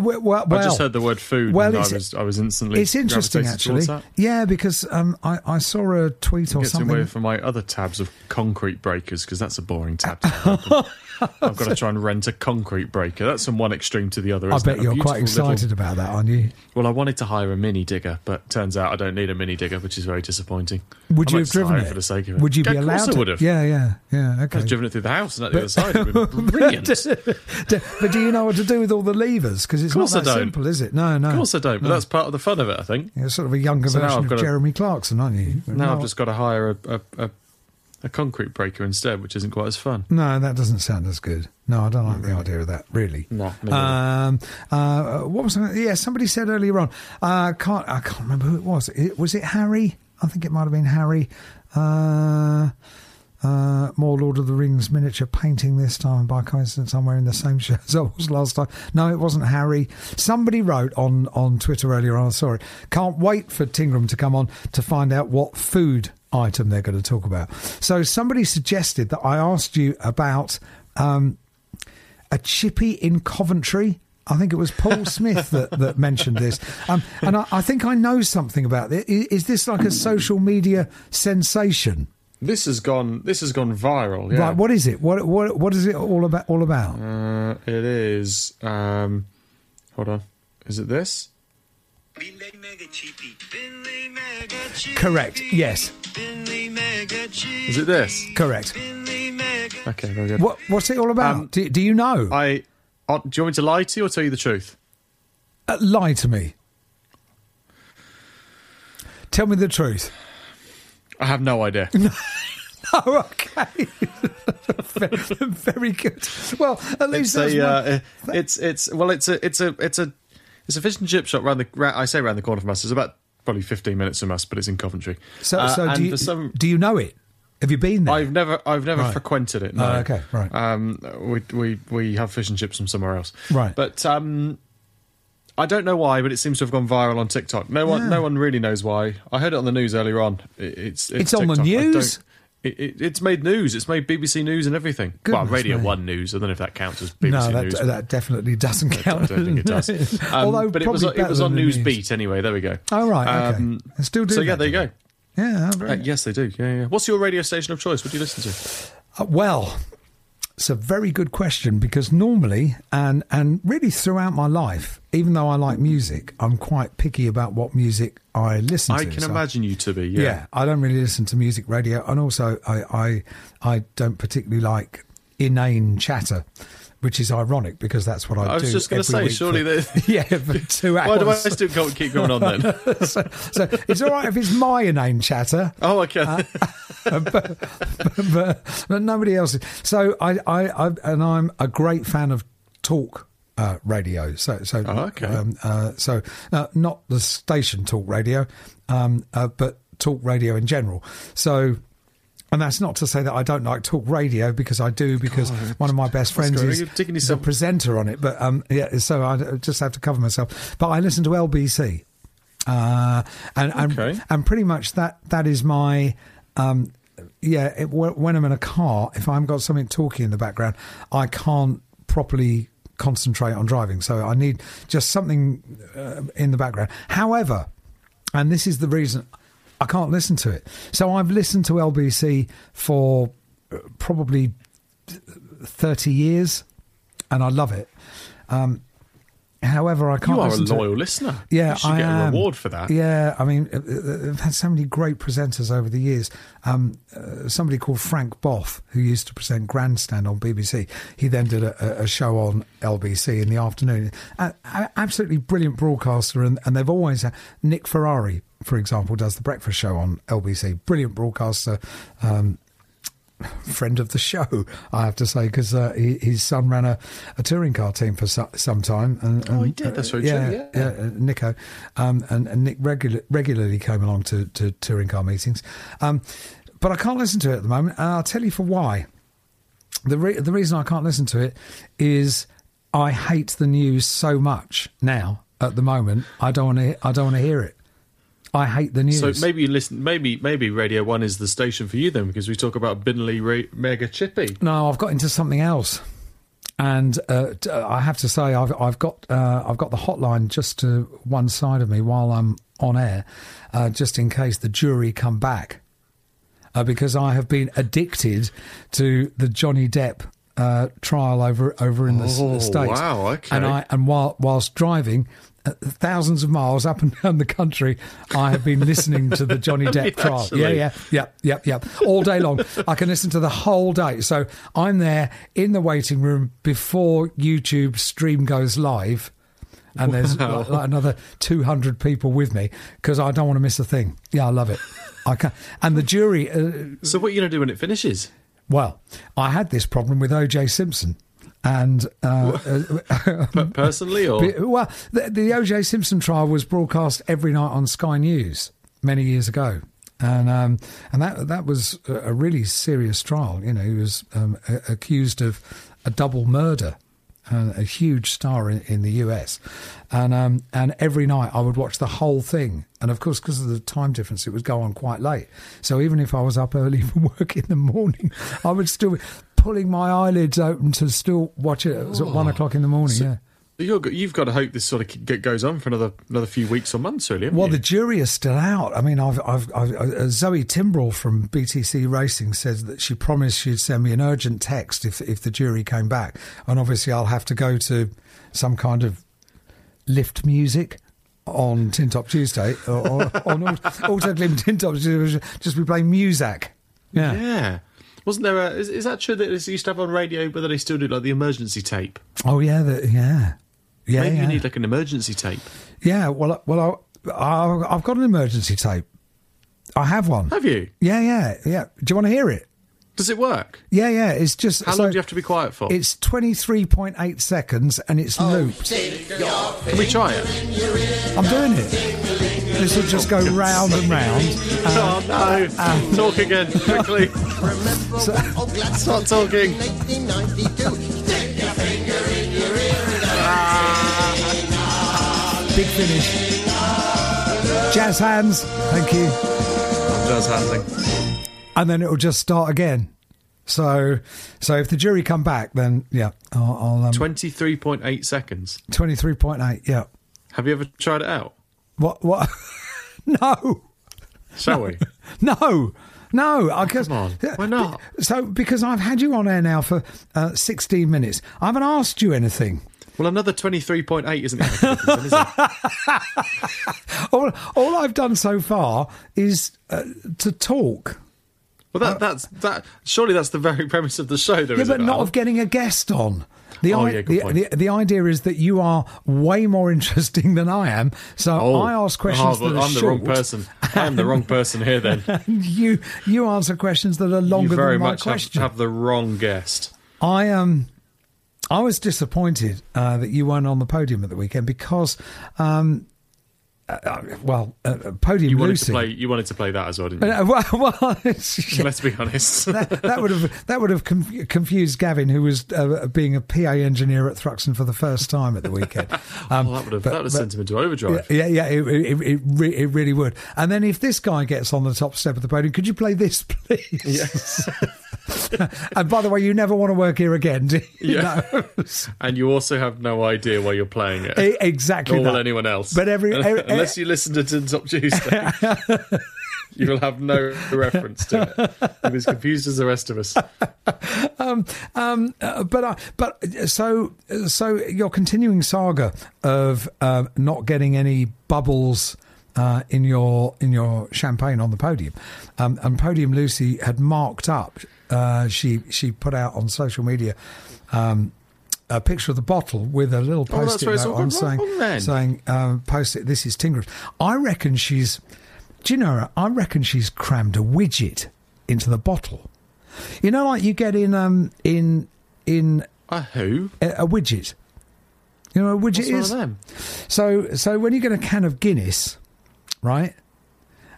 Speaker 4: well, well,
Speaker 10: I just heard the word food,
Speaker 4: well,
Speaker 10: and I was I was instantly.
Speaker 4: It's interesting, actually. Yeah, because um, I, I saw a tweet or something.
Speaker 10: away from my other tabs of concrete breakers because that's a boring tab. I've got to try and rent a concrete breaker. That's from one extreme to the other.
Speaker 4: I bet
Speaker 10: it?
Speaker 4: You're quite excited
Speaker 10: little-
Speaker 4: about that, aren't you?
Speaker 10: Well, I wanted to hire a mini digger, but turns out I don't need a mini digger, which is very disappointing.
Speaker 4: Would
Speaker 10: I
Speaker 4: you have driven
Speaker 10: it for the sake of it?
Speaker 4: Would you be
Speaker 10: Yeah, of
Speaker 4: allowed to?
Speaker 10: would have.
Speaker 4: Yeah, yeah, yeah. Okay.
Speaker 10: I've driven it through the house and at the other side. It would been brilliant.
Speaker 4: But do you know what to do with all the levers? Because it's not that simple, is it? No, no.
Speaker 10: Of course I don't, but
Speaker 4: No.
Speaker 10: that's part of the fun of it, I think.
Speaker 4: You're sort of a younger
Speaker 10: So
Speaker 4: version of Jeremy Clarkson, aren't you?
Speaker 10: Now
Speaker 4: no,
Speaker 10: I've just got to hire a, a, a, a concrete breaker instead, which isn't quite as fun.
Speaker 4: No, that doesn't sound as good. No, I don't like the idea of that. Really.
Speaker 10: No.
Speaker 4: Um, uh, what was? I- Yeah, somebody said earlier on. Uh, can't I can't remember who it was. It, was it Harry? I think it might have been Harry. Uh, uh, more Lord of the Rings miniature painting this time. By coincidence, I'm wearing the same shirt as I was last time. No, it wasn't Harry. Somebody wrote on, on Twitter earlier on. I saw it. Can't wait for Tingram to come on to find out what food item they're going to talk about. So somebody suggested that I asked you about um, a chippy in Coventry. I think it was Paul Smith that, that mentioned this. Um, and I, I think I know something about it. Is, is this like a social media sensation?
Speaker 10: This has gone. This has gone viral. Yeah.
Speaker 4: Right, what is it? What what what is it all about? All about?
Speaker 10: Uh, it is. Um, hold on. Is it this?
Speaker 4: Correct. Yes.
Speaker 10: Is it this?
Speaker 4: Correct.
Speaker 10: Okay, very good.
Speaker 4: What what's it all about?
Speaker 10: Um,
Speaker 4: do, do you know?
Speaker 10: I. Uh, do you want me to lie to you or tell you the truth?
Speaker 4: Uh, lie to me. Tell me the truth.
Speaker 10: I have no idea.
Speaker 4: Oh, okay. very, very good. Well, at least
Speaker 10: it's
Speaker 4: that's
Speaker 10: a, uh, it's it's well, it's a it's a it's a it's a fish and chip shop around the I say around the corner from us. It's about probably fifteen minutes from us, but it's in Coventry.
Speaker 4: so.
Speaker 10: Uh,
Speaker 4: so do you,
Speaker 10: some,
Speaker 4: do you know it? Have you been there?
Speaker 10: I've never I've never
Speaker 4: Right.
Speaker 10: frequented it. No.
Speaker 4: Oh, okay, right.
Speaker 10: Um, we we we have fish and chips from somewhere else.
Speaker 4: Right.
Speaker 10: But um, I don't know why, but it seems to have gone viral on TikTok. No one
Speaker 4: Yeah.
Speaker 10: no one really knows why. I heard it on the news earlier on. It, it's,
Speaker 4: It's on the
Speaker 10: TikTok. Don't-
Speaker 4: news?
Speaker 10: It, it, it's made news. It's made BBC News and everything. well, Radio
Speaker 4: me.
Speaker 10: One News. I don't know if that counts as BBC
Speaker 4: no, that,
Speaker 10: News.
Speaker 4: that definitely doesn't count.
Speaker 10: I don't think it does. Um,
Speaker 4: Although,
Speaker 10: but it was it was on
Speaker 4: Newsbeat
Speaker 10: News. Anyway. There we go.
Speaker 4: Oh, right, okay.
Speaker 10: Um,
Speaker 4: still do
Speaker 10: So yeah, there you go.
Speaker 4: Yeah,
Speaker 10: Uh, yes, they do. Yeah, yeah. What's your radio station of choice? What do you listen to?
Speaker 4: Uh, well, it's a very good question because normally and and really throughout my life, even though I like music, I'm quite picky about what music I listen
Speaker 10: I
Speaker 4: to.
Speaker 10: I can
Speaker 4: So-
Speaker 10: imagine you to be.
Speaker 4: Yeah.
Speaker 10: Yeah.
Speaker 4: I don't really listen to music radio, and also I I, I don't particularly like inane chatter. Which is ironic because that's what I,
Speaker 10: I was
Speaker 4: do.
Speaker 10: just going to say, surely
Speaker 4: for, yeah, for two hours.
Speaker 10: Why do I still keep going on then?
Speaker 4: so, so it's all right if it's my inane chatter,
Speaker 10: Oh, okay.
Speaker 4: but, but, but nobody else. is. So I, I, I, and I'm a great fan of talk uh, radio. So, so,
Speaker 10: Oh, okay.
Speaker 4: um, uh, so uh, not the station talk radio, um, uh, but talk radio in general. So. And that's not to say that I don't like talk radio because I do because one of my best friends is
Speaker 10: yourself-
Speaker 4: presenter on it. But um, yeah, so I just have to cover myself. But I listen to LBC, uh, and and,
Speaker 10: Okay.
Speaker 4: and pretty much that that is my um, yeah. It, when I'm in a car, if I've got something talking in the background, I can't properly concentrate on driving. So I need just something uh, in the background. However, and this is the reason I can't listen to it. So I've listened to LBC for uh, probably 30 years and I love it. Um, however, I can't
Speaker 10: you are a
Speaker 4: listen to
Speaker 10: loyal listener.
Speaker 4: yeah,
Speaker 10: you should
Speaker 4: I
Speaker 10: get
Speaker 4: am.
Speaker 10: a reward for that.
Speaker 4: Yeah, I mean, uh, uh, I've had so many great presenters over the years. Um, uh, somebody called Frank Bough, who used to present Grandstand on BBC, he then did a, a- a show on LBC in the afternoon. Uh, absolutely brilliant broadcaster, and, and they've always had Nick Ferrari, for example, does the breakfast show on LBC. Brilliant broadcaster. Um, friend of the show, I have to say, because uh, he, his son ran a, a touring car team for so, some time. And,
Speaker 10: Oh, he did, that's
Speaker 4: uh,
Speaker 10: very
Speaker 4: yeah,
Speaker 10: true, yeah.
Speaker 4: yeah, uh, Nico, um, and, and Nick regular, regularly came along to, to touring car meetings. Um, but I can't listen to it at the moment, and I'll tell you for why. The re- the reason I can't listen to it is I hate the news so much now. At the moment, I don't want to. I don't want to hear it. I hate the news.
Speaker 10: So maybe you listen. Maybe maybe Radio One is the station for you then, because we talk about Binley Mega Chippy.
Speaker 4: No, I've got into something else. and uh, t- I have to say, I've I've got uh, I've got the hotline just to one side of me while I'm on air, uh, just in case the jury come back, uh, because I have been addicted to the Johnny Depp uh, trial over over in the
Speaker 10: Oh,
Speaker 4: states.
Speaker 10: wow, okay.
Speaker 4: And I and while whilst driving. Thousands of miles up and down the country, I have been listening to the Johnny Depp trial.
Speaker 10: actually?
Speaker 4: Yeah, yeah, yeah, yeah, yeah. All day long. I can listen to the whole day. So I'm there in the waiting room before YouTube stream goes live. And there's like another 200 people with me because I don't want to miss a thing. Yeah, I love it. I can And the jury, uh,
Speaker 10: So what are you going to do when it finishes?
Speaker 4: well, I had this problem with OJ Simpson. And uh, uh,
Speaker 10: personally, or
Speaker 4: Well, the, the O.J. Simpson trial was broadcast every night on Sky News many years ago, and um, and that that was a really serious trial. You know, he was um, a- accused of a double murder. Uh, a huge star in, in the US, and um, and every night I would watch the whole thing, and of course because of the time difference, it would go on quite late. So even if I was up early for work in the morning, I would still be pulling my eyelids open to still watch it at sort at one o'clock in the morning. yeah.
Speaker 10: You're, you've got to hope this sort of goes on for another another few weeks or months, really.
Speaker 4: Well,
Speaker 10: you?
Speaker 4: the jury is still out. I mean, I've, I've, I've uh, Zoe Timbrell from BTC Racing says that she promised she'd send me an urgent text if if the jury came back, and obviously I'll have to go to some kind of lift music on Tin Top Tuesday or, or on Autoglim Tin Top Tuesday, just be playing music. Yeah.
Speaker 10: yeah. Wasn't there a? Is, is that true that it used to have on radio, whether they still do like the emergency tape?
Speaker 4: Oh yeah, the, yeah, yeah.
Speaker 10: Maybe
Speaker 4: yeah.
Speaker 10: you need like an emergency tape.
Speaker 4: yeah. Well, well, I, I, I've got an emergency tape. I have one.
Speaker 10: Have you?
Speaker 4: Yeah, yeah, yeah. Do you want to hear it?
Speaker 10: Does it work?
Speaker 4: Yeah, yeah. It's just
Speaker 10: How
Speaker 4: so
Speaker 10: long do you have to be quiet for?
Speaker 4: It's twenty three point eight seconds and it's looped.
Speaker 10: Can we try it?
Speaker 4: I'm doing it. This will just go oh, round and round.
Speaker 10: oh no! Uh, uh, Talk again quickly. Start talking.
Speaker 4: Big finish. Jazz hands. Thank you.
Speaker 10: Jazz handling.
Speaker 4: And then it will just start again. So, so if the jury come back, then yeah, I'll, I'll um,
Speaker 10: Twenty-three point eight seconds.
Speaker 4: twenty three point eight. Yeah.
Speaker 10: Have you ever tried it out?
Speaker 4: What? What? no.
Speaker 10: Shall we?
Speaker 4: No, no. I guess,
Speaker 10: Come on, why not?
Speaker 4: So, because I've had you on air now for uh, 16 minutes, I haven't asked you anything.
Speaker 10: Well, another twenty-three point eight isn't going to make a difference, then, is it?
Speaker 4: All, all I've done so far is uh, to talk.
Speaker 10: Well, that, that's that. Surely that's the very premise of the show, though.
Speaker 4: Yeah, but
Speaker 10: it,
Speaker 4: not
Speaker 10: Al?
Speaker 4: of getting a guest on. The,
Speaker 10: Oh,
Speaker 4: i-
Speaker 10: yeah, good
Speaker 4: the,
Speaker 10: point.
Speaker 4: the, the idea is that you are way more interesting than I am. So
Speaker 10: Oh,
Speaker 4: I ask questions
Speaker 10: oh, well,
Speaker 4: that are
Speaker 10: I'm the
Speaker 4: short.
Speaker 10: wrong person. I am the wrong person here. Then
Speaker 4: you you answer questions that are
Speaker 10: you
Speaker 4: longer
Speaker 10: very
Speaker 4: than my
Speaker 10: much have,
Speaker 4: question.
Speaker 10: have the wrong guest.
Speaker 4: I um, I was disappointed uh, that you weren't on the podium at the weekend because, um, uh, uh, well, uh, uh, podium
Speaker 10: You wanted
Speaker 4: Lucy.
Speaker 10: to play. You wanted to play that as well, didn't you?
Speaker 4: Uh, well, well
Speaker 10: Let's be honest.
Speaker 4: that, that would have that would have confused Gavin, who was uh, being a PA engineer at Thruxton for the first time at the weekend. Um,
Speaker 10: well, that would have
Speaker 4: but-
Speaker 10: that would have
Speaker 4: but-
Speaker 10: sent him into overdrive.
Speaker 4: Yeah, yeah, it, it, it, re- it really would. And then if this guy gets on the top step of the podium, could you play this, please?
Speaker 10: Yes.
Speaker 4: and by the way, you never want to work here again, do you?
Speaker 10: Yeah.
Speaker 4: No.
Speaker 10: and you also have no idea why you're playing it.
Speaker 4: Exactly
Speaker 10: Nor will anyone else.
Speaker 4: But every- every-
Speaker 10: unless you listen to Tin Top Tuesday, you will have no reference to it. You're as confused as the rest of us.
Speaker 4: um, um, uh, but uh, but uh, so so your continuing saga of uh, not getting any bubbles. Uh, in your in your champagne on the podium, um, and Podium Lucy had marked up. Uh, she she put out on social media um, a picture of the bottle with a little
Speaker 10: Oh,
Speaker 4: post-it note on saying
Speaker 10: then.
Speaker 4: saying um, post it. This is Tingers. I reckon she's. Do you know? I reckon she's crammed a widget into the bottle. You know, like you get in um in in
Speaker 10: A who?
Speaker 4: a, a widget. You know what a widget
Speaker 10: What's
Speaker 4: is? So so when you get a can of Guinness, right,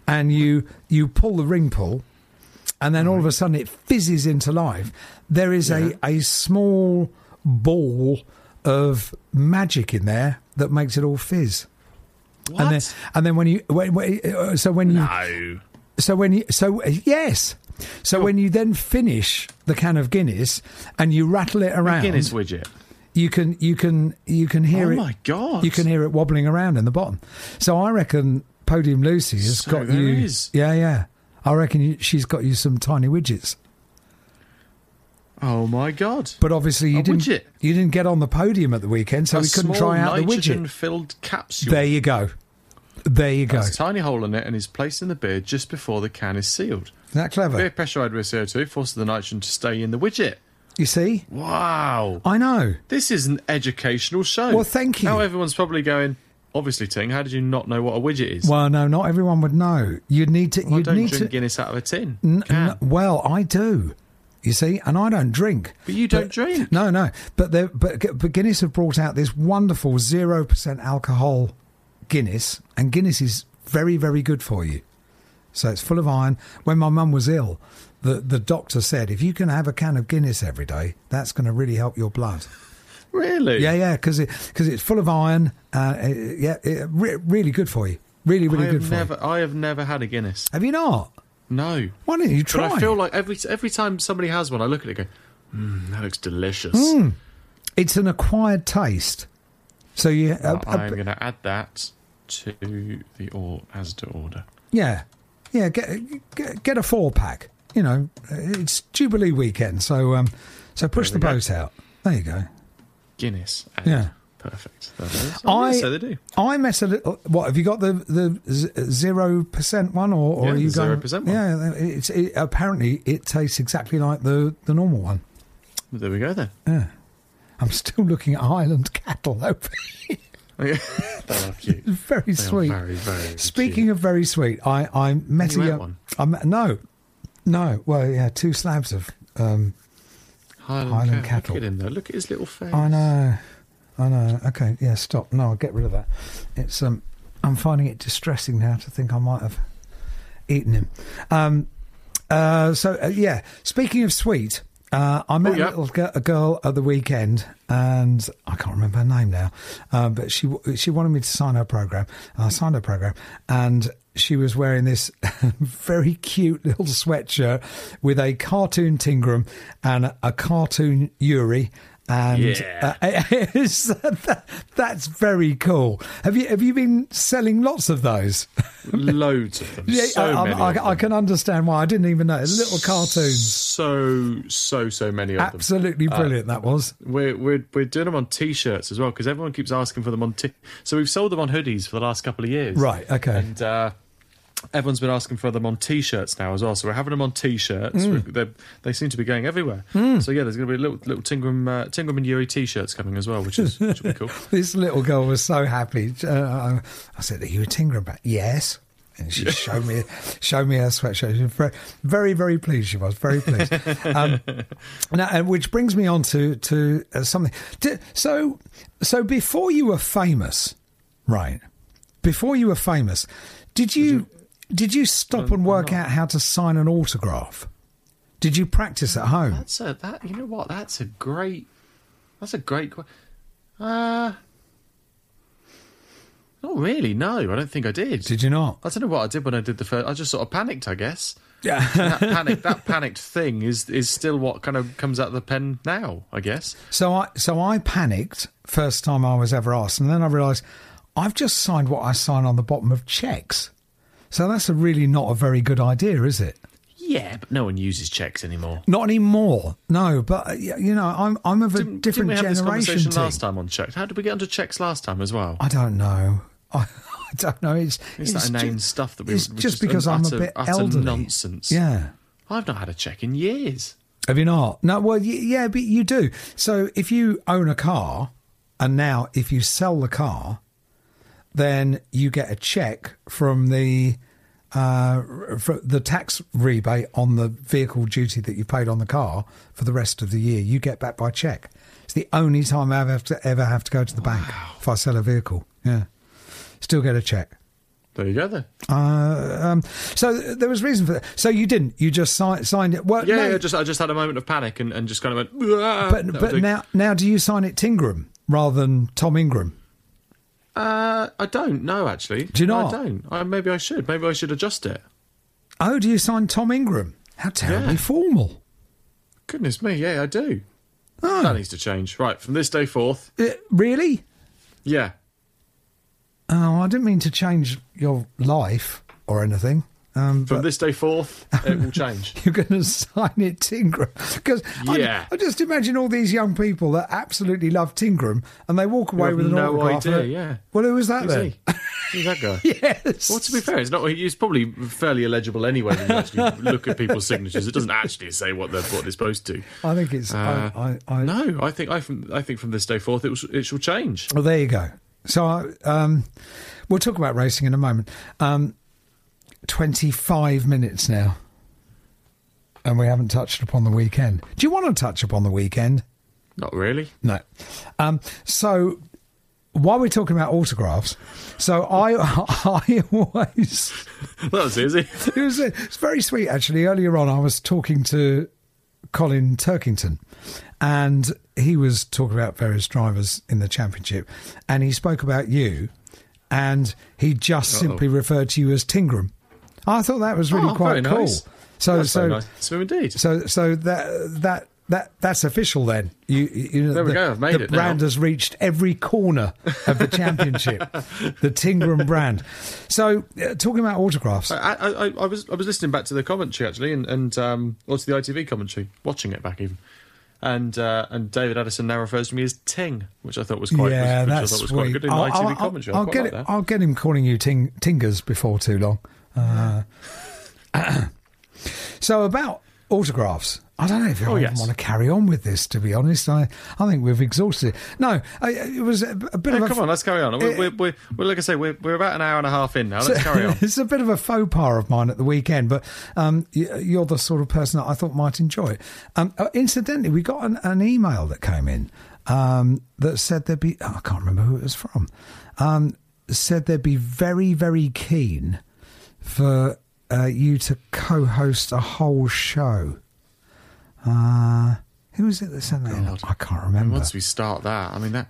Speaker 4: and you you pull the ring pull, and then all of a sudden it fizzes into life. There is
Speaker 10: Yeah.
Speaker 4: a a small ball of magic in there that makes it all fizz. And then
Speaker 10: What?
Speaker 4: and then when you when, when, uh, so when you
Speaker 10: No.
Speaker 4: so when you so uh, yes So when you then finish the can of Guinness and you rattle it around, the
Speaker 10: Guinness widget.
Speaker 4: you can you can you can hear it.
Speaker 10: Oh
Speaker 4: it.
Speaker 10: my God.
Speaker 4: You can hear it wobbling around in the bottom. So I reckon Podium Lucy has
Speaker 10: So
Speaker 4: got you.
Speaker 10: is.
Speaker 4: Yeah, yeah. I reckon you, she's got you some tiny widgets.
Speaker 10: Oh my god!
Speaker 4: But obviously you
Speaker 10: A
Speaker 4: didn't.
Speaker 10: widget?
Speaker 4: You didn't get on the podium at the weekend, so
Speaker 10: a
Speaker 4: we couldn't try out the widget.
Speaker 10: nitrogen-filled capsule.
Speaker 4: There you go. There you go.
Speaker 10: Has a tiny hole in it and is placed in the beer just before the can is sealed.
Speaker 4: that clever?
Speaker 10: Beer pressurized with CO2 forces the nitrogen to stay in the widget.
Speaker 4: You see?
Speaker 10: Wow.
Speaker 4: I know.
Speaker 10: This is an educational show.
Speaker 4: Well, thank you.
Speaker 10: Now everyone's probably going, obviously, Ting, how did you not know what a widget is?
Speaker 4: Well, no, not everyone would know. You'd need to.
Speaker 10: Well, I
Speaker 4: you'd
Speaker 10: don't
Speaker 4: need
Speaker 10: drink
Speaker 4: to.
Speaker 10: Guinness out of a tin.
Speaker 4: N- n- well, I do. You see, and I don't drink.
Speaker 10: But you don't drink.
Speaker 4: No, no. But but but Guinness have brought out this wonderful zero percent alcohol Guinness, and Guinness is very very good for you. So it's full of iron. When my mum was ill, the the doctor said if you can have a can of Guinness every day, that's going to really help your blood.
Speaker 10: Really?
Speaker 4: Yeah, yeah, because it, cause it's full of iron. Uh, yeah, it, re- really good for you. Really, really
Speaker 10: I
Speaker 4: good for
Speaker 10: never,
Speaker 4: you.
Speaker 10: I have never had a Guinness.
Speaker 4: Have you not?
Speaker 10: No.
Speaker 4: Why don't you try?
Speaker 10: But I feel like every every time somebody has one, I look at it and go, mm, that looks delicious.
Speaker 4: Mm. It's an acquired taste. So you, uh,
Speaker 10: I'm
Speaker 4: uh,
Speaker 10: going to add that to the or as to order.
Speaker 4: yeah, yeah. Get, get get a four pack. You know, it's Jubilee weekend, so um, so push the
Speaker 10: There we go.
Speaker 4: boat out. There you go.
Speaker 10: Guinness.
Speaker 4: Yeah.
Speaker 10: Perfect. That is. Oh,
Speaker 4: I
Speaker 10: yeah, so they do.
Speaker 4: I mess a little. What have you got the the zero percent one or, or
Speaker 10: Yeah,
Speaker 4: are you going
Speaker 10: 0% one.
Speaker 4: Yeah, it's it, apparently it tastes exactly like the the normal one.
Speaker 10: There we go then.
Speaker 4: Yeah, I'm still looking at Highland cattle over here.
Speaker 10: Oh, they are cute.
Speaker 4: very
Speaker 10: They are
Speaker 4: sweet.
Speaker 10: very, very
Speaker 4: Speaking
Speaker 10: cute.
Speaker 4: of very sweet, I I met
Speaker 10: You
Speaker 4: a young-
Speaker 10: one?
Speaker 4: I met, no, no. Well, yeah, two slabs of. Um,
Speaker 10: Highland,
Speaker 4: Highland
Speaker 10: cat.
Speaker 4: cattle.
Speaker 10: Look at him though. Look at his little face.
Speaker 4: I know, I know. Okay, yeah, stop. No, I'll get rid of that. It's um, I'm finding it distressing now to think I might have eaten him. Um, uh, so uh, yeah. Speaking of sweet, uh, I met
Speaker 10: Oh, yeah.
Speaker 4: a little girl, a girl at the weekend, and I can't remember her name now, um, but she she wanted me to sign her program, and I signed her program, and she was wearing this very cute little sweatshirt with a cartoon Tingram and a cartoon Yuri. And
Speaker 10: Yeah.
Speaker 4: uh, that, that's very cool. Have you have you been selling lots of those?
Speaker 10: Loads of them. so
Speaker 4: I,
Speaker 10: many.
Speaker 4: I,
Speaker 10: of
Speaker 4: I
Speaker 10: them.
Speaker 4: can understand why. I didn't even know. Little cartoons.
Speaker 10: So so so many of them.
Speaker 4: Absolutely
Speaker 10: Uh,
Speaker 4: brilliant. that was.
Speaker 10: We're we're we're doing them on t-shirts as well because everyone keeps asking for them on t. So we've sold them on hoodies for the last couple of years.
Speaker 4: Right, okay.
Speaker 10: And uh, everyone's been asking for them on t-shirts now as well. So we're having them on t-shirts.
Speaker 4: Mm.
Speaker 10: They they seem to be going everywhere. So yeah, there's going to be little little Tingram uh, Tingram and Yuri t-shirts coming as well, which is which will be cool.
Speaker 4: This little girl was so happy. Uh, I said, "Are you a Tingram bat?" Yes. And she showed me showed me her sweatshirt. She was very, very, very pleased. She was very pleased. Um, now, and which brings me on to to uh, something. So, so before you were famous, right? Before you were famous, did you did you stop and work out how to sign an autograph? Did you practice at home?
Speaker 10: That's a that you know what? That's a great. That's a great. Uh not really. No, I don't think I did.
Speaker 4: Did you not?
Speaker 10: I don't know what I did when I did the first. I just sort of panicked, I guess.
Speaker 4: Yeah.
Speaker 10: that panic, that panicked thing is is still what kind of comes out of the pen now, I guess.
Speaker 4: So I so I panicked first time I was ever asked, and then I realised I've just signed what I sign on the bottom of checks. So that's a really not a very good idea, is it?
Speaker 10: Yeah, but no one uses checks anymore.
Speaker 4: Not anymore. No, but uh, you know, I'm I'm of a
Speaker 10: Didn't,
Speaker 4: different
Speaker 10: didn't we have this conversation last time on checks? How did we get onto checks last time as well?
Speaker 4: I don't know. I, I don't know. It's
Speaker 10: Is
Speaker 4: it's
Speaker 10: that inane stuff that we?
Speaker 4: It's
Speaker 10: which
Speaker 4: just because I'm a bit elderly.
Speaker 10: Nonsense.
Speaker 4: Yeah.
Speaker 10: I've not had a check in years.
Speaker 4: Have you not? No, well, yeah, but you do. So if you own a car, and now if you sell the car, then you get a check from the uh, the tax rebate on the vehicle duty that you paid on the car for the rest of the year. You get back by check. It's the only time I ever have to ever have to go to the bank if I sell a vehicle. Yeah, still get a check.
Speaker 10: There you go then.
Speaker 4: Uh, um, so there was reason for that. So you didn't. You just si- signed it. Well,
Speaker 10: Yeah,
Speaker 4: no,
Speaker 10: yeah, just I just had a moment of panic and, and just kind of went. "Ah."
Speaker 4: but but now now do you sign it Tingram rather than Tom Ingram?
Speaker 10: Uh, I don't know actually.
Speaker 4: Do you
Speaker 10: No,
Speaker 4: not?
Speaker 10: I don't. I, maybe I should. Maybe I should adjust it.
Speaker 4: Oh, do you sign Tom Ingram? How terribly
Speaker 10: Yeah.
Speaker 4: formal.
Speaker 10: Goodness me, yeah, I do.
Speaker 4: Oh.
Speaker 10: That needs to change. Right, from this day forth,
Speaker 4: Uh, really?
Speaker 10: yeah.
Speaker 4: Oh, I didn't mean to change your life or anything. Um,
Speaker 10: From this day forth, it will change.
Speaker 4: you're going to sign it Tingram because
Speaker 10: Yeah.
Speaker 4: I, I just imagine all these young people that absolutely love Tingram and they walk away with an
Speaker 10: no
Speaker 4: autograph.
Speaker 10: idea,
Speaker 4: and-
Speaker 10: yeah.
Speaker 4: Well, who was that
Speaker 10: Who's
Speaker 4: then?
Speaker 10: he? Who's that guy?
Speaker 4: yes.
Speaker 10: Well, to be fair, it's not. It's probably fairly illegible anyway when you actually look at people's signatures. It doesn't actually say what they're what they're supposed to.
Speaker 4: I think it's.
Speaker 10: Uh,
Speaker 4: I, I, I,
Speaker 10: No, I think I from I think from this day forth it will, it shall change.
Speaker 4: Well, there you go. So um, we'll talk about racing in a moment. Um, 25 minutes now. And we haven't touched upon the weekend. Do you want to touch upon the weekend?
Speaker 10: Not really.
Speaker 4: No. Um, so while we're talking about autographs, so I I always
Speaker 10: That was easy.
Speaker 4: it was it's very sweet actually. Earlier on, I was talking to Colin Turkington, and he was talking about various drivers in the championship, and he spoke about you, and he just
Speaker 10: Uh-oh.
Speaker 4: simply referred to you as Tingram. I thought that was really
Speaker 10: Oh,
Speaker 4: quite cool.
Speaker 10: nice.
Speaker 4: So
Speaker 10: That's
Speaker 4: so
Speaker 10: nice. So indeed.
Speaker 4: so so that that. That that's official then. You, you know,
Speaker 10: There we
Speaker 4: the,
Speaker 10: go, I've made
Speaker 4: the
Speaker 10: it now.
Speaker 4: brand has reached every corner of the championship. the Tingram brand. So, uh, talking about autographs,
Speaker 10: I, I, I, was I was listening back to the commentary actually, and and um, or to the ITV commentary, watching it back even, and uh, and David Addison now refers to me as Ting, which I thought was quite
Speaker 4: yeah,
Speaker 10: which,
Speaker 4: that's
Speaker 10: I thought was quite good in
Speaker 4: I'll,
Speaker 10: ITV
Speaker 4: I'll-
Speaker 10: commentary.
Speaker 4: I'll
Speaker 10: I quite
Speaker 4: get
Speaker 10: like
Speaker 4: it. I'll get him calling you ting, Tingers before too long. Uh, so about autographs. I don't know if I
Speaker 10: Oh, yes.
Speaker 4: want to carry on with this. To be honest, I I think we've exhausted. it. No, I, it was a, a bit of a
Speaker 10: come on, let's carry on. We're,
Speaker 4: Uh,
Speaker 10: we're, we're, we're, like I say, we're, we're about an hour and a half in now. Let's carry on.
Speaker 4: it's a bit of a faux pas of mine at the weekend, but um, you're the sort of person that I thought might enjoy it. Um, uh, incidentally, we got an, an email that came in um, that said there'd be, oh, I can't remember who it was from, um, said they'd be very, very keen for uh, you to co host a whole show. Uh, who was it that sent that? I can't
Speaker 10: And
Speaker 4: remember.
Speaker 10: once we start that, I mean that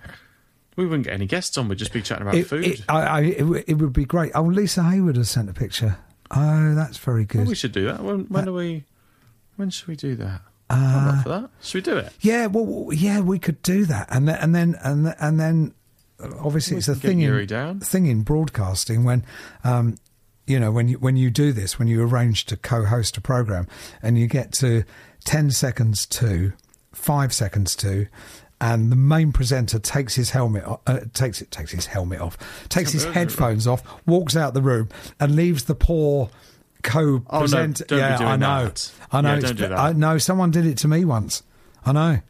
Speaker 10: we wouldn't get any guests on. We'd just be chatting about
Speaker 4: It,
Speaker 10: food.
Speaker 4: it, I, I, it, it would be great. Oh, Lisa Hayward has sent a picture. Oh, that's very good.
Speaker 10: well, we should do that. When, when are we? When should we do that?
Speaker 4: Uh,
Speaker 10: I'm up for that. Should we do it?
Speaker 4: Yeah, well, yeah, we could do that, and then and then and and then uh, obviously
Speaker 10: We
Speaker 4: it's a thing in
Speaker 10: down.
Speaker 4: thing in broadcasting when, um, you know, when you when you do this, when you arrange to co-host a program, and you get to ten seconds to five seconds to. And the main presenter takes his helmet, uh, takes it, takes his helmet off, takes his headphones off, walks out the room, and leaves the poor co-presenter.
Speaker 10: don't be
Speaker 4: yeah, I know,
Speaker 10: that.
Speaker 4: I know.
Speaker 10: Yeah, don't do that.
Speaker 4: I know. Someone did it to me once. I know.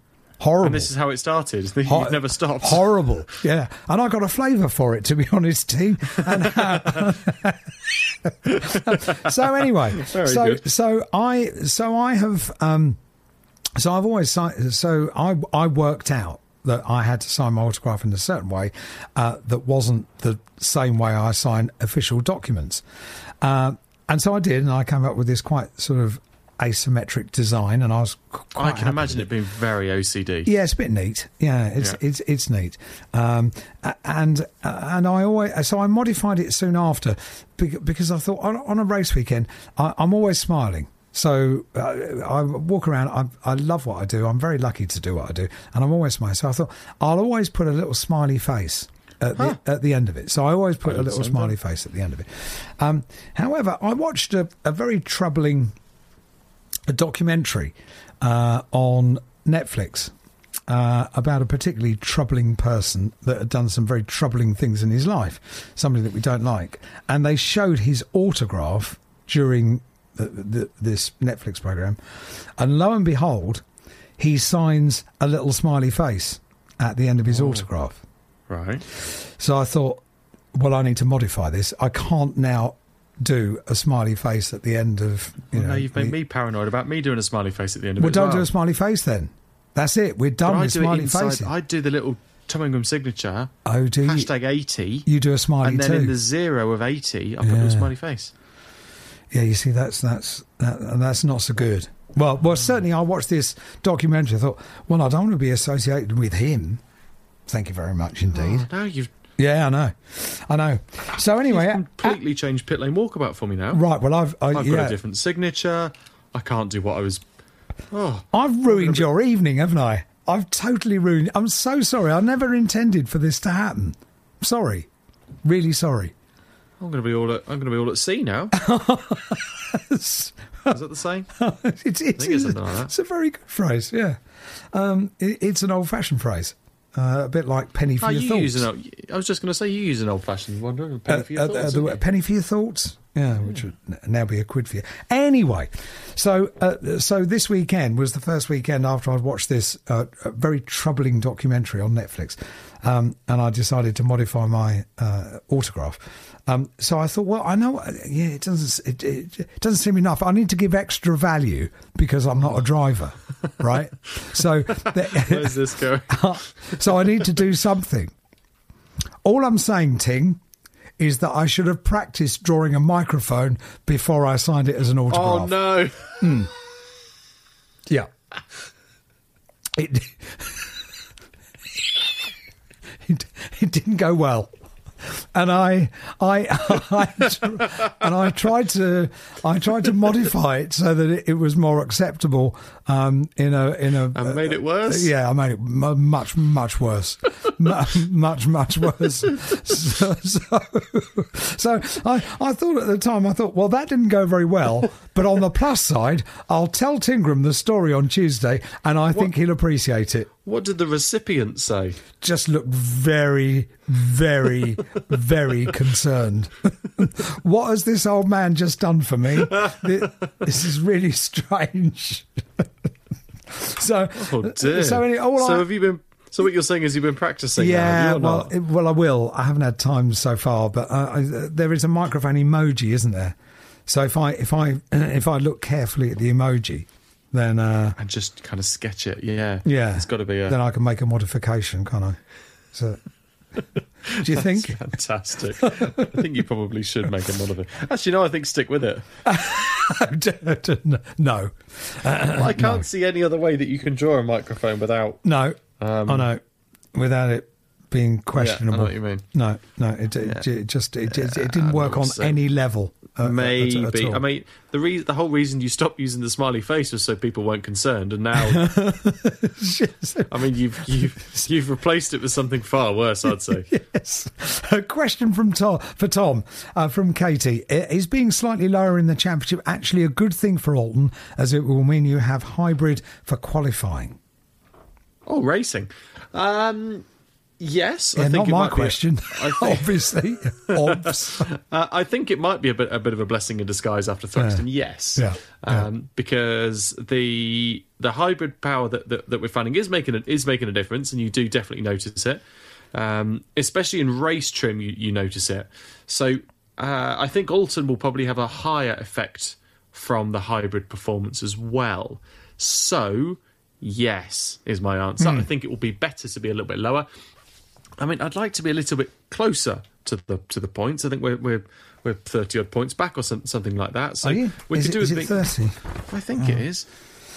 Speaker 4: Horrible.
Speaker 10: And this is how it started. You've
Speaker 4: Hor-
Speaker 10: never stopped.
Speaker 4: Horrible. Yeah. And I got a flavour for it, to be honest, team. And, uh, so anyway,
Speaker 10: Very
Speaker 4: so
Speaker 10: good.
Speaker 4: so I so I have um, so I've always so I I worked out that I had to sign my autograph in a certain way uh, that wasn't the same way I sign official documents, uh, and so I did, and I came up with this quite sort of asymmetric design, and I was quite
Speaker 10: I can
Speaker 4: happy
Speaker 10: imagine it being very OCD.
Speaker 4: yeah, it's a bit neat. Yeah, it's
Speaker 10: Yeah.
Speaker 4: it's it's neat. Um, and and I always so I modified it soon after because I thought on, on a race weekend I, I'm always smiling. So uh, I walk around. I, I love what I do. I'm very lucky to do what I do, and I'm always smiling. So I thought I'll always put a little smiley face at the, at the end of it. So I always put a little smiley face at the end of it. Um, however, I watched a, a very troubling a documentary uh, on Netflix uh, about a particularly troubling person that had done some very troubling things in his life, somebody that we don't like. And they showed his autograph during the, the, this Netflix program. And lo and behold, he signs a little smiley face at the end of his autograph.
Speaker 10: Right.
Speaker 4: So I thought, well, I need to modify this. I can't now do a smiley face at the end of you
Speaker 10: Well,
Speaker 4: know.
Speaker 10: now you've made
Speaker 4: the-
Speaker 10: me paranoid about me doing a smiley face at the end of
Speaker 4: well,
Speaker 10: it.
Speaker 4: don't
Speaker 10: well.
Speaker 4: do a smiley face then. That's it. We're
Speaker 10: But
Speaker 4: done
Speaker 10: I
Speaker 4: with smiley faces.
Speaker 10: I do the little Tom signature.
Speaker 4: oh, do you?
Speaker 10: Hashtag eighty.
Speaker 4: You do a smiley face.
Speaker 10: and then
Speaker 4: too.
Speaker 10: in the zero of eighty, I put a smiley face.
Speaker 4: Yeah, you see, that's that's that, that's not so good. Well, well, mm. certainly, I watched this documentary. I thought, well, I don't want to be associated with him. Thank you very much oh, indeed.
Speaker 10: Oh, now you've
Speaker 4: Yeah, I know, I know. So anyway,
Speaker 10: completely changed pit lane walkabout for me now.
Speaker 4: right. Well, I've I,
Speaker 10: I've
Speaker 4: yeah,
Speaker 10: got a different signature. I can't do what I was. Oh,
Speaker 4: I've ruined your evening, haven't I? I've totally ruined. I'm so sorry. I never intended for this to happen. Sorry, really sorry.
Speaker 10: I'm going to be all at. I'm going to be all at sea now. Is that the same?
Speaker 4: it's,
Speaker 10: it's something like
Speaker 4: it's a very good phrase. Yeah, um, it, it's an old-fashioned phrase, uh, a bit like penny for
Speaker 10: Oh,
Speaker 4: your
Speaker 10: you
Speaker 4: thoughts.
Speaker 10: use an I was just going to say you use an old-fashioned one. don't you? Penny
Speaker 4: Uh,
Speaker 10: for your
Speaker 4: uh,
Speaker 10: thoughts,
Speaker 4: uh, the penny for your thoughts. Yeah, which would now be a quid for you. Anyway, so uh, so this weekend was the first weekend after I'd watched this uh, uh, very troubling documentary on Netflix, um, and I decided to modify my uh, autograph. Um, so I thought, well, I know, uh, yeah, it doesn't it, it, it doesn't seem enough. I need to give extra value because I'm not a driver, right? So
Speaker 10: Where's this going?
Speaker 4: so I need to do something. All I'm saying, Ting, is that I should have practiced drawing a microphone before I signed it as an autograph.
Speaker 10: Oh
Speaker 4: autograph.
Speaker 10: no!
Speaker 4: Yeah. It, it it didn't go well. And I, I, I, and I tried to, I tried to modify it so that it, it was more acceptable. Um, in a, in a,
Speaker 10: And made it worse?
Speaker 4: Yeah, I made it mu- much, much worse, much, much worse. So, so, so I, I thought at the time, I thought, well, that didn't go very well. But on the plus side, I'll tell Tingram the story on Tuesday, and I think he'll appreciate it.
Speaker 10: What did the recipient say?
Speaker 4: Just looked very, very, very concerned. what has this old man just done for me? Thi- This is really strange. so,
Speaker 10: Oh dear!
Speaker 4: so,
Speaker 10: so
Speaker 4: I-
Speaker 10: have you been? So what you're saying is you've been practicing?
Speaker 4: yeah, well, it- well, I will. I haven't had time so far, but uh, I, there is a microphone emoji, isn't there? So if I if I if I look carefully at the emoji, then uh,
Speaker 10: and just kind of sketch it. Yeah,
Speaker 4: yeah,
Speaker 10: It's got to be a.
Speaker 4: Then I can make a modification, can't I? So, do you think?
Speaker 10: Fantastic. I think you probably should make a it. Actually, no, I think stick with it.
Speaker 4: no,
Speaker 10: I can't see any other way that you can draw a microphone without.
Speaker 4: no.
Speaker 10: Um,
Speaker 4: I know. Without it being questionable.
Speaker 10: what you mean.
Speaker 4: No, no. It, it, it just it, it, it didn't work on any level. uh,
Speaker 10: Maybe.
Speaker 4: at- at.
Speaker 10: I mean, the re- the whole reason you stopped using the smiley face was so people weren't concerned, and now, I mean, you've you've you've replaced it with something far worse. I'd say.
Speaker 4: Yes. A question from Tom for Tom uh, from Katie: Is being slightly lower in the championship actually a good thing for Oulton, as it will mean you have hybrid for qualifying?
Speaker 10: Oh, racing. Um, yes,
Speaker 4: Yeah,
Speaker 10: I think
Speaker 4: not my
Speaker 10: be a-
Speaker 4: question.
Speaker 10: I think-
Speaker 4: Obviously, obs.
Speaker 10: Uh, I think it might be a bit a bit of a blessing in disguise after Thruxton. Yes,
Speaker 4: Yeah, yeah.
Speaker 10: Um, because the the hybrid power that, that, that we're finding is making a, is making a difference, and you do definitely notice it. Um, especially in race trim, you, you notice it. So uh, I think Oulton will probably have a higher effect from the hybrid performance as well. So yes, is my answer.
Speaker 4: Hmm.
Speaker 10: I think it will be better to be a little bit lower. I mean, I'd like to be a little bit closer to the to the points. I think we're we're we're thirty odd points back or some, something like that. So
Speaker 4: Are you?
Speaker 10: we
Speaker 4: is
Speaker 10: could
Speaker 4: it,
Speaker 10: do
Speaker 4: is
Speaker 10: a
Speaker 4: thirty?
Speaker 10: I think it is.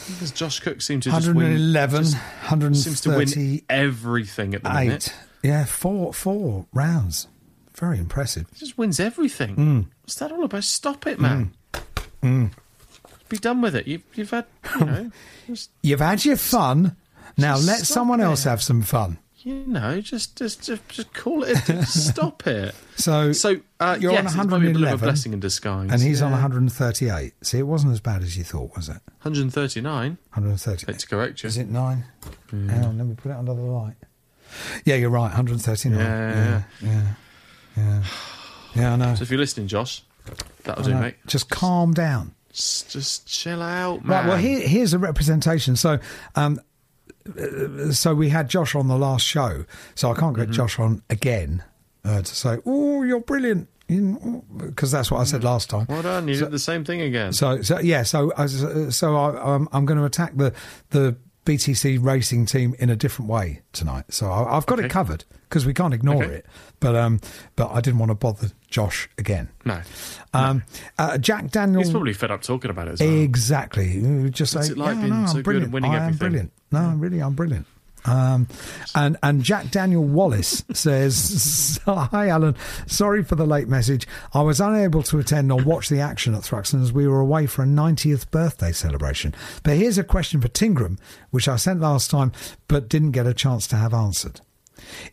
Speaker 10: Because Josh Cook seemed to just win.
Speaker 4: 111,
Speaker 10: just seems to win everything at the minute.
Speaker 4: Yeah, four four rounds. Very impressive.
Speaker 10: He just wins everything.
Speaker 4: Mm.
Speaker 10: What's that all about? Stop it, man. Be done with it. You've you've had you know just
Speaker 4: You've had your fun. Now let someone
Speaker 10: it.
Speaker 4: else have some fun.
Speaker 10: you know just just just, just call it. Just stop it.
Speaker 4: So,
Speaker 10: So uh,
Speaker 4: you're
Speaker 10: yes,
Speaker 4: on
Speaker 10: it's probably a bit of a
Speaker 4: 111,
Speaker 10: blessing in disguise.
Speaker 4: and he's on 138. See, it wasn't as bad as you thought, was it?
Speaker 10: 139.
Speaker 4: 130.
Speaker 10: That's correct.
Speaker 4: You.
Speaker 10: Is
Speaker 4: it nine? Hang on, let me put it under the light. Yeah, you're right. 139.
Speaker 10: Yeah,
Speaker 4: yeah, yeah. Yeah, yeah I know.
Speaker 10: So if you're listening, Josh, that'll do, mate.
Speaker 4: Just calm down.
Speaker 10: Just, chill out, man.
Speaker 4: Right. Well, here, here's a representation. So, um, so we had Josh on the last show. So I can't
Speaker 10: Mm-hmm.
Speaker 4: get Josh on again uh, to say, "Oh, you're brilliant," because that's what I said last time.
Speaker 10: Well done. You did the same thing again.
Speaker 4: So, so yeah, so uh, so I, um, I'm going to attack the the BTC racing team in a different way tonight. So I, I've got
Speaker 10: Okay.
Speaker 4: it covered because we can't ignore
Speaker 10: Okay.
Speaker 4: it. But um, but I didn't want to bother Josh again.
Speaker 10: no.
Speaker 4: Um, uh, Jack Daniel.
Speaker 10: He's probably fed up talking about it as well.
Speaker 4: Exactly. Just
Speaker 10: What's
Speaker 4: say,
Speaker 10: it like
Speaker 4: yeah,
Speaker 10: being
Speaker 4: no, I'm
Speaker 10: so good at
Speaker 4: brilliant.
Speaker 10: winning
Speaker 4: I am brilliant. No, really, I'm brilliant. Um, and and Jack Daniel Wallace says, "Hi Alan, sorry for the late message. I was unable to attend or watch the action at Thruxton as we were away for a 90th birthday celebration. But here's a question for Tingram, which I sent last time but didn't get a chance to have answered.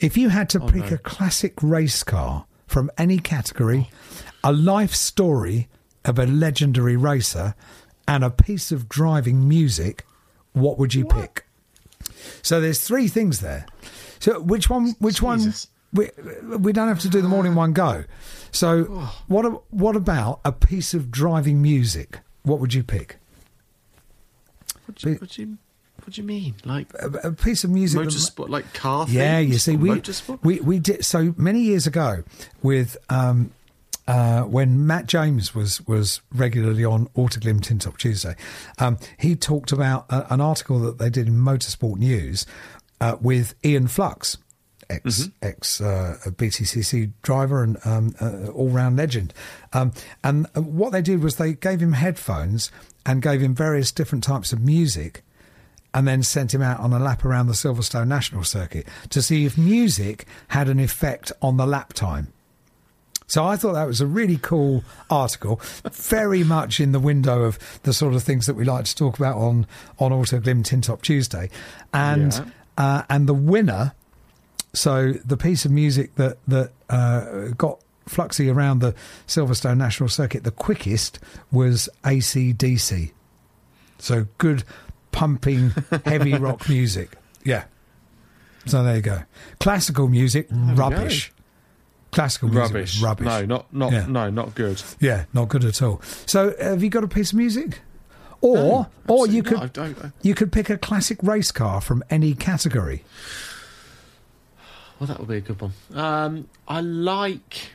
Speaker 4: If you had to pick
Speaker 10: no.
Speaker 4: a classic race car from any category, a life story of a legendary racer, and a piece of driving music, what would you pick?" So there's three things there. So which one? Which
Speaker 10: Jesus.
Speaker 4: one? We, we don't have to do them all in one go. So what? What about a piece of driving music? What would you pick?
Speaker 10: What do you, what do you, what do you mean? Like
Speaker 4: A, a piece of music. that-
Speaker 10: motorsport, like car
Speaker 4: yeah, you see, we,
Speaker 10: motorsport?
Speaker 4: we we did so many years ago with um, uh, when Matt James was was regularly on Autoglim Tin Top Tuesday. Um, he talked about a, an article that they did in Motorsport News uh, with Ian Flux. Ex ex uh, BTCC driver and um, uh, all round legend, um, and uh, what they did was they gave him headphones and gave him various different types of music, and then sent him out on a lap around the Silverstone National Circuit to see if music had an effect on the lap time. So I thought that was a really cool article, very much in the window of the sort of things that we like to talk about on on Autoglim Tin Top Tuesday, and
Speaker 10: Yeah.
Speaker 4: uh, and the winner. So the piece of music that that uh, got Fluxy around the Silverstone National Circuit the quickest was ACDC. So good, pumping, heavy rock music. Yeah. So there you go. Classical music, rubbish. Classical music
Speaker 10: rubbish.
Speaker 4: rubbish.
Speaker 10: No, not not
Speaker 4: Yeah.
Speaker 10: no, not good.
Speaker 4: Yeah, not good at all. So have you got a piece of music? Or or you could
Speaker 10: not. I don't-
Speaker 4: you could pick a classic race car from any category.
Speaker 10: Well, that would be a good one. Um, I like.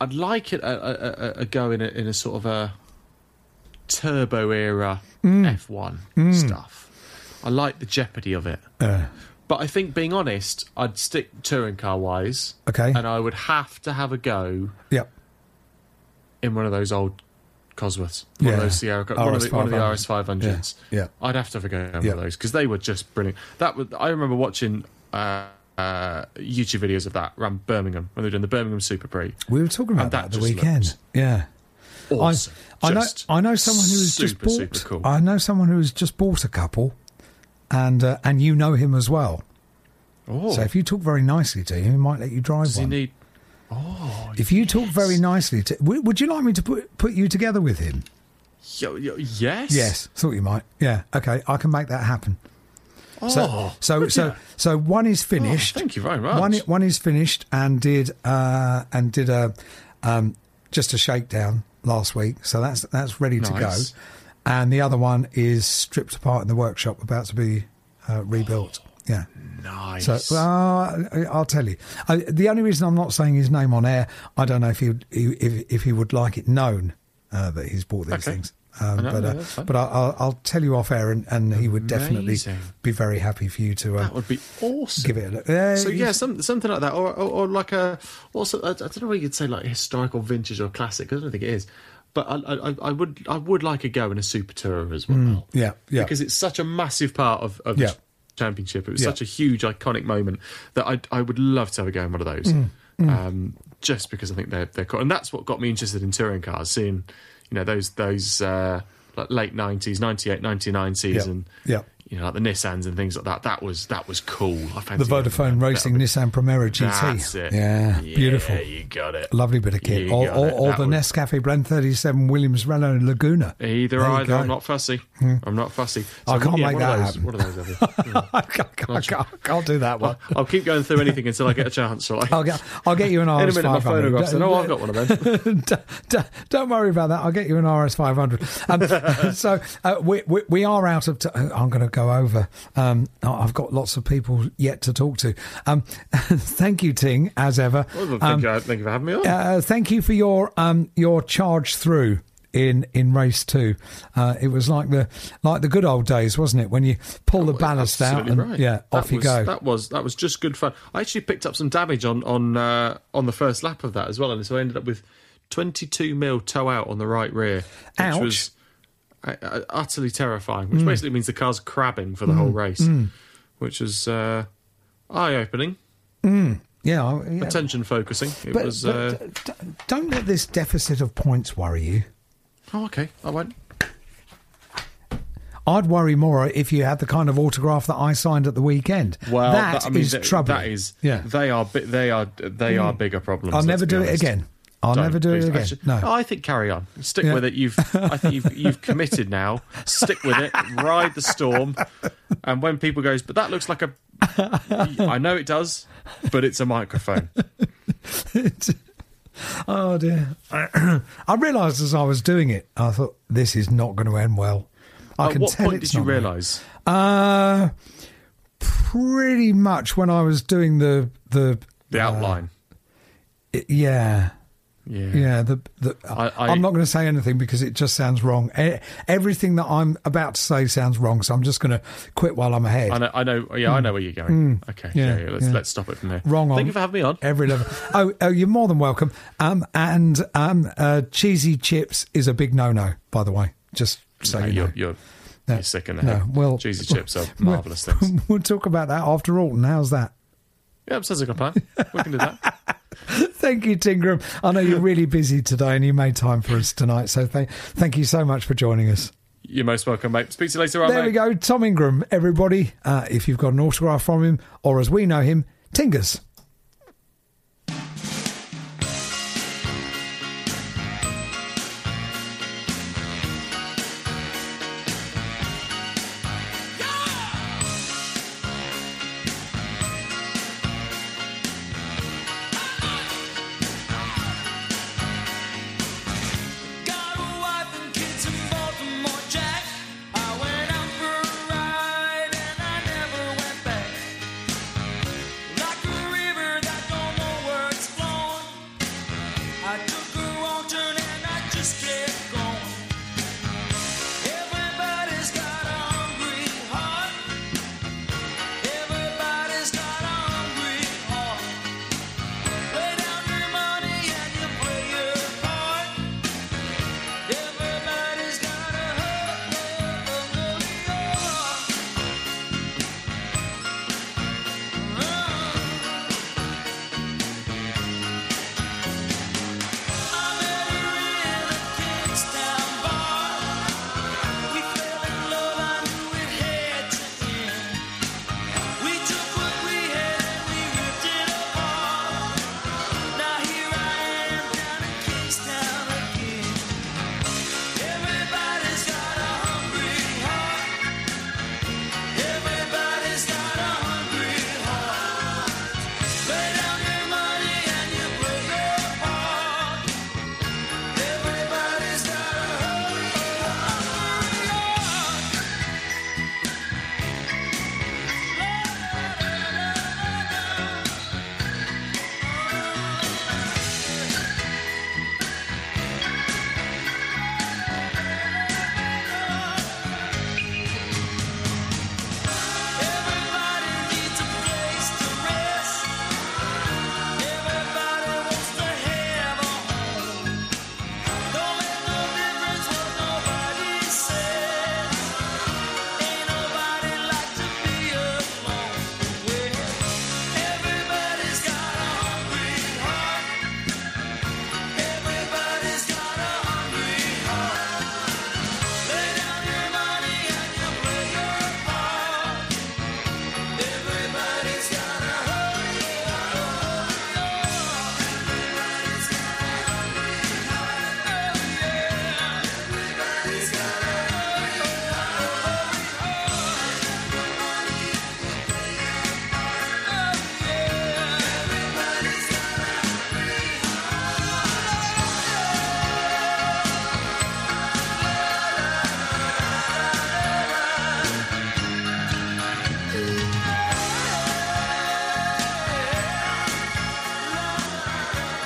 Speaker 10: I'd like it a, a, a, a go in a, in a sort of a turbo era
Speaker 4: Mm.
Speaker 10: F1 stuff. I like the jeopardy of it.
Speaker 4: Uh,
Speaker 10: But I think, being honest, I'd stick touring car wise.
Speaker 4: Okay.
Speaker 10: And I would have to have a go
Speaker 4: yep.
Speaker 10: in one of those old Cosworths. One
Speaker 4: Yeah.
Speaker 10: of those Sierra, one of, the, one of the RS 500s.
Speaker 4: Yeah, yeah.
Speaker 10: I'd have to have a go in one
Speaker 4: Yeah.
Speaker 10: of those because they were just brilliant. That was, I remember watching uh, uh, YouTube videos of that around Birmingham when they were doing the Birmingham Super Prix.
Speaker 4: We were talking about
Speaker 10: And
Speaker 4: that,
Speaker 10: that
Speaker 4: the weekend. Yeah.
Speaker 10: Awesome.
Speaker 4: I, I know I know someone who's just
Speaker 10: super,
Speaker 4: bought
Speaker 10: super cool.
Speaker 4: I know someone who's just bought a couple and uh, and you know him as well.
Speaker 10: Oh,
Speaker 4: So if you talk very nicely to him, he might let you drive
Speaker 10: does he
Speaker 4: one.
Speaker 10: need? Oh,
Speaker 4: if you talk very nicely to w- would you like me to put put you together with him?
Speaker 10: yo, yo, yes,
Speaker 4: Yes, thought you might. Yeah, okay, I can make that happen.
Speaker 10: Oh,
Speaker 4: So, so, so, so one is finished.
Speaker 10: Oh, thank you very much.
Speaker 4: One, one is finished and did uh, and did a um, just a shakedown last week. So that's that's ready to go. And the other one is stripped apart in the workshop, about to be uh, rebuilt. Yeah.
Speaker 10: nice.
Speaker 4: So, uh, I'll tell you. I, the only reason I'm not saying his name on air, I don't know if he would, if if he would like it known uh, that he's bought these
Speaker 10: Okay.
Speaker 4: things. Um,
Speaker 10: No,
Speaker 4: but
Speaker 10: no,
Speaker 4: uh, but I'll, I'll tell you off air, and, and he would definitely be very happy for you to uh,
Speaker 10: that would be awesome.
Speaker 4: give it a look. Uh,
Speaker 10: So yeah, some, something like that, or, or, or like a also I, I don't know whether you'd say like historical vintage or classic. I don't think it is, but I, I, I would I would like a go in a super tour as well.
Speaker 4: Mm, yeah, yeah.
Speaker 10: because it's such a massive part of, of
Speaker 4: Yeah.
Speaker 10: the championship. It was
Speaker 4: Yeah.
Speaker 10: such a huge iconic moment that I I would love to have a go in one of those.
Speaker 4: Mm,
Speaker 10: Um, just because I think they're they're cool, and that's what got me interested in touring cars. Seeing you know those those uh, like late nineties, 98, 99 season.
Speaker 4: yeah.
Speaker 10: You know, like the Nissans and things like that. That was that was cool. I
Speaker 4: the
Speaker 10: fancy
Speaker 4: Vodafone
Speaker 10: that.
Speaker 4: Racing Nissan Primera GT.
Speaker 10: That's it.
Speaker 4: Yeah, beautiful.
Speaker 10: Yeah, you got it.
Speaker 4: Lovely bit of kit.
Speaker 10: You
Speaker 4: Or,
Speaker 10: got
Speaker 4: or, or the
Speaker 10: would-
Speaker 4: Nescafe Blend 37 Williams Renault Laguna.
Speaker 10: Either
Speaker 4: There
Speaker 10: either. I'm not fussy. I'm not fussy.
Speaker 4: I can't
Speaker 10: yeah,
Speaker 4: make that
Speaker 10: those,
Speaker 4: happen.
Speaker 10: One of those. Yeah.
Speaker 4: I, can't, I can't- I can't do that one.
Speaker 10: I'll, I'll keep going through anything until I get a chance. I?
Speaker 4: I'll get, I'll get you an RS500.
Speaker 10: In a minute, my phonograph said, "Oh, I've got one of them."
Speaker 4: Don't worry about that. I'll get you an RS 500. Um, so uh, we, we we are out of. T- I'm going to go over. Um, I've got lots of people yet to talk to. Um, thank you, Ting, as ever.
Speaker 10: Well, thank,
Speaker 4: Um,
Speaker 10: you, thank you for having me on.
Speaker 4: uh, thank you for your um, your charge through in in race two. Uh, it was like the like the good old days, wasn't it? When you pull the ballast out and
Speaker 10: right.
Speaker 4: yeah,
Speaker 10: That
Speaker 4: off you
Speaker 10: was-
Speaker 4: go.
Speaker 10: That was that was just good fun. I actually picked up some damage on on uh, on the first lap of that as well, and so I ended up with 22 mil toe out on the right rear, which
Speaker 4: Ouch.
Speaker 10: Was uh, uh, utterly terrifying. Which basically means the car's crabbing for the whole race. which was uh, eye opening,
Speaker 5: Yeah, yeah.
Speaker 10: attention focusing. It
Speaker 5: But,
Speaker 10: was.
Speaker 5: but
Speaker 10: uh,
Speaker 5: don't let this deficit of points worry you.
Speaker 10: oh, okay. I won't.
Speaker 5: I'd worry more if you had the kind of autograph that I signed at the weekend.
Speaker 10: Well,
Speaker 5: that
Speaker 10: that, I mean,
Speaker 5: is
Speaker 10: that,
Speaker 5: troubling.
Speaker 10: That is.
Speaker 5: yeah.
Speaker 10: They are. They are. They are bigger problems.
Speaker 5: I'll never do it again. I'll
Speaker 10: Don't,
Speaker 5: never do
Speaker 10: please.
Speaker 5: it again.
Speaker 10: Actually,
Speaker 5: no.
Speaker 10: I think carry on. Stick
Speaker 5: Yeah.
Speaker 10: with it. You've. I think you've. You've committed now. Stick with it. Ride the storm. And when people goes, but that looks like a. I know it does, but it's a microphone.
Speaker 5: Oh dear. I realised as I was doing it, I thought this is not going to end well. I
Speaker 10: At
Speaker 5: can
Speaker 10: what
Speaker 5: tell
Speaker 10: point did you realise?
Speaker 5: Uh, pretty much when I was doing the the
Speaker 10: The outline.
Speaker 5: i- yeah.
Speaker 10: Yeah.
Speaker 5: Yeah, the, the
Speaker 10: I- I-
Speaker 5: I'm not going to say anything because it just sounds wrong. Everything that I'm about to say sounds wrong, so I'm just going to quit while I'm ahead.
Speaker 10: I know. I know. Yeah, I know where you're going. Okay.
Speaker 5: Mm. Yeah,
Speaker 10: Yeah. yeah, let's let's stop it from there.
Speaker 5: Wrong
Speaker 10: Thank
Speaker 5: on
Speaker 10: you for having me on.
Speaker 5: every level. oh, oh, you're more than welcome. Um, and um, uh, cheesy chips is a big no-no, by the way. Just so
Speaker 10: No,
Speaker 5: you
Speaker 10: you're, you're,
Speaker 5: No.
Speaker 10: you're sick in the
Speaker 5: No,
Speaker 10: head.
Speaker 5: well-
Speaker 10: cheesy chips are
Speaker 5: We'll-
Speaker 10: marvelous things.
Speaker 5: We'll talk about that after Oulton. How's that?
Speaker 10: Yeah, sounds like a plan. We can do that.
Speaker 5: Thank you, Tingram. I know you're really busy today and you made time for us tonight. So thank, thank you so much for joining us.
Speaker 10: You're most welcome, mate. Speak to you later on,
Speaker 5: there
Speaker 10: mate.
Speaker 5: we go. Tom Ingram, everybody. Uh, if you've got an autograph from him, or as we know him, Tingers.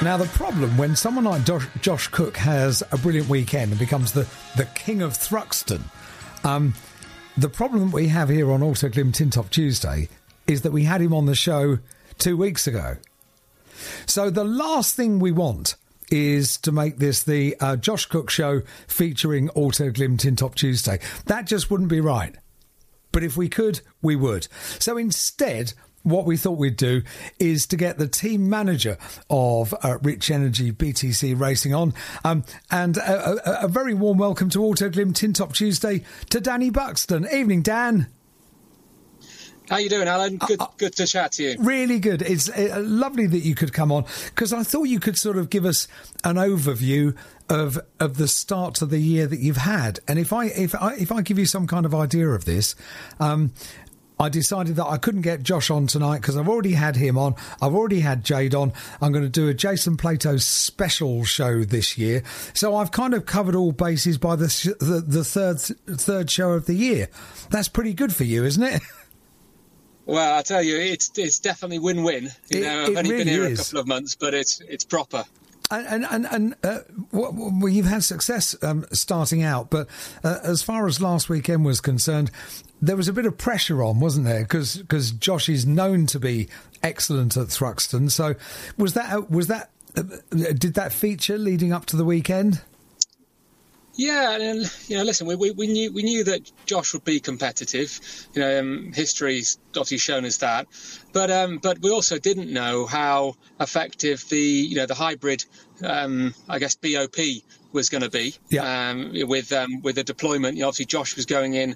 Speaker 4: Now,
Speaker 5: the problem when someone like Josh, Josh Cook has a brilliant weekend and becomes the, the king of Thruxton, um, the problem we have here on Autoglim Tin Top Tuesday is that we had him on the show two weeks ago. So the last thing we want is to make this the uh, Josh Cook show featuring Autoglim Tin Top Tuesday. That just wouldn't be right.
Speaker 4: but if we could, we would. So instead, what we thought we'd do is to get the team manager of uh, Rich Energy BTC Racing on. Um, and a, a, a very warm welcome to Autoglim Tin Top Tuesday to Danny Buxton. Evening, Dan.
Speaker 11: How you doing, Alan? Good, good to chat to you.
Speaker 4: Really good. It's uh, lovely that you could come on because I thought you could sort of give us an overview of of the start to the year that you've had. And if I if I if I give you some kind of idea of this, um, I decided that I couldn't get Josh on tonight because I've already had him on. I've already had Jade on. I'm going to do a Jason Plato special show this year. So I've kind of covered all bases by the sh- the, the third third show of the year. That's pretty good for you, isn't it?
Speaker 11: Well, I tell you, it's it's definitely win-win. You
Speaker 4: It-
Speaker 11: know, I've only been
Speaker 4: really
Speaker 11: here
Speaker 4: is.
Speaker 11: a couple of months, but it's it's proper.
Speaker 4: And and and, and uh, well, you've had success um, starting out, but uh, as far as last weekend was concerned, there was a bit of pressure on, wasn't there? Because Josh is known to be excellent at Thruxton. So was that was that uh, did that feature leading up to the weekend?
Speaker 11: Yeah, and you know, listen, we, we, we knew we knew that Josh would be competitive. You know, um, history's obviously shown us that, but um, but we also didn't know how effective the you know the hybrid, um, I guess BOP was going to be.
Speaker 4: Yeah.
Speaker 11: Um, with um, with the deployment, you know, obviously Josh was going in,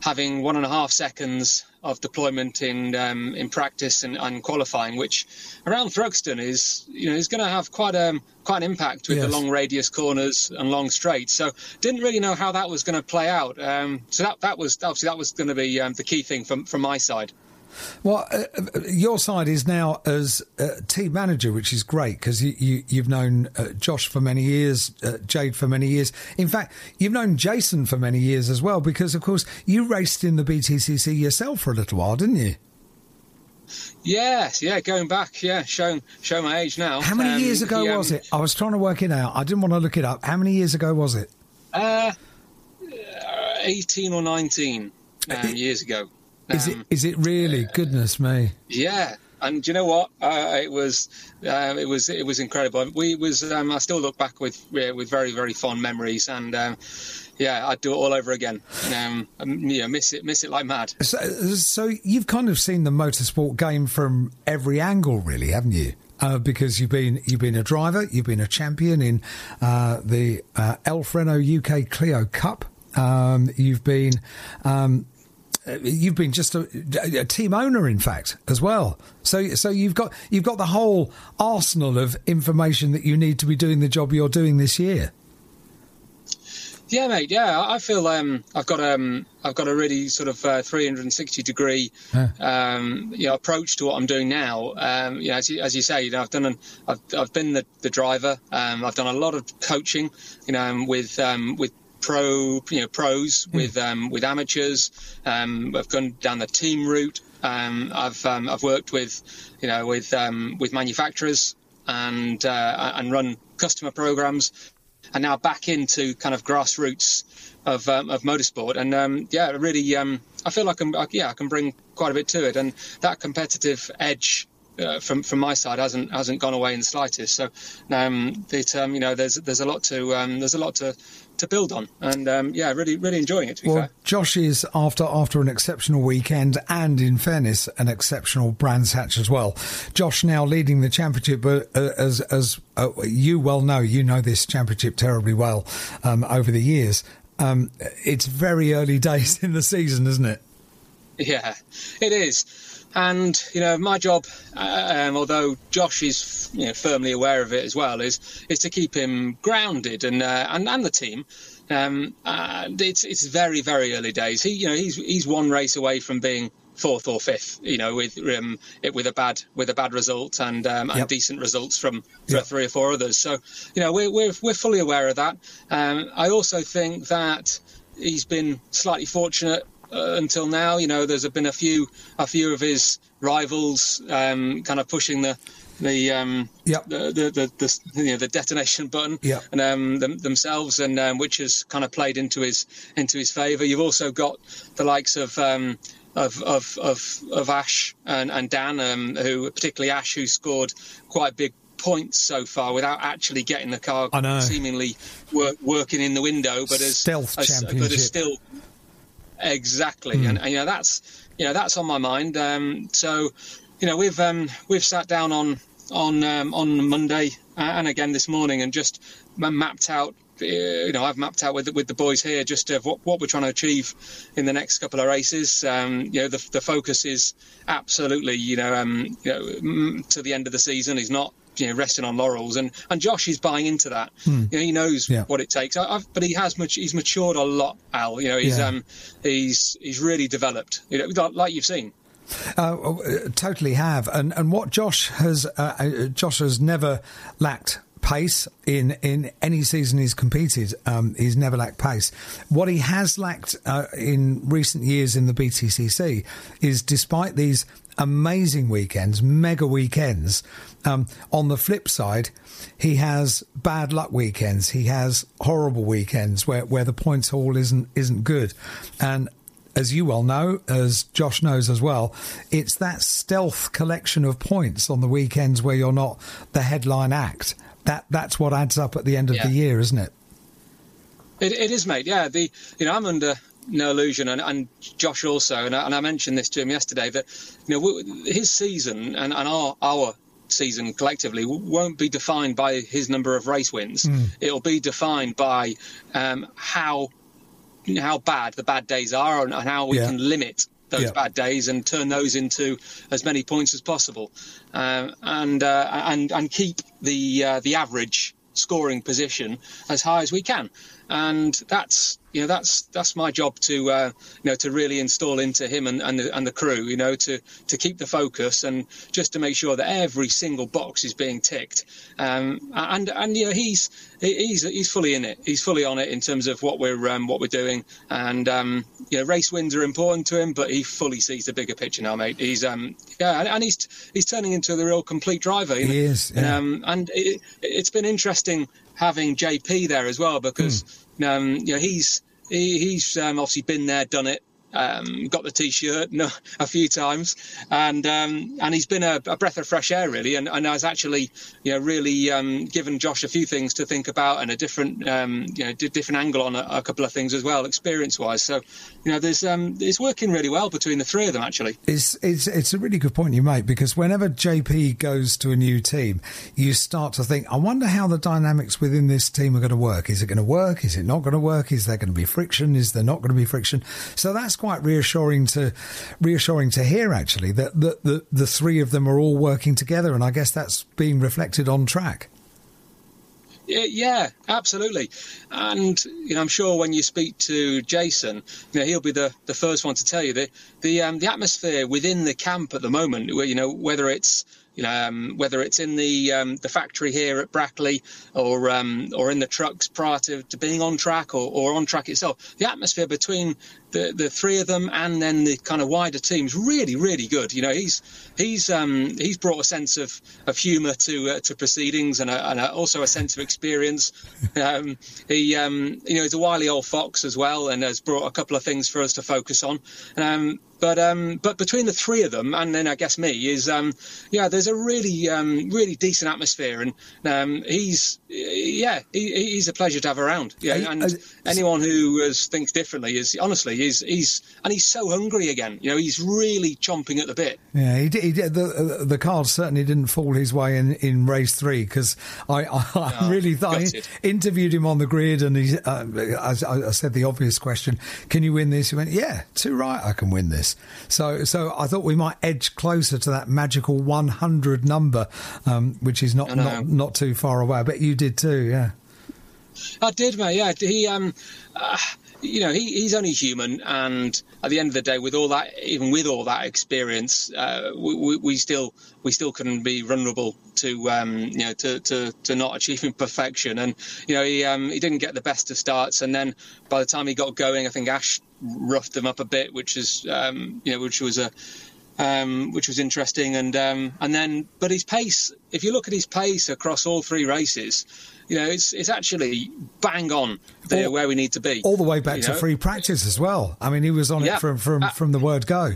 Speaker 11: having one and a half seconds of deployment in um, in practice and, and qualifying, which around Thruxton is you know is going to have quite um quite an impact with
Speaker 4: Yes.
Speaker 11: the long radius corners and long straights. So didn't really know how that was going to play out. Um, so that that was obviously that was going to be um, the key thing from from my side.
Speaker 4: Well, uh, uh, your side is now as uh, team manager, which is great because you, you, you've known uh, Josh for many years, uh, Jade for many years. In fact, you've known Jason for many years as well because, of course, you raced in the BTCC yourself for a little while, didn't you?
Speaker 11: Yes, yeah, going back, yeah, showing show my age now.
Speaker 4: How many
Speaker 11: Um,
Speaker 4: years ago
Speaker 11: um,
Speaker 4: was it? I was trying to work it out. I didn't want to look it up. How many years ago was it?
Speaker 11: Uh, eighteen or nineteen um, years ago.
Speaker 4: Is
Speaker 11: Um,
Speaker 4: it? Is it really? Goodness me!
Speaker 11: Yeah, and do you know what? Uh, it was, uh, it was, it was incredible. We was. Um, I still look back with with very very fond memories, and um, yeah, I'd do it all over again. Um, um, yeah, miss it, miss it like mad.
Speaker 4: So, so you've kind of seen the motorsport game from every angle, really, haven't you? Uh, because you've been you've been a driver, you've been a champion in uh, the uh, Elf Renault UK Clio Cup. Um, you've been um, uh, you've been just a, a team owner, in fact, as well. So so you've got you've got the whole arsenal of information that you need to be doing the job you're doing this year.
Speaker 11: Yeah, mate. Yeah, I feel um, I've got um, I've got a really sort of uh, 360 degree um, you know approach to what I'm doing now. Um, you know, as you, as you say, you know, I've done an, I've I've been the, the driver. Um, I've done a lot of coaching. You know, um, with um, with pro you know pros with um, with amateurs. Um, I've gone down the team route. Um, I've um, I've worked with you know with um, with manufacturers and uh, and run customer programs and now back into kind of grassroots of um, of motorsport. And um, yeah, really, um, I feel like I'm, uh, yeah, I can bring quite a bit to it, and that competitive edge. Uh, from from my side hasn't hasn't gone away in the slightest. So, um, it, um, you know, there's there's a lot to um, there's a lot to, to build on, and um, yeah, really really enjoying it. To be
Speaker 4: Well,
Speaker 11: fair.
Speaker 4: Josh is after after an exceptional weekend and, in fairness, an exceptional Brands Hatch as well. Josh now leading the championship, but uh, as as uh, you well know, you know this championship terribly well um, over the years. Um, it's very early days in the season, isn't it?
Speaker 11: Yeah, it is. And you know, my job, uh, um, although Josh is you know firmly aware of it as well, is is to keep him grounded and uh, and and the team. Um, uh, it's it's very very early days. He you know he's he's one race away from being fourth or fifth. You know, with um, it with a bad with a bad result and um, and
Speaker 4: Yep.
Speaker 11: decent results from
Speaker 4: Yep.
Speaker 11: three or four others. So you know we're we're we're fully aware of that. Um, I also think that he's been slightly fortunate uh, until now. You know, there's been a few a few of his rivals um, kind of pushing the the um,
Speaker 4: Yep.
Speaker 11: the, the, the, the you know the detonation button
Speaker 4: Yep.
Speaker 11: and um, them, themselves, and um, which has kind of played into his into his favour. You've also got the likes of. Um, of, of, of, of Ash and, and Dan, um, who particularly Ash, who scored quite big points so far without actually getting the car
Speaker 4: I know.
Speaker 11: seemingly work, working in the window, but as
Speaker 4: Stealth
Speaker 11: as- but as still exactly, and, and you know that's you know that's on my mind. Um, so you know we've um, we've sat down on on um, on Monday uh, and again this morning and just mapped out. uh, You know, I've mapped out with the, with the boys here just of what, what we're trying to achieve in the next couple of races. Um, you know, the, the focus is absolutely, you know, um, you know, mm, to the end of the season. He's not, you know, resting on laurels, and, and Josh is buying into that.
Speaker 4: Hmm.
Speaker 11: You know, he knows
Speaker 4: Yeah.
Speaker 11: what it takes. I, I've, but he has much. He's matured a lot, Al. You know, he's
Speaker 4: Yeah.
Speaker 11: um, he's he's really developed. You know, like- you've seen.
Speaker 4: Uh, uh, totally have, and and what Josh has uh, uh, Josh has never lacked pace in in any season he's competed. Um, he's never lacked pace. What he has lacked uh, in recent years in the BTCC is, despite these amazing weekends, mega weekends. Um, on the flip side, he has bad luck weekends. He has horrible weekends where, where the points haul isn't isn't good, and as you well know, as Josh knows as well, it's that stealth collection of points on the weekends where you're not the headline act. That that's what adds up at the end of
Speaker 11: Yeah.
Speaker 4: the year, isn't it?
Speaker 11: It, it is, mate. Yeah, the you know I'm under no illusion, and, and Josh also, and I, and I mentioned this to him yesterday that you know his season and, and our our season collectively won't be defined by his number of race wins. It'll be defined by um, how how bad the bad days are and, and how we
Speaker 4: Yeah.
Speaker 11: can limit those
Speaker 4: Yeah.
Speaker 11: bad days and turn those into as many points as possible, um, and uh, and and keep the uh, the average scoring position as high as we can. And that's you know that's that's my job to uh, you know to really install into him and, and the and the crew you know to to keep the focus and just to make sure that every single box is being ticked um, and and you know he's he's he's fully in it he's fully on it in terms of what we're um, what we're doing and um, you know race wins are important to him but he fully sees the bigger picture now mate he's um yeah and, and he's he's turning into the real complete driver you
Speaker 4: He
Speaker 11: know?
Speaker 4: is, yeah.
Speaker 11: um, and it, it's been interesting having JP there as well because
Speaker 4: Hmm.
Speaker 11: um, you know he's he, he's um, obviously been there, done it. Um, got the T-shirt a few times, and um, and he's been a, a breath of fresh air really, and, and has actually you know really um, given Josh a few things to think about and a different um, you know di- different angle on a, a couple of things as well, experience-wise. So you know there's um, it's working really well between the three of them actually.
Speaker 4: It's it's it's a really good point you make because whenever JP goes to a new team, you start to think, I wonder how the dynamics within this team are going to work. Is it going to work? Is it not going to work? Is there going to be friction? Is there not going to be friction? So that's quite reassuring to reassuring to hear actually that the, the the three of them are all working together, and I guess that's being reflected on track.
Speaker 11: Yeah, absolutely. And you know, I'm sure when you speak to Jason, you know, he'll be the, the first one to tell you that the um, the atmosphere within the camp at the moment, where, you know, whether it's you know, um, whether it's in the um, the factory here at Brackley or um, or in the trucks prior to, to being on track or, or on track itself, the atmosphere between the, the three of them and then the kind of wider team's really really good. You know, he's he's um, he's brought a sense of, of humour to uh, to proceedings and, a, and a, also a sense of experience. Um, he um, you know he's a wily old fox as well and has brought a couple of things for us to focus on. Um, but um, but between the three of them and then I guess me is um, yeah there's a really um, really decent atmosphere and um, he's yeah he, he's a pleasure to have around yeah and
Speaker 4: are-
Speaker 11: anyone who is, thinks differently is honestly he's he's and he's so hungry again you know he's really chomping at the bit
Speaker 4: Yeah, he did. He did the, uh, the cards certainly didn't fall his way in, in race three because I, I, really thought I interviewed him on the grid and he, uh, I, I said the obvious question: Can you win this? He went, Yeah, too right, I can win this. So, so I thought we might edge closer to that magical 100 number, um, which is not, not not too far away. I bet you did too. Yeah.
Speaker 11: I did, mate. Yeah, he, um, uh, you know, he, he's only human, and at the end of the day, with all that, even with all that experience, uh, we, we, still we still couldn't be vulnerable to um, you know to, to, to not achieving perfection. And you know, he um, he didn't get the best of starts, and then by the time he got going, I think Ash roughed him up a bit, which is um, you know, which was a um, which was interesting. And um, and then, but his pace, if you look at his pace across all three races, you know, it's it's actually bang on there
Speaker 4: All-
Speaker 11: where we need to be.
Speaker 4: All the way back to
Speaker 11: know?
Speaker 4: free practice as well. I mean, he was on
Speaker 11: Yeah.
Speaker 4: it from from,
Speaker 11: Uh,
Speaker 4: from the word go.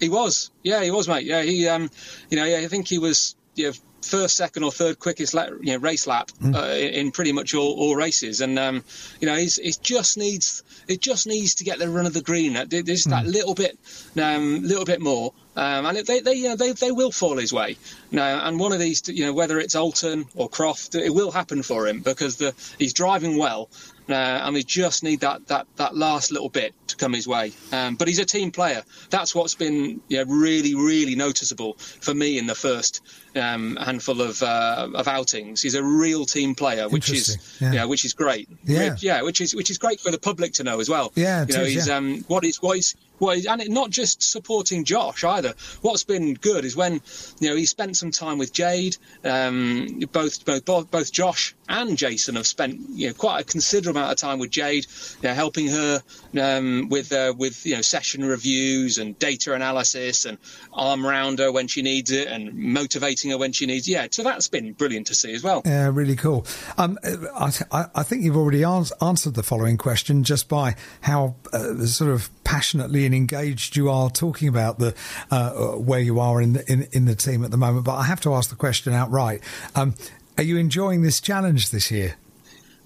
Speaker 11: He was, yeah, he was, mate. Yeah, he, um, you know, yeah, I think he was, you know, first, second, or third quickest lap, you know, race lap
Speaker 4: Hmm.
Speaker 11: uh, in pretty much all, all races, and um, you know, he's, it just needs it just needs to get the run of the green. There- There's that little bit, um, little bit more, um, and they they, you know, they they will fall his way. Now, and one of these, you know, whether it's Oulton or Croft, it will happen for him because the he's driving well. Uh, and they just need that, that, that last little bit to come his way. Um, but he's a team player. That's what's been you know, really, really noticeable for me in the first um, handful of uh, of outings. He's a real team player, which is
Speaker 4: yeah.
Speaker 11: which is great.
Speaker 4: Yeah.
Speaker 11: yeah, which is which is great for the public to know as well.
Speaker 4: Yeah,
Speaker 11: you know,
Speaker 4: is,
Speaker 11: he's
Speaker 4: yeah.
Speaker 11: um, what he's what he's he's, and it, not just supporting Josh either. What's been good is when you know he spent some time with Jade. Um, both both both Josh and Jason have spent you know quite a considerable amount of time with Jade, you know, helping her um, with uh, with you know session reviews and data analysis and arm around her when she needs it and motivating her when she needs. It. Yeah, so that's been brilliant to see as well.
Speaker 4: Yeah, really cool. Um, I, I I think you've already ans- answered the following question just by how uh, sort of passionately and engaged you are talking about the uh, where you are in the in, in the team at the moment. But I have to ask the question outright: um, Are you enjoying this challenge this year?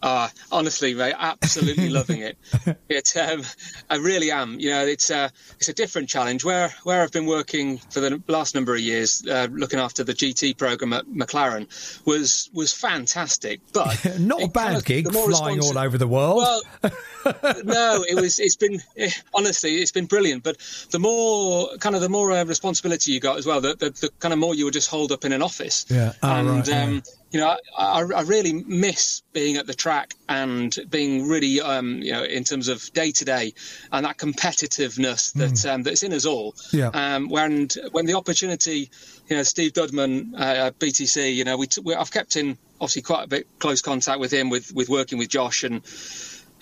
Speaker 11: Uh, honestly, mate, absolutely loving it. It, um, I really am. You know, it's a it's a different challenge. Where where I've been working for the last number of years, uh, looking after the GT program at McLaren, was was fantastic. But
Speaker 4: Not a
Speaker 11: it kind
Speaker 4: bad
Speaker 11: of-
Speaker 4: gig, flying all over the world.
Speaker 11: Well, no, it was. It's been eh, honestly, it's been brilliant. But the more kind of the more uh, responsibility you got as well, the, the, the kind of more you were just holed up in an office.
Speaker 4: Yeah. Oh,
Speaker 11: and
Speaker 4: right, yeah.
Speaker 11: You know, I, I, really miss being at the track and being really, um, you know, in terms of day to day and that competitiveness that um, that's in us all.
Speaker 4: Yeah.
Speaker 11: Um, when when the opportunity, you know, Steve Dudman, uh, BTC, you know, we, t- we I've kept in obviously quite a bit close contact with him with with working with Josh and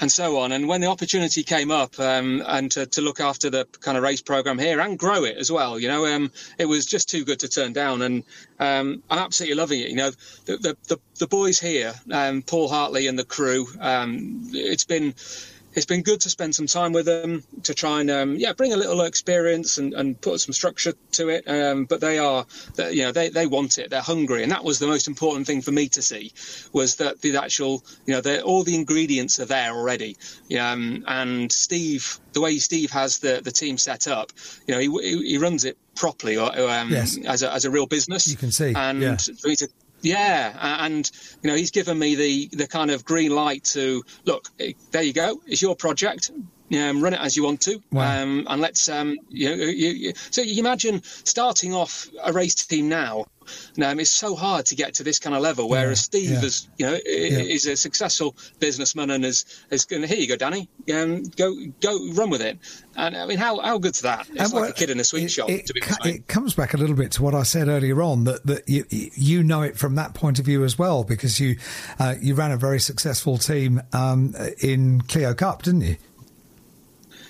Speaker 11: and so on. And when the opportunity came up, um, and to, to look after the kind of race program here and grow it as well, you know, um, it was just too good to turn down. And um, I'm absolutely loving it. You know, the the, the, the boys here, um, Paul Hartley and the crew, um, it's been. It's been good to spend some time with them to try and um, yeah bring a little experience and, and put some structure to it. Um, but they are, you know, they, they want it. They're hungry, and that was the most important thing for me to see was that the actual, you know, all the ingredients are there already. Um, and Steve, the way Steve has the, the team set up, you know, he, he, he runs it properly or, um,
Speaker 4: Yes.
Speaker 11: as, a, as a real business.
Speaker 4: You can see,
Speaker 11: And
Speaker 4: yeah.
Speaker 11: for me to yeah, and you know he's given me the the kind of green light to look. eh, There you go. It's your project. Um, run it as you want to,
Speaker 4: Wow.
Speaker 11: um, and let's. Um, you know, you, you, so you imagine starting off a race team now. Um, it's so hard to get to this kind of level. Whereas Steve
Speaker 4: yeah.
Speaker 11: is, you know, i- is a successful businessman and is is going. Here you go, Danny. Um, go go run with it. And I mean, how how good's that? It's
Speaker 4: And
Speaker 11: like
Speaker 4: what-
Speaker 11: a kid in a sweet
Speaker 4: it,
Speaker 11: shop.
Speaker 4: It,
Speaker 11: to be
Speaker 4: co- it comes back a little bit to what I said earlier on that that you you know it from that point of view as well because you uh, you ran a very successful team um, in Clio Cup, didn't you?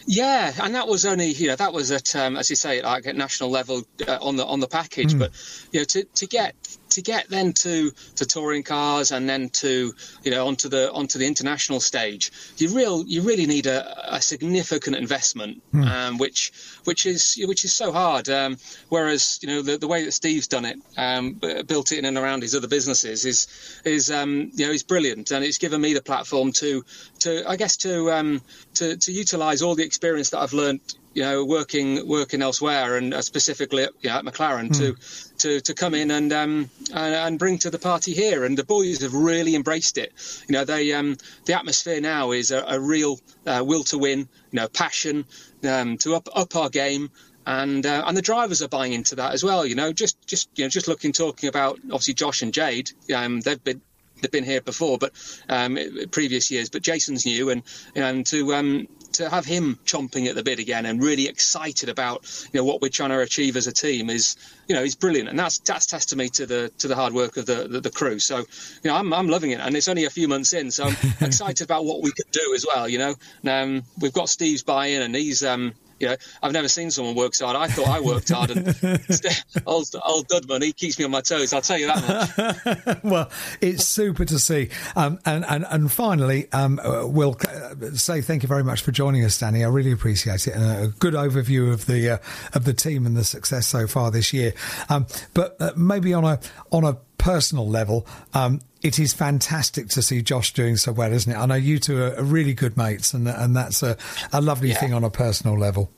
Speaker 11: Yeah, and that was only you know that was at um, as you say like at national level uh, on the on the package, but you know to to get to get then to to touring cars and then to you know onto the onto the international stage, you real you really need a, a significant investment, um, which which is which is so hard. Um, whereas you know the, the way that Steve's done it, um, built it in and around his other businesses is is um, you know is brilliant, and it's given me the platform to to I guess to um, to to utilise all the experience that I've learned. You know, working working elsewhere, and uh, specifically at, you know, at McLaren, to to to come in and um and, and bring to the party here. And the boys have really embraced it. You know, they um the atmosphere now is a, a real uh, will to win. You know, passion um, to up up our game. And uh, and the drivers are buying into that as well. You know, just just you know just looking talking about obviously Josh and Jade. Um, they've been they've been here before, but um, previous years. But Jason's new, and and to um, to have him chomping at the bit again and really excited about you know what we're trying to achieve as a team is you know is brilliant, and that's that's testimony to the to the hard work of the the, the crew. So you know I'm I'm loving it, and it's only a few months in, so I'm excited about what we could do as well. You know, um, we've got Steve's buy-in, and he's um, you know, I've never seen someone work so hard. I thought I worked hard, and old old Dudman, he keeps me on my toes. I'll tell you that much.
Speaker 4: well, it's super to see. Um, and, and, and finally, um, uh, we'll uh, say thank you very much for joining us, Danny. I really appreciate it. And a good overview of the uh, of the team and the success so far this year. Um, but uh, maybe on a on a personal level, um, it is fantastic to see Josh doing so well, isn't it? I know you two are, really good mates, and and that's a, a lovely
Speaker 11: Yeah.
Speaker 4: thing on a personal level.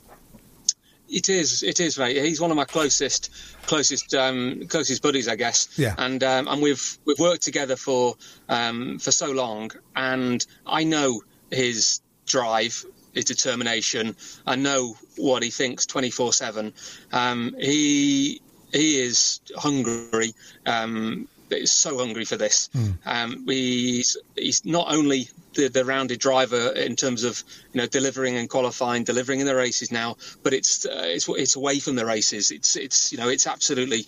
Speaker 11: It is. It is, mate. He's one of my closest, closest, um, closest buddies, I guess.
Speaker 4: Yeah.
Speaker 11: And um, and we've we've worked together for um, for so long, and I know his drive, his determination. I know what he thinks twenty four seven. Um, He he is hungry. Um, is so hungry for this. Um, he's he's not only the, the rounded driver in terms of you know delivering and qualifying, delivering in the races now, but it's uh, it's it's away from the races. It's it's you know it's absolutely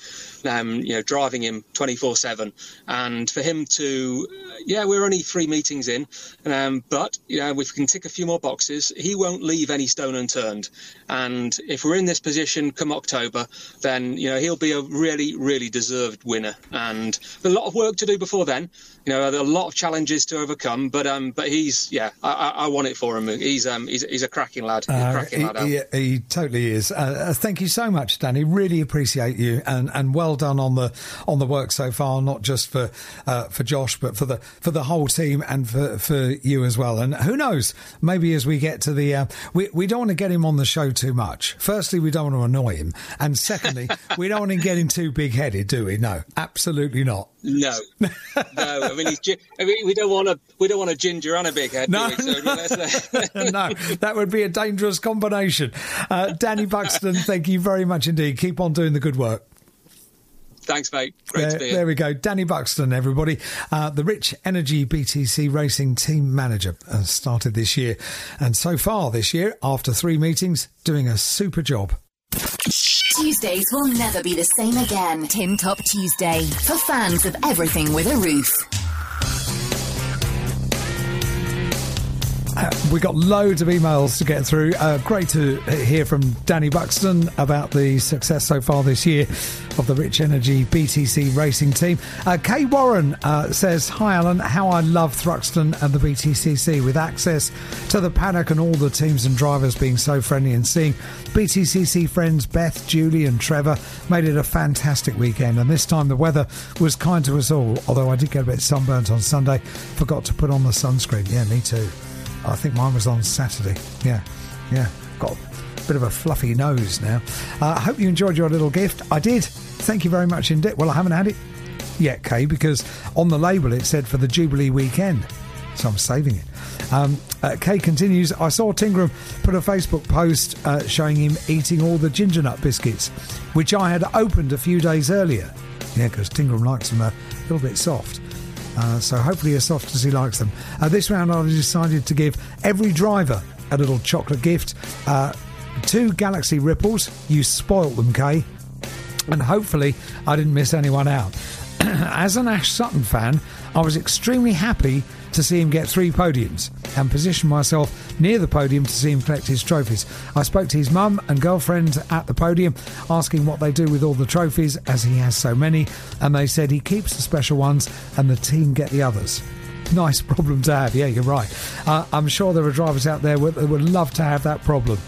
Speaker 11: um, you know driving him twenty four seven, and for him to yeah we're only three meetings in, um, but you know if we can tick a few more boxes, he won't leave any stone unturned, and if we're in this position come October, then you know he'll be a really really deserved winner, and a lot of work to do before then. You know, there are a lot of challenges to overcome, but um, but he's yeah, I, I, want it for him. He's um, he's, he's a cracking lad. He's a
Speaker 4: Uh,
Speaker 11: cracking
Speaker 4: he,
Speaker 11: lad.
Speaker 4: He, he totally is. Uh, uh, thank you so much, Danny. Really appreciate you, and, and well done on the on the work so far. Not just for uh, for Josh, but for the for the whole team and for, for you as well. And who knows? Maybe as we get to the, uh, we we don't want to get him on the show too much. Firstly, we don't want to annoy him, and secondly, we don't want to get him too big headed, do we? No, absolutely not.
Speaker 11: No, no. I mean, he's, I mean, we don't want to. We don't want a ginger and a big head.
Speaker 4: No.
Speaker 11: So, I mean, that's, uh,
Speaker 4: no, that would be a dangerous combination. Uh, Danny Buxton, thank you very much indeed. Keep on doing the good work.
Speaker 11: Thanks, mate. Great
Speaker 4: There,
Speaker 11: to be here.
Speaker 4: there we go. Danny Buxton, everybody. Uh, the Rich Energy BTC Racing Team Manager uh, started this year. And so far this year, after three meetings, doing a super job.
Speaker 7: Tuesdays will never be the same again. Tin Top Tuesday. For fans of everything with a roof.
Speaker 4: We got loads of emails to get through. Uh, great to hear from Danny Buxton about the success so far this year of the Rich Energy BTC racing team. Uh, Kay Warren uh, says, Hi Alan, how I love Thruxton and the BTCC with access to the paddock and all the teams and drivers being so friendly and seeing BTCC friends Beth, Julie, and Trevor made it a fantastic weekend. And this time the weather was kind to us all, although I did get a bit sunburnt on Sunday. Forgot to put on the sunscreen. Yeah, me too. I think mine was on Saturday. Yeah, yeah. Got a bit of a fluffy nose now. Uh, I hope you enjoyed your little gift. I did. Thank you very much indeed. Well, I haven't had it yet, Kay, because on the label it said for the Jubilee weekend. So I'm saving it. Um, uh, Kay continues I saw Tingram put a Facebook post uh, showing him eating all the ginger nut biscuits, which I had opened a few days earlier. Yeah, because Tingram likes them a little bit soft. Uh, so hopefully as soft as he likes them. Uh, this round I've decided to give every driver a little chocolate gift. Uh, two Galaxy Ripples. You spoilt them, Kay. And hopefully I didn't miss anyone out. As an Ash Sutton fan, I was extremely happy to see him get three podiums and position myself near the podium to see him collect his trophies. I spoke to his mum and girlfriend at the podium, asking what they do with all the trophies, as he has so many, and they said he keeps the special ones and the team get the others. Nice problem to have, yeah, you're right. Uh, I'm sure there are drivers out there that would love to have that problem.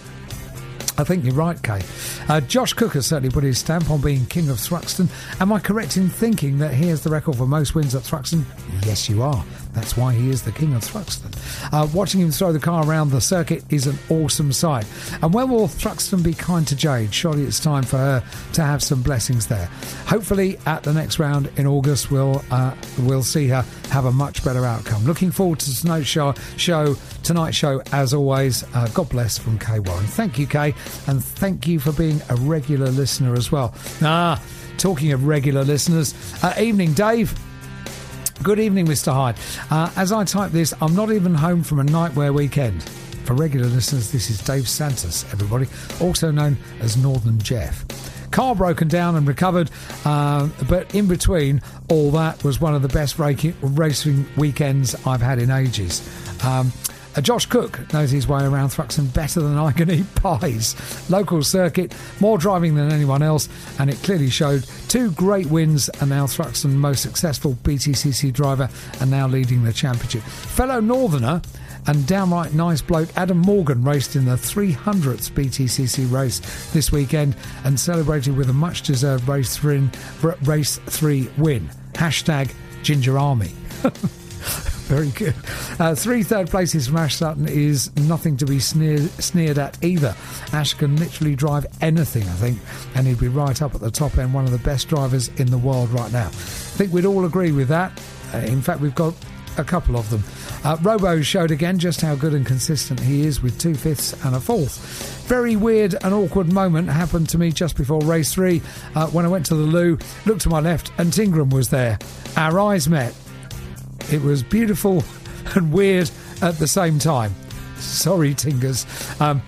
Speaker 4: I think you're right, Kay. Uh, Josh Cook has certainly put his stamp on being king of Thruxton. Am I correct in thinking that he has the record for most wins at Thruxton? Yes, you are. That's why he is the king of Thruxton. Uh, watching him throw the car around the circuit is an awesome sight. And when will Thruxton be kind to Jade? Surely it's time for her to have some blessings there. Hopefully, at the next round in August, we'll uh, we'll see her have a much better outcome. Looking forward to tonight's show. Show tonight's show as always. Uh, God bless from Kay Warren. Thank you, Kay, and thank you for being a regular listener as well. Ah, talking of regular listeners, uh, evening, Dave. Good evening, Mr. Hyde. Uh, as I type this, I'm not even home from a nightwear weekend. For regular listeners, this is Dave Santos, everybody, also known as Northern Jeff. Car broken down and recovered, uh, but in between all that was one of the best racing weekends I've had in ages. Um, Uh, Josh Cook knows his way around Thruxton better than I can eat pies. Local circuit, more driving than anyone else, and it clearly showed two great wins, and now Thruxton most successful BTCC driver, and now leading the championship. Fellow Northerner and downright nice bloke Adam Morgan raced in the 300th BTCC race this weekend and celebrated with a much deserved race three, race three win. Hashtag Ginger Army. Very good. Uh, three third places from Ash Sutton is nothing to be sneered, sneered at either. Ash can literally drive anything, I think, and he'd be right up at the top end, one of the best drivers in the world right now. I think we'd all agree with that. Uh, in fact, we've got a couple of them. Uh, Robo showed again just how good and consistent he is with two fifths and a fourth. Very weird and awkward moment happened to me just before race three uh, when I went to the loo, looked to my left, and Tingram was there. Our eyes met. It was beautiful and weird at the same time. Sorry, Tingers. Um,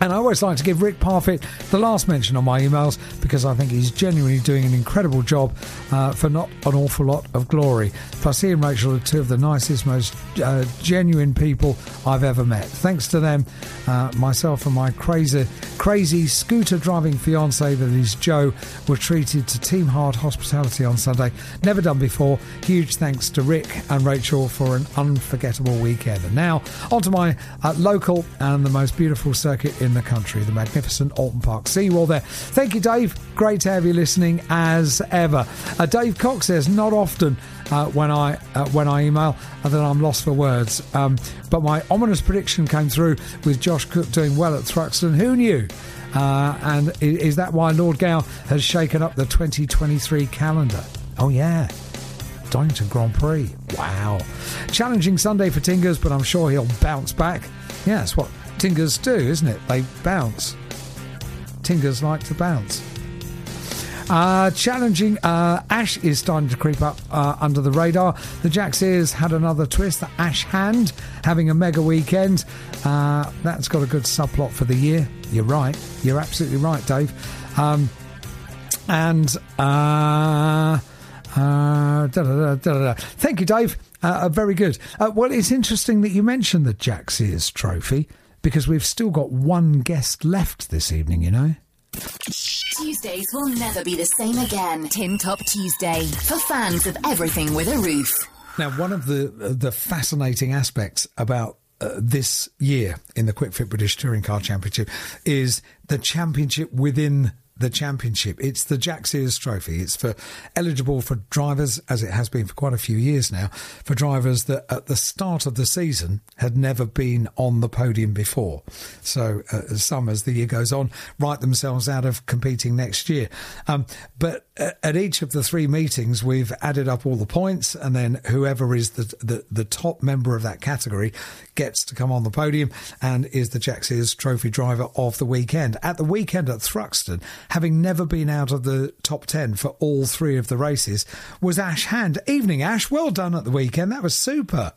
Speaker 4: and I always like to give Rick Parfitt the last mention on my emails because I think he's genuinely doing an incredible job uh, for not an awful lot of glory. Plus, he and Rachel are two of the nicest, most uh, genuine people I've ever met. Thanks to them, uh, myself and my crazy, crazy scooter driving fiance that is Joe were treated to Team Hard hospitality on Sunday. Never done before. Huge thanks to Rick and Rachel for an unforgettable weekend. And now, on to my uh, local and the most beautiful circuit in the country, the magnificent Oulton Park. See you all there. Thank you, Dave. Great to have you listening as ever. Uh, Dave Cox says, not often uh, when I uh, when I email and then I'm lost for words. Um, but my ominous prediction came through with Josh Cook doing well at Thruxton. Who knew? Uh, and is that why Lord Gow has shaken up the 2023 calendar? Oh yeah. Donington Grand Prix. Wow. Challenging Sunday for Tingers, but I'm sure he'll bounce back. Yeah, what Tingers do, isn't it? They bounce. Tingers like to bounce. Uh, challenging. Uh, Ash is starting to creep up uh, under the radar. The Jack Sears had another twist. The Ash Hand having a mega weekend. Uh, that's got a good subplot for the year. You're right. You're absolutely right, Dave. Um, and uh, uh, da, da, da, thank you, Dave. Very good. Well, it's interesting that you mentioned the Jack Sears trophy because we've still got one guest left this evening. You know.
Speaker 7: Tuesdays will never be the same again. Tin Top Tuesday for fans of everything with a roof.
Speaker 4: Now, one of the the fascinating aspects about uh, this year in the Kwik Fit British Touring Car Championship is the championship within the championship. It's the Jack Sears Trophy. It's for eligible for drivers, as it has been for quite a few years now, for drivers that at the start of the season had never been on the podium before. So uh, some, as the year goes on, write themselves out of competing next year. Um, but at each of the three meetings, we've added up all the points, and then whoever is the the, the top member of that category gets to come on the podium and is the Jack Sears Trophy driver of the weekend. At the weekend at Thruxton, having never been out of the top 10 for all three of the races, was Ash Hand. Evening, Ash. Well done at the weekend. That was super.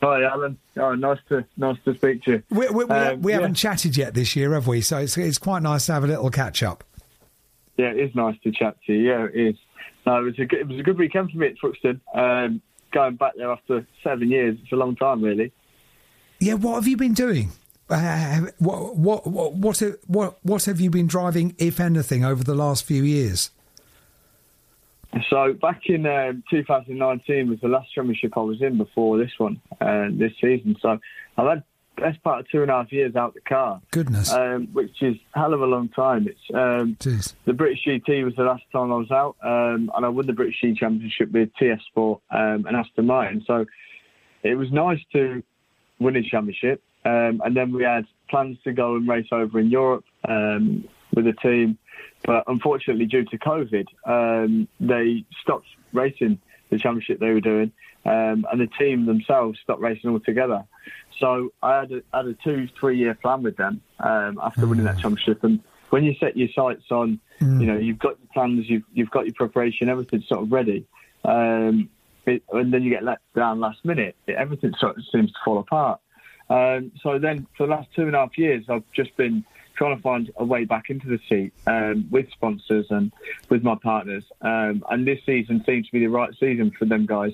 Speaker 12: Hi, Alan. Oh, nice to nice to speak to you.
Speaker 4: We, we, we,
Speaker 12: Um,
Speaker 4: we
Speaker 12: yeah.
Speaker 4: haven't chatted yet this year, have we? So it's, it's quite nice to have a little catch up.
Speaker 12: Yeah, it is nice to chat to you. Yeah, it is. No, it was a good, it was a good weekend for me at Thruxton. Um, going back there after seven years, it's a long time, really.
Speaker 4: Yeah, what have you been doing? Uh, what, what, what, what, have- what, what have you been driving, if anything, over the last few years?
Speaker 12: So back in um, 2019 was the last championship I was in before this one, uh, this season. So I've had best part of two and a half years out the car.
Speaker 4: Goodness.
Speaker 12: um, which is a hell of a long time. It's um, the British GT was the last time I was out, um, and I won the British GT Championship with TF Sport um, and Aston Martin. So it was nice to win a championship, um, and then we had plans to go and race over in Europe um, with the team, but unfortunately, due to COVID, um, they stopped racing the championship they were doing, um, and the team themselves stopped racing altogether. So I had a, had a two, three year plan with them um, after winning that championship. And when you set your sights on, you know, you've got your plans, you've, you've got your preparation, everything's sort of ready. Um, it, and then you get let down last minute, it, everything sort of seems to fall apart. Um, so then for the last two and a half years, I've just been trying to find a way back into the seat um, with sponsors and with my partners. Um, and this season seems to be the right season for them guys.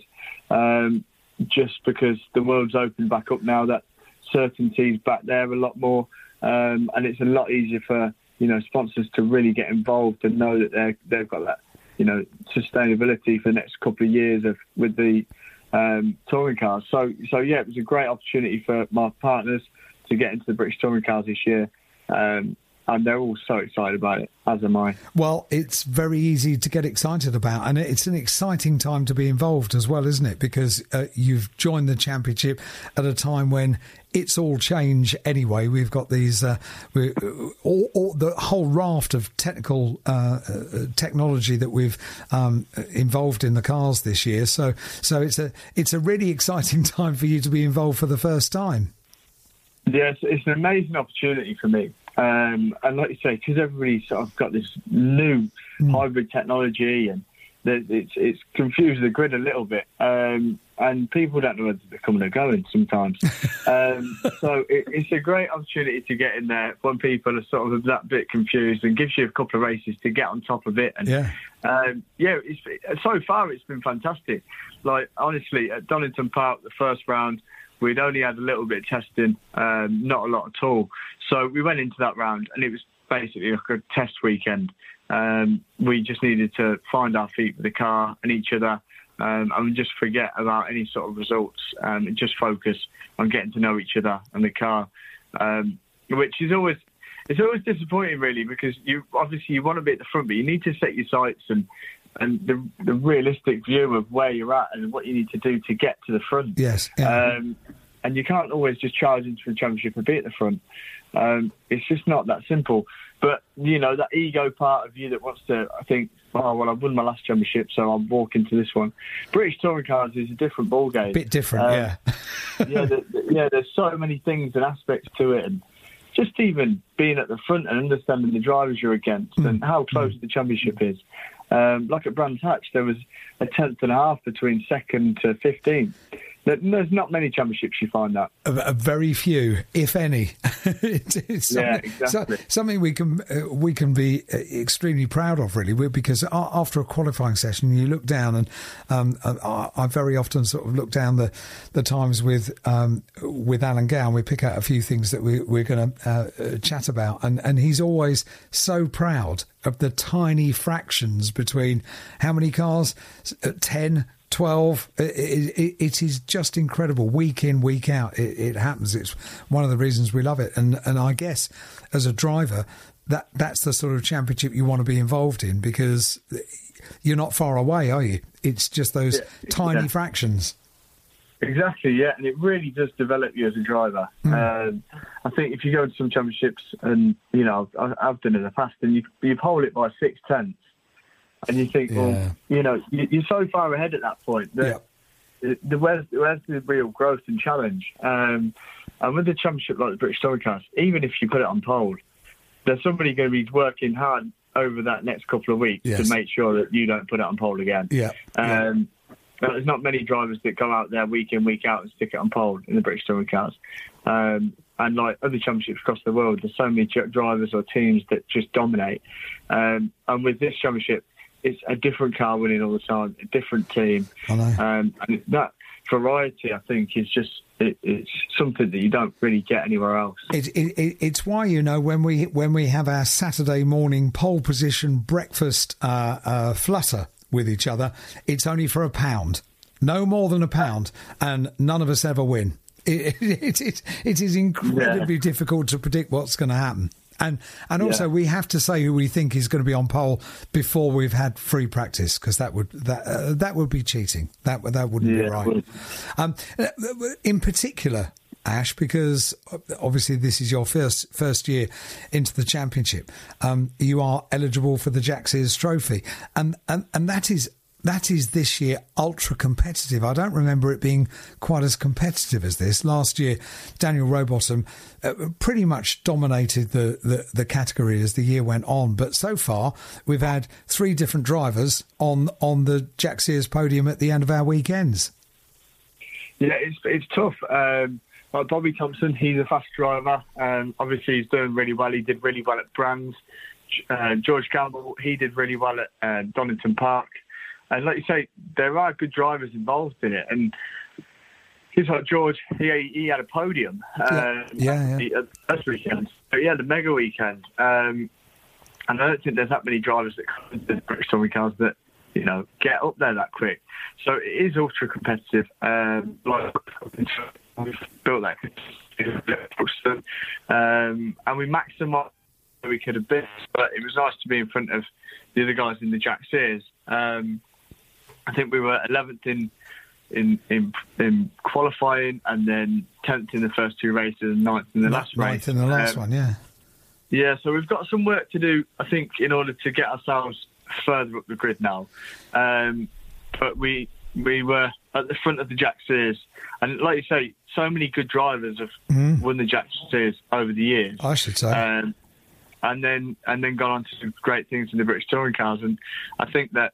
Speaker 12: Um, just because the world's opened back up now. That certainty's back there a lot more, um, and it's a lot easier for you know sponsors to really get involved and know that they they've got that you know sustainability for the next couple of years of with the um, touring cars. So so yeah, it was a great opportunity for my partners to get into the British touring cars this year. Um, and they're all so excited about it, as am I.
Speaker 4: Well, it's very easy to get excited about, and it's an exciting time to be involved as well, isn't it? Because uh, you've joined the championship at a time when it's all change anyway. We've got these, uh, we, all, all, the whole raft of technical uh, uh, technology that we've um, involved in the cars this year. So, so it's a it's a really exciting time for you to be involved for the first time.
Speaker 12: Yes, it's an amazing opportunity for me. Um, and like you say, because everybody's sort of got this new hybrid technology and the- it's, it's confused the grid a little bit. Um, and people don't know whether they're coming or going sometimes. um, so it, it's a great opportunity to get in there when people are sort of that bit confused and gives you a couple of races to get on top of it. And
Speaker 4: Yeah.
Speaker 12: um, yeah, it's, so far it's been fantastic. Like honestly, at Donington Park, the first round, we'd only had a little bit of testing, um, not a lot at all. So we went into that round, and it was basically like a test weekend. Um, we just needed to find our feet with the car and each other, um, and just forget about any sort of results um, and just focus on getting to know each other and the car, um, which is always it's always disappointing, really, because you obviously you want to be at the front, but you need to set your sights and and the, the realistic view of where you're at and what you need to do to get to the front.
Speaker 4: Yes.
Speaker 12: Um, and you can't always just charge into the championship and be at the front. Um, it's just not that simple. But you know that ego part of you that wants to, I think, oh well, I've won my last championship, so I'll walk into this one. British touring cars is a different ball game.
Speaker 4: A Bit different,
Speaker 12: Um,
Speaker 4: yeah.
Speaker 12: yeah, the, the- yeah. There's so many things and aspects to it, and just even being at the front and understanding the drivers you're against
Speaker 4: Hmm.
Speaker 12: and how close the championship is. Um, like at Brands Hatch, there was a tenth and a half between second to 15th. There- There's not many championships you find that.
Speaker 4: A, a very few, if any. It's
Speaker 12: Yeah,
Speaker 4: something,
Speaker 12: exactly.
Speaker 4: so- something we can uh, we can be uh, extremely proud of, really, because after a qualifying session, you look down, and um, I, I very often sort of look down the the times with um, with Alan Gow. We pick out a few things that we, we're going to uh, uh, chat about, and and he's always so proud of the tiny fractions between how many cars, S- uh, ten. 12 it, it, it is just incredible week in week out it, it happens. It's one of the reasons we love it. And and i guess as a driver that that's the sort of championship you want to be involved in because you're not far away are you? It's just those
Speaker 12: Yeah,
Speaker 4: tiny
Speaker 12: yeah.
Speaker 4: fractions.
Speaker 12: Exactly, yeah, and it really does develop you as a driver. Um, I think if you go to some championships, and you know, I- I've done in the past, and you you pole it by six tenths, and you think,
Speaker 4: Yeah.
Speaker 12: well, you know, you, you're so far ahead at that point that the, the where's, where's the real growth and challenge? Um, and with a championship like the British Touring Cars, even if you put it on pole, there's somebody going to be working hard over that next couple of weeks
Speaker 4: Yes.
Speaker 12: to make sure that you don't put it on pole again.
Speaker 4: yeah
Speaker 12: Um, but there's not many drivers that go out there week in, week out and stick it on pole in the British touring cars. Um, and like other championships across the world, there's so many drivers or teams that just dominate. Um, and with this championship, it's a different car winning all the time, a different team. Um, and that variety, I think, is just it, it's something that you don't really get anywhere else.
Speaker 4: It, it, it, it's why you know when we when we have our Saturday morning pole position breakfast uh, uh, flutter with each other, it's only for a pound, no more than a pound, and none of us ever win. It, it, it, it is incredibly difficult to predict what's going to happen. And and also
Speaker 12: Yeah.
Speaker 4: we have to say who we think is going to be on pole before we've had free practice because that would that uh, that would be cheating. That that wouldn't
Speaker 12: Yeah,
Speaker 4: be right.
Speaker 12: would.
Speaker 4: Um, in particular, Ash, because obviously this is your first first year into the championship, um, you are eligible for the Jack Sears Trophy, and and and that is. That is this year ultra competitive. I don't remember it being quite as competitive as this. Last year, Daniel Rowbottom uh, pretty much dominated the, the, the category as the year went on. But so far, we've had three different drivers on on the Jack Sears podium at the end of our weekends.
Speaker 12: Yeah, it's it's tough. Um, like Bobby Thompson, he's a fast driver. Um, obviously, he's doing really well. He did really well at Brands. Uh, George Campbell, he did really well at uh, Donington Park. And like you say, there are good drivers involved in it. And he's like George. He he had a podium. Um,
Speaker 4: Yeah, yeah.
Speaker 12: he- uh, weekend, but he had a mega weekend. Um, and I don't think there's that many drivers that come into the British Touring cars that you know get up there that quick. So it is ultra competitive. Um, like we've built that, um, and we maximised we could have been. But it was nice to be in front of the other guys in the Jack Sears. Um, I think we were 11th in in in, in qualifying, and then 10th in the first two races, and 9th in the last race.
Speaker 4: Ninth in the last
Speaker 12: Um,
Speaker 4: one, yeah.
Speaker 12: yeah, so we've got some work to do, I think, in order to get ourselves further up the grid now. Um, but we we were at the front of the Jack Sears, and like you say, so many good drivers have
Speaker 4: Mm.
Speaker 12: won the Jack Sears over the years.
Speaker 4: I should say.
Speaker 12: Um, and then and then gone on to some great things in the British touring cars, and I think that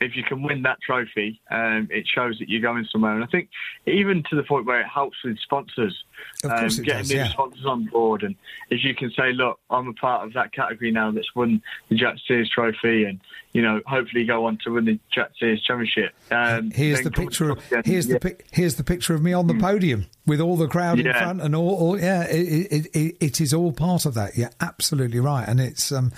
Speaker 12: if you can win that trophy, um, it shows that you're going somewhere. And I think even to the point where it helps with sponsors, um, getting
Speaker 4: does,
Speaker 12: new
Speaker 4: yeah.
Speaker 12: sponsors on board. And if you can say, look, I'm a part of that category now that's won the Jack Sears trophy, and you know, hopefully go on to win the Jack Sears championship. Um,
Speaker 4: Here's the picture. Of,
Speaker 12: to us again.
Speaker 4: here's
Speaker 12: Yeah.
Speaker 4: the pic, here's the picture of me on the podium with all the crowd in front and all. all yeah, it, it, it, it is all part of that. You're absolutely right, and it's um,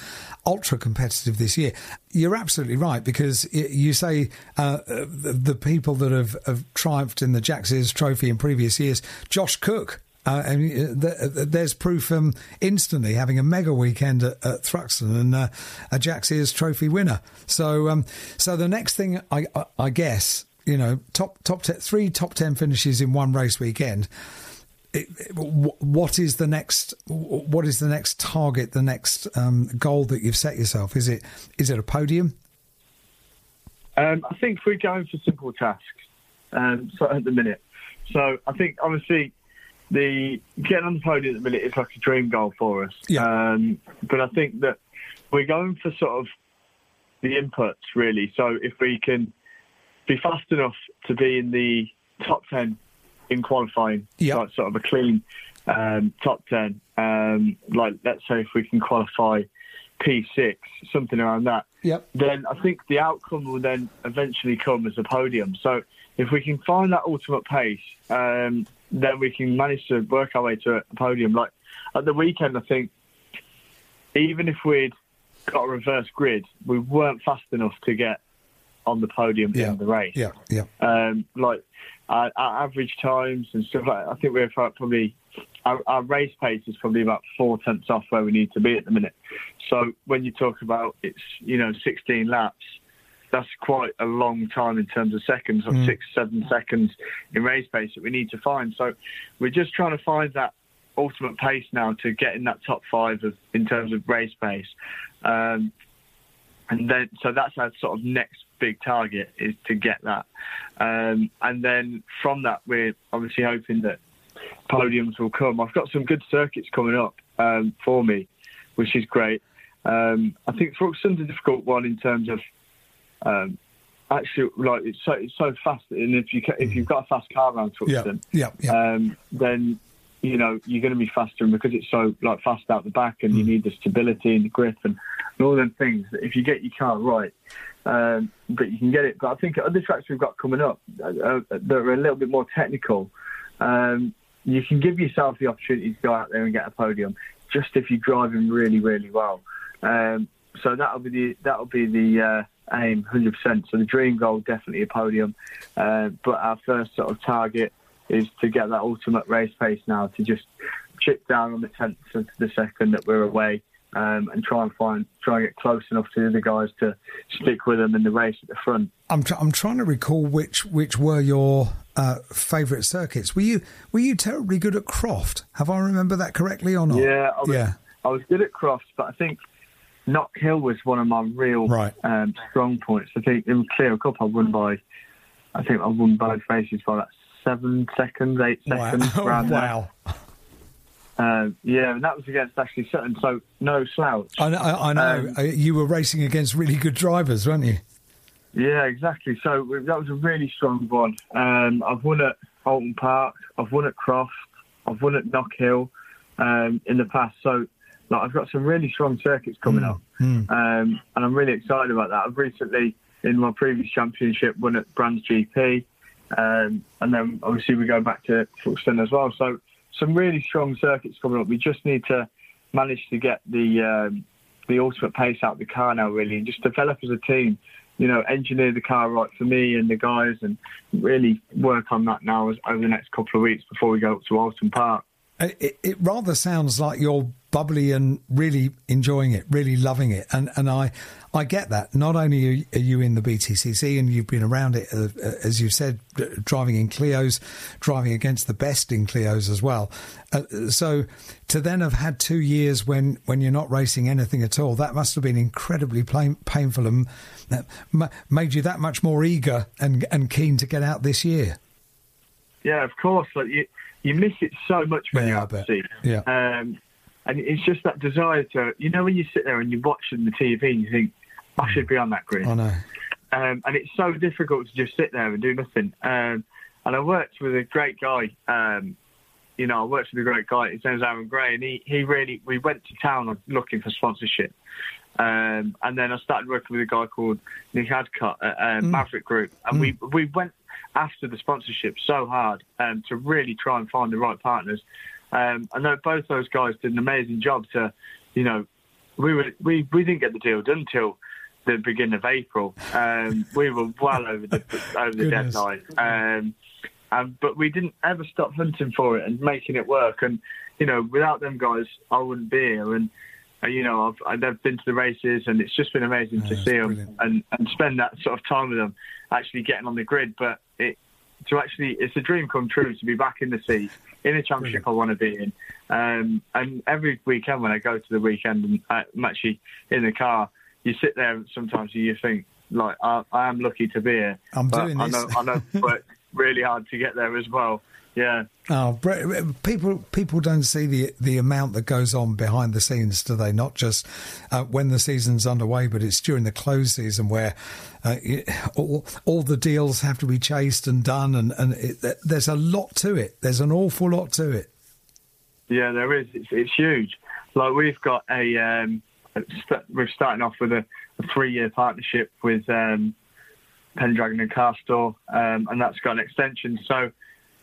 Speaker 4: ultra competitive this year. You're absolutely right because you say uh, uh, the, the people that have, have triumphed in the Jack Sears Trophy in previous years. Josh Cook. Uh, mean, uh, th- th- there's proof um, instantly having a mega weekend at, at Thruxton and uh, a Jack Sears Trophy winner. So, um, so the next thing I, I, I guess you know, top top three top ten finishes in one race weekend. It, it- wh- what is the next? What is the next target? The next um, goal that you've set yourself? Is it is it a podium?
Speaker 12: Um, I think we're going for simple tasks um, so at the minute. So I think obviously the getting on the podium at the minute is like a dream goal for us. Um, but I think that we're going for sort of the inputs really. So if we can be fast enough to be in the top ten in qualifying, like sort of a clean um, top ten. Um, like let's say if we can qualify P6, something around that
Speaker 4: Yep.
Speaker 12: then I think the outcome will then eventually come as a podium. So if we can find that ultimate pace, um, then we can manage to work our way to a podium. Like at the weekend, I think even if we'd got a reverse grid, we weren't fast enough to get on the podium in the race.
Speaker 4: Yeah, yeah.
Speaker 12: Um, like our, our average times and stuff like I think we're probably our, our race pace is probably about four tenths off where we need to be at the minute. So when you talk about it's you know 16 laps, that's quite a long time in terms of seconds, or
Speaker 4: Mm.
Speaker 12: six seven seconds in race pace that we need to find. So we're just trying to find that ultimate pace now to get in that top five of, in terms of race pace. Um, and then so that's our sort of next big target is to get that um, and then from that we're obviously hoping that podiums will come i've got some good circuits coming up um, for me which is great um, i think Thruxton's a difficult one in terms of um, actually like it's so it's so fast and if you ca- if you've got a fast car around
Speaker 4: Yeah, yeah, yeah.
Speaker 12: um, then you know you're going to be faster, and because it's so like fast out the back, and you need the stability and the grip and, and all them things. that If you get your car right, um, but you can get it. But I think other tracks we've got coming up uh, uh, that are a little bit more technical, um, you can give yourself the opportunity to go out there and get a podium, just if you're driving really, really well. Um, so that'll be the that'll be the uh, aim, hundred percent. So the dream goal definitely a podium, uh, but our first sort of target is to get that ultimate race pace now to just chip down on the tenth of the second that we're away. Um, and try and find, try and get close enough to the other guys to stick with them in the race at the front.
Speaker 4: I'm tr- I'm trying to recall which which were your uh, favourite circuits. Were you were you terribly good at Croft? Have I remember that correctly or not?
Speaker 12: Yeah, I was,
Speaker 4: yeah.
Speaker 12: I was good at Croft, but I think Knockhill was one of my real
Speaker 4: Right.
Speaker 12: um, strong points. I think in Clio Cup I won by, I think I won both races by like seven seconds, eight
Speaker 4: Wow.
Speaker 12: seconds. there.
Speaker 4: wow.
Speaker 12: Um, yeah, and that was against Ashley Sutton, so no slouch.
Speaker 4: I know. I, I know.
Speaker 12: Um,
Speaker 4: Uh, you were racing against really good drivers, weren't you?
Speaker 12: Yeah, exactly. So that was a really strong one. Um, I've won at Oulton Park, I've won at Croft, I've won at Knockhill um, in the past. So like, I've got some really strong circuits coming up,
Speaker 4: Hmm.
Speaker 12: um, and I'm really excited about that. I've recently, in my previous championship, won at Brands GP. um, and then obviously we go back to Thruxton as well. So some really strong circuits coming up. We just need to manage to get the um, the ultimate pace out of the car now, really, and just develop as a team. You know, engineer the car right for me and the guys, and really work on that now as, over the next couple of weeks before we go up to Oulton Park.
Speaker 4: It, it rather sounds like you're bubbly and really enjoying it, really loving it, and and I I get that. Not only are you in the BTCC and you've been around it, uh, as you said, driving in Clios, driving against the best in Clios as well. Uh, so to then have had two years when when you're not racing anything at all, that must have been incredibly plain, painful and uh, ma- made you that much more eager and and keen to get out this year.
Speaker 12: Yeah, of course. Like you, you miss it so much when
Speaker 4: Yeah,
Speaker 12: you're out.
Speaker 4: Yeah.
Speaker 12: Um, and it's just that desire to, you know, when you sit there and you're watching the TV and you think, I should be on that grid.
Speaker 4: I know.
Speaker 12: Um, and it's so difficult to just sit there and do nothing. Um, and I worked with a great guy. Um, you know, I worked with a great guy. His name's Aaron Gray, and he, he really we went to town on- looking for sponsorship. Um, and then I started working with a guy called Nick Adcott at um, Maverick Group, and we we went after the sponsorship so hard um, to really try and find the right partners. Um, I know both those guys did an amazing job to, you know, we were we, we didn't get the deal done until the beginning of April. Um, we were well over the over the
Speaker 13: Goodness.
Speaker 12: deadline. Um, and, but we didn't ever stop hunting for it and making it work. And you know, without them guys, I wouldn't be here. And uh, you know, I've I've been to the races, and it's just been amazing to see them and and spend that sort of time with them, actually getting on the grid. But it to actually, it's a dream come true to be back in the sea in a championship I want to be in. Um, and every weekend when I go to the weekend and I- I'm actually in the car, you sit there and sometimes and you think like I, I am lucky to be here.
Speaker 4: I'm doing
Speaker 12: I
Speaker 4: this.
Speaker 12: know I know I've worked really hard to get there as well. Yeah.
Speaker 4: Oh, people people don't see the the amount that goes on behind the scenes, do they? Not just uh, when the season's underway, but it's during the close season where uh, it- all, all the deals have to be chased and done, and and it, there's a lot to it. There's an awful lot to it.
Speaker 12: Yeah, there is. It's, it's huge. Like we've got a um, st- we're starting off with a, a three-year partnership with um, Pendragon and Car Store, um, and that's got an extension. So,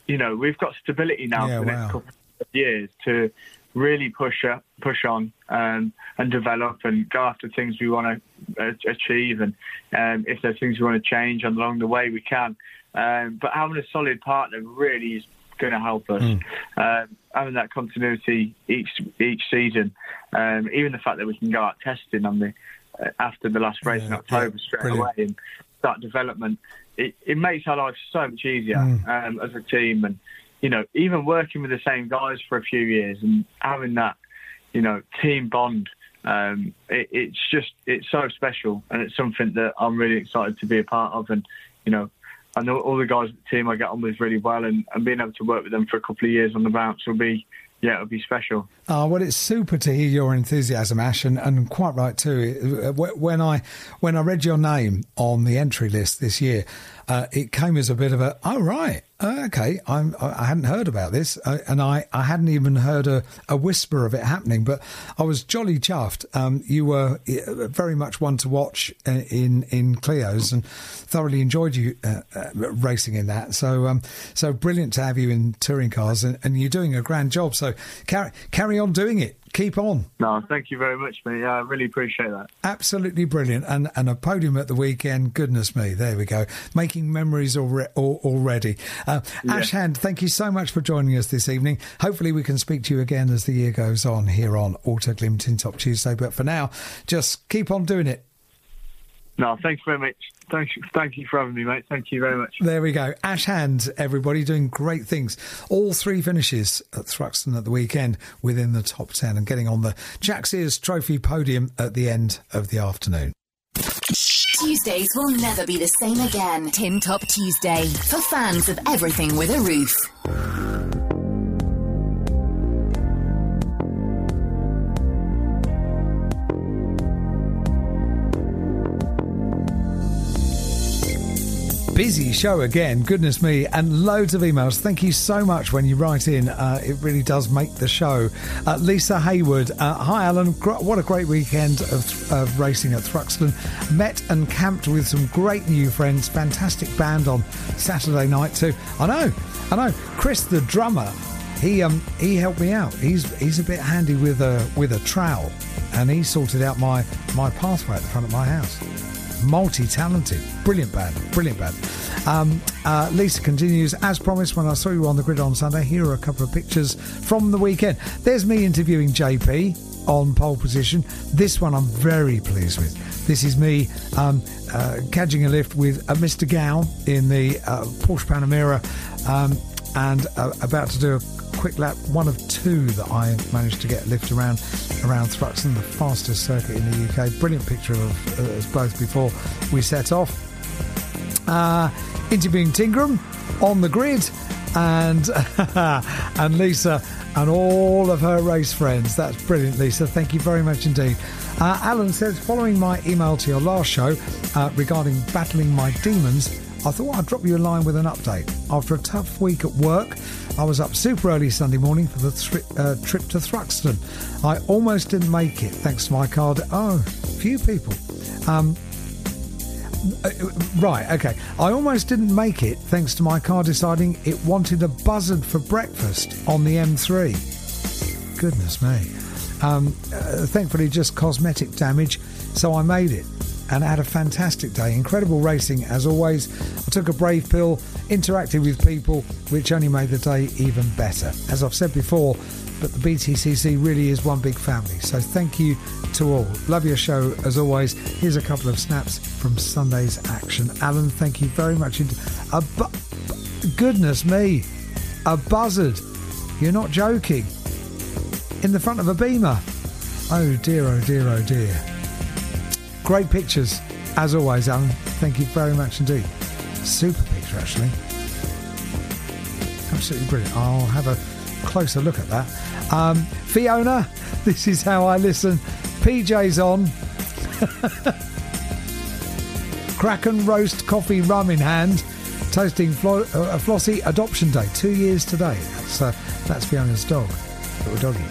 Speaker 12: you know, we've got stability now
Speaker 4: Yeah,
Speaker 12: for the
Speaker 4: wow.
Speaker 12: next couple of years to really push up, push on, um, and develop and go after things we want to uh, achieve. And um, if there's things we want to change along the way, we can. Um, but having a solid partner really is going to help us. Um, having that continuity each each season, um, even the fact that we can go out testing on the uh, after the last race in October straight
Speaker 4: brilliant.
Speaker 12: away and start development, it, it makes our life so much easier
Speaker 4: Mm.
Speaker 12: um, as a team. And you know, even working with the same guys for a few years and having that, you know, team bond. Um, it, it's just it's so special, and it's something that I'm really excited to be a part of. And you know, I know all the guys at the team I get on with really well, and, and being able to work with them for a couple of years on the bounce will be, yeah, it'll be special.
Speaker 4: Oh, well, it's super to hear your enthusiasm, Ash, and, and quite right too. Uh, When I when I read your name on the entry list this year, uh, it came as a bit of a oh right, uh, okay. I'm, I hadn't heard about this, uh, and I, I hadn't even heard a, a whisper of it happening. But I was jolly chuffed. Um, you were uh, very much one to watch uh, in in Clio's, and thoroughly enjoyed you uh, racing in that. So um, so brilliant to have you in touring cars, and, and you're doing a grand job. So carry carry on doing it. Keep on.
Speaker 12: No, thank you very much, mate. Yeah, I really appreciate that.
Speaker 4: Absolutely brilliant, and and a podium at the weekend. Goodness me, there we go, making memories alre- already. Uh,
Speaker 12: Yeah.
Speaker 4: Ash Hand, thank you so much for joining us this evening. Hopefully, we can speak to you again as the year goes on here on Autoglim Tin Top Tuesday. But for now, just keep on doing it.
Speaker 12: No, thanks very much. Thank you, thank you for having me, mate. Thank you very much.
Speaker 4: There we go. Ash Hand, everybody doing great things. All three finishes at Thruxton at the weekend within the top 10 and getting on the Jack Sears Trophy podium at the end of the afternoon.
Speaker 7: Tuesdays will never be the same again. Tin Top Tuesday. For fans of everything with a roof.
Speaker 4: Busy show again. Goodness me, and loads of emails. Thank you so much when you write in. Uh, it really does make the show. Uh, Lisa Haywood, uh, hi Alan. What a great weekend of, of racing at Thruxton. Met and camped with some great new friends. Fantastic band on Saturday night too. I know, I know. Chris, the drummer, he um he helped me out. He's he's a bit handy with a with a trowel, and he sorted out my my pathway at the front of my house multi-talented. Brilliant band brilliant band. Um, uh, lisa continues as promised when i saw you on the grid on sunday here are a couple of pictures from the weekend. There's me interviewing jp on pole position. This one i'm very pleased with. This is me um, uh, catching a lift with uh, mr gow in the uh, porsche panamera. Um, and uh, about to do a quick lap, one of two that I managed to get lift around around Thruxton, the fastest circuit in the UK. Brilliant picture of uh, us both before we set off. Uh, interviewing Tingram on the grid, and and Lisa and all of her race friends. That's brilliant, Lisa. Thank you very much indeed. Uh, Alan says, following my email to your last show uh, regarding battling my demons, I thought I'd drop you a line with an update. After a tough week at work, I was up super early Sunday morning for the uh, trip to Thruxton. I almost didn't make it thanks to my car. De- oh, few people. Um, uh, right, okay. I almost didn't make it thanks to my car deciding it wanted a buzzard for breakfast on the M3. Goodness me. Um, uh, thankfully, just cosmetic damage, so I made it and had a fantastic day. Incredible racing as always. I took a brave pill, interacted with people, which only made the day even better. As I've said before, but the BTCC really is one big family. So thank you to all. Love your show as always. Here's a couple of snaps from Sunday's action. Alan, thank you very much. A bu- goodness me, a buzzard. You're not joking. In the front of a beamer. Oh dear, oh dear, oh dear. Great pictures, as always, Alan. Thank you very much indeed. Super picture, actually. Absolutely brilliant. I'll have a closer look at that. Um, Fiona, this is how I listen. PJ's on. Kraken roast coffee rum in hand. Toasting Flo- uh, Flossie adoption day. Two years today. That's, uh, that's Fiona's dog. Little doggy.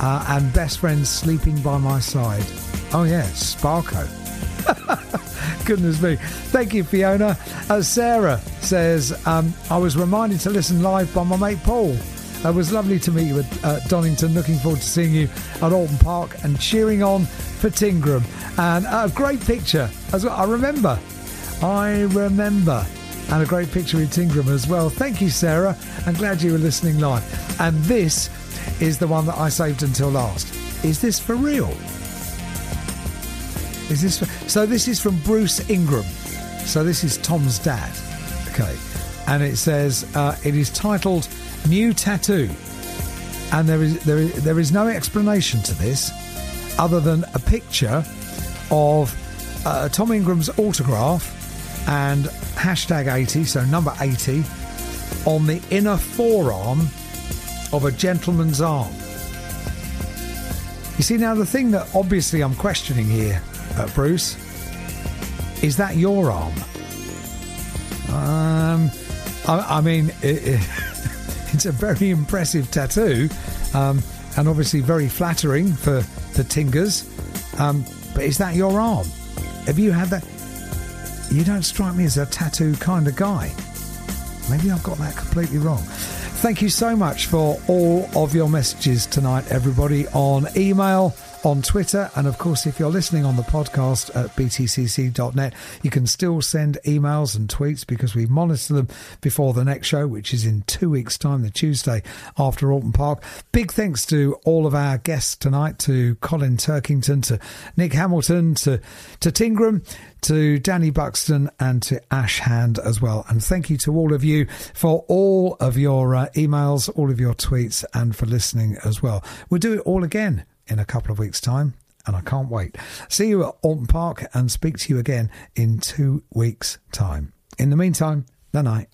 Speaker 4: Uh, and best friends sleeping by my side. Oh, yeah, Sparko. Goodness me. Thank you, Fiona. Uh, Sarah says, um, I was reminded to listen live by my mate Paul. It was lovely to meet you at uh, Donington. Looking forward to seeing you at Oulton Park and cheering on for Tingram. And a great picture. As well. I remember. I remember. And a great picture with Tingram as well. Thank you, Sarah. I'm glad you were listening live. And this is the one that I saved until last. Is this for real? Is this so? This is from Bruce Ingram. So this is Tom's dad. Okay, and it says uh, it is titled "New Tattoo," and there is there is there is no explanation to this other than a picture of uh, Tom Ingram's autograph and hashtag 80, so number 80, on the inner forearm of a gentleman's arm. You see, now the thing that obviously I'm questioning here, uh, Bruce, is that your arm? Um, I, I mean, it, it, it's a very impressive tattoo, um, and obviously very flattering for the Tingers. Um, but is that your arm? Have you had that? You don't strike me as a tattoo kind of guy. Maybe I've got that completely wrong. Thank you so much for all of your messages tonight, everybody, on email, on Twitter, and of course, if you're listening on the podcast at btcc.net, you can still send emails and tweets because we monitor them before the next show, which is in two weeks' time, the Tuesday after Oulton Park. Big thanks to all of our guests tonight, to Colin Turkington, to Nick Hamilton, to, to Tingram, to Danny Buxton and to Ash Hand as well. And thank you to all of you for all of your uh, emails, all of your tweets, and for listening as well. We'll do it all again in a couple of weeks' time, and I can't wait. See you at Oulton Park and speak to you again in two weeks' time. In the meantime, the night.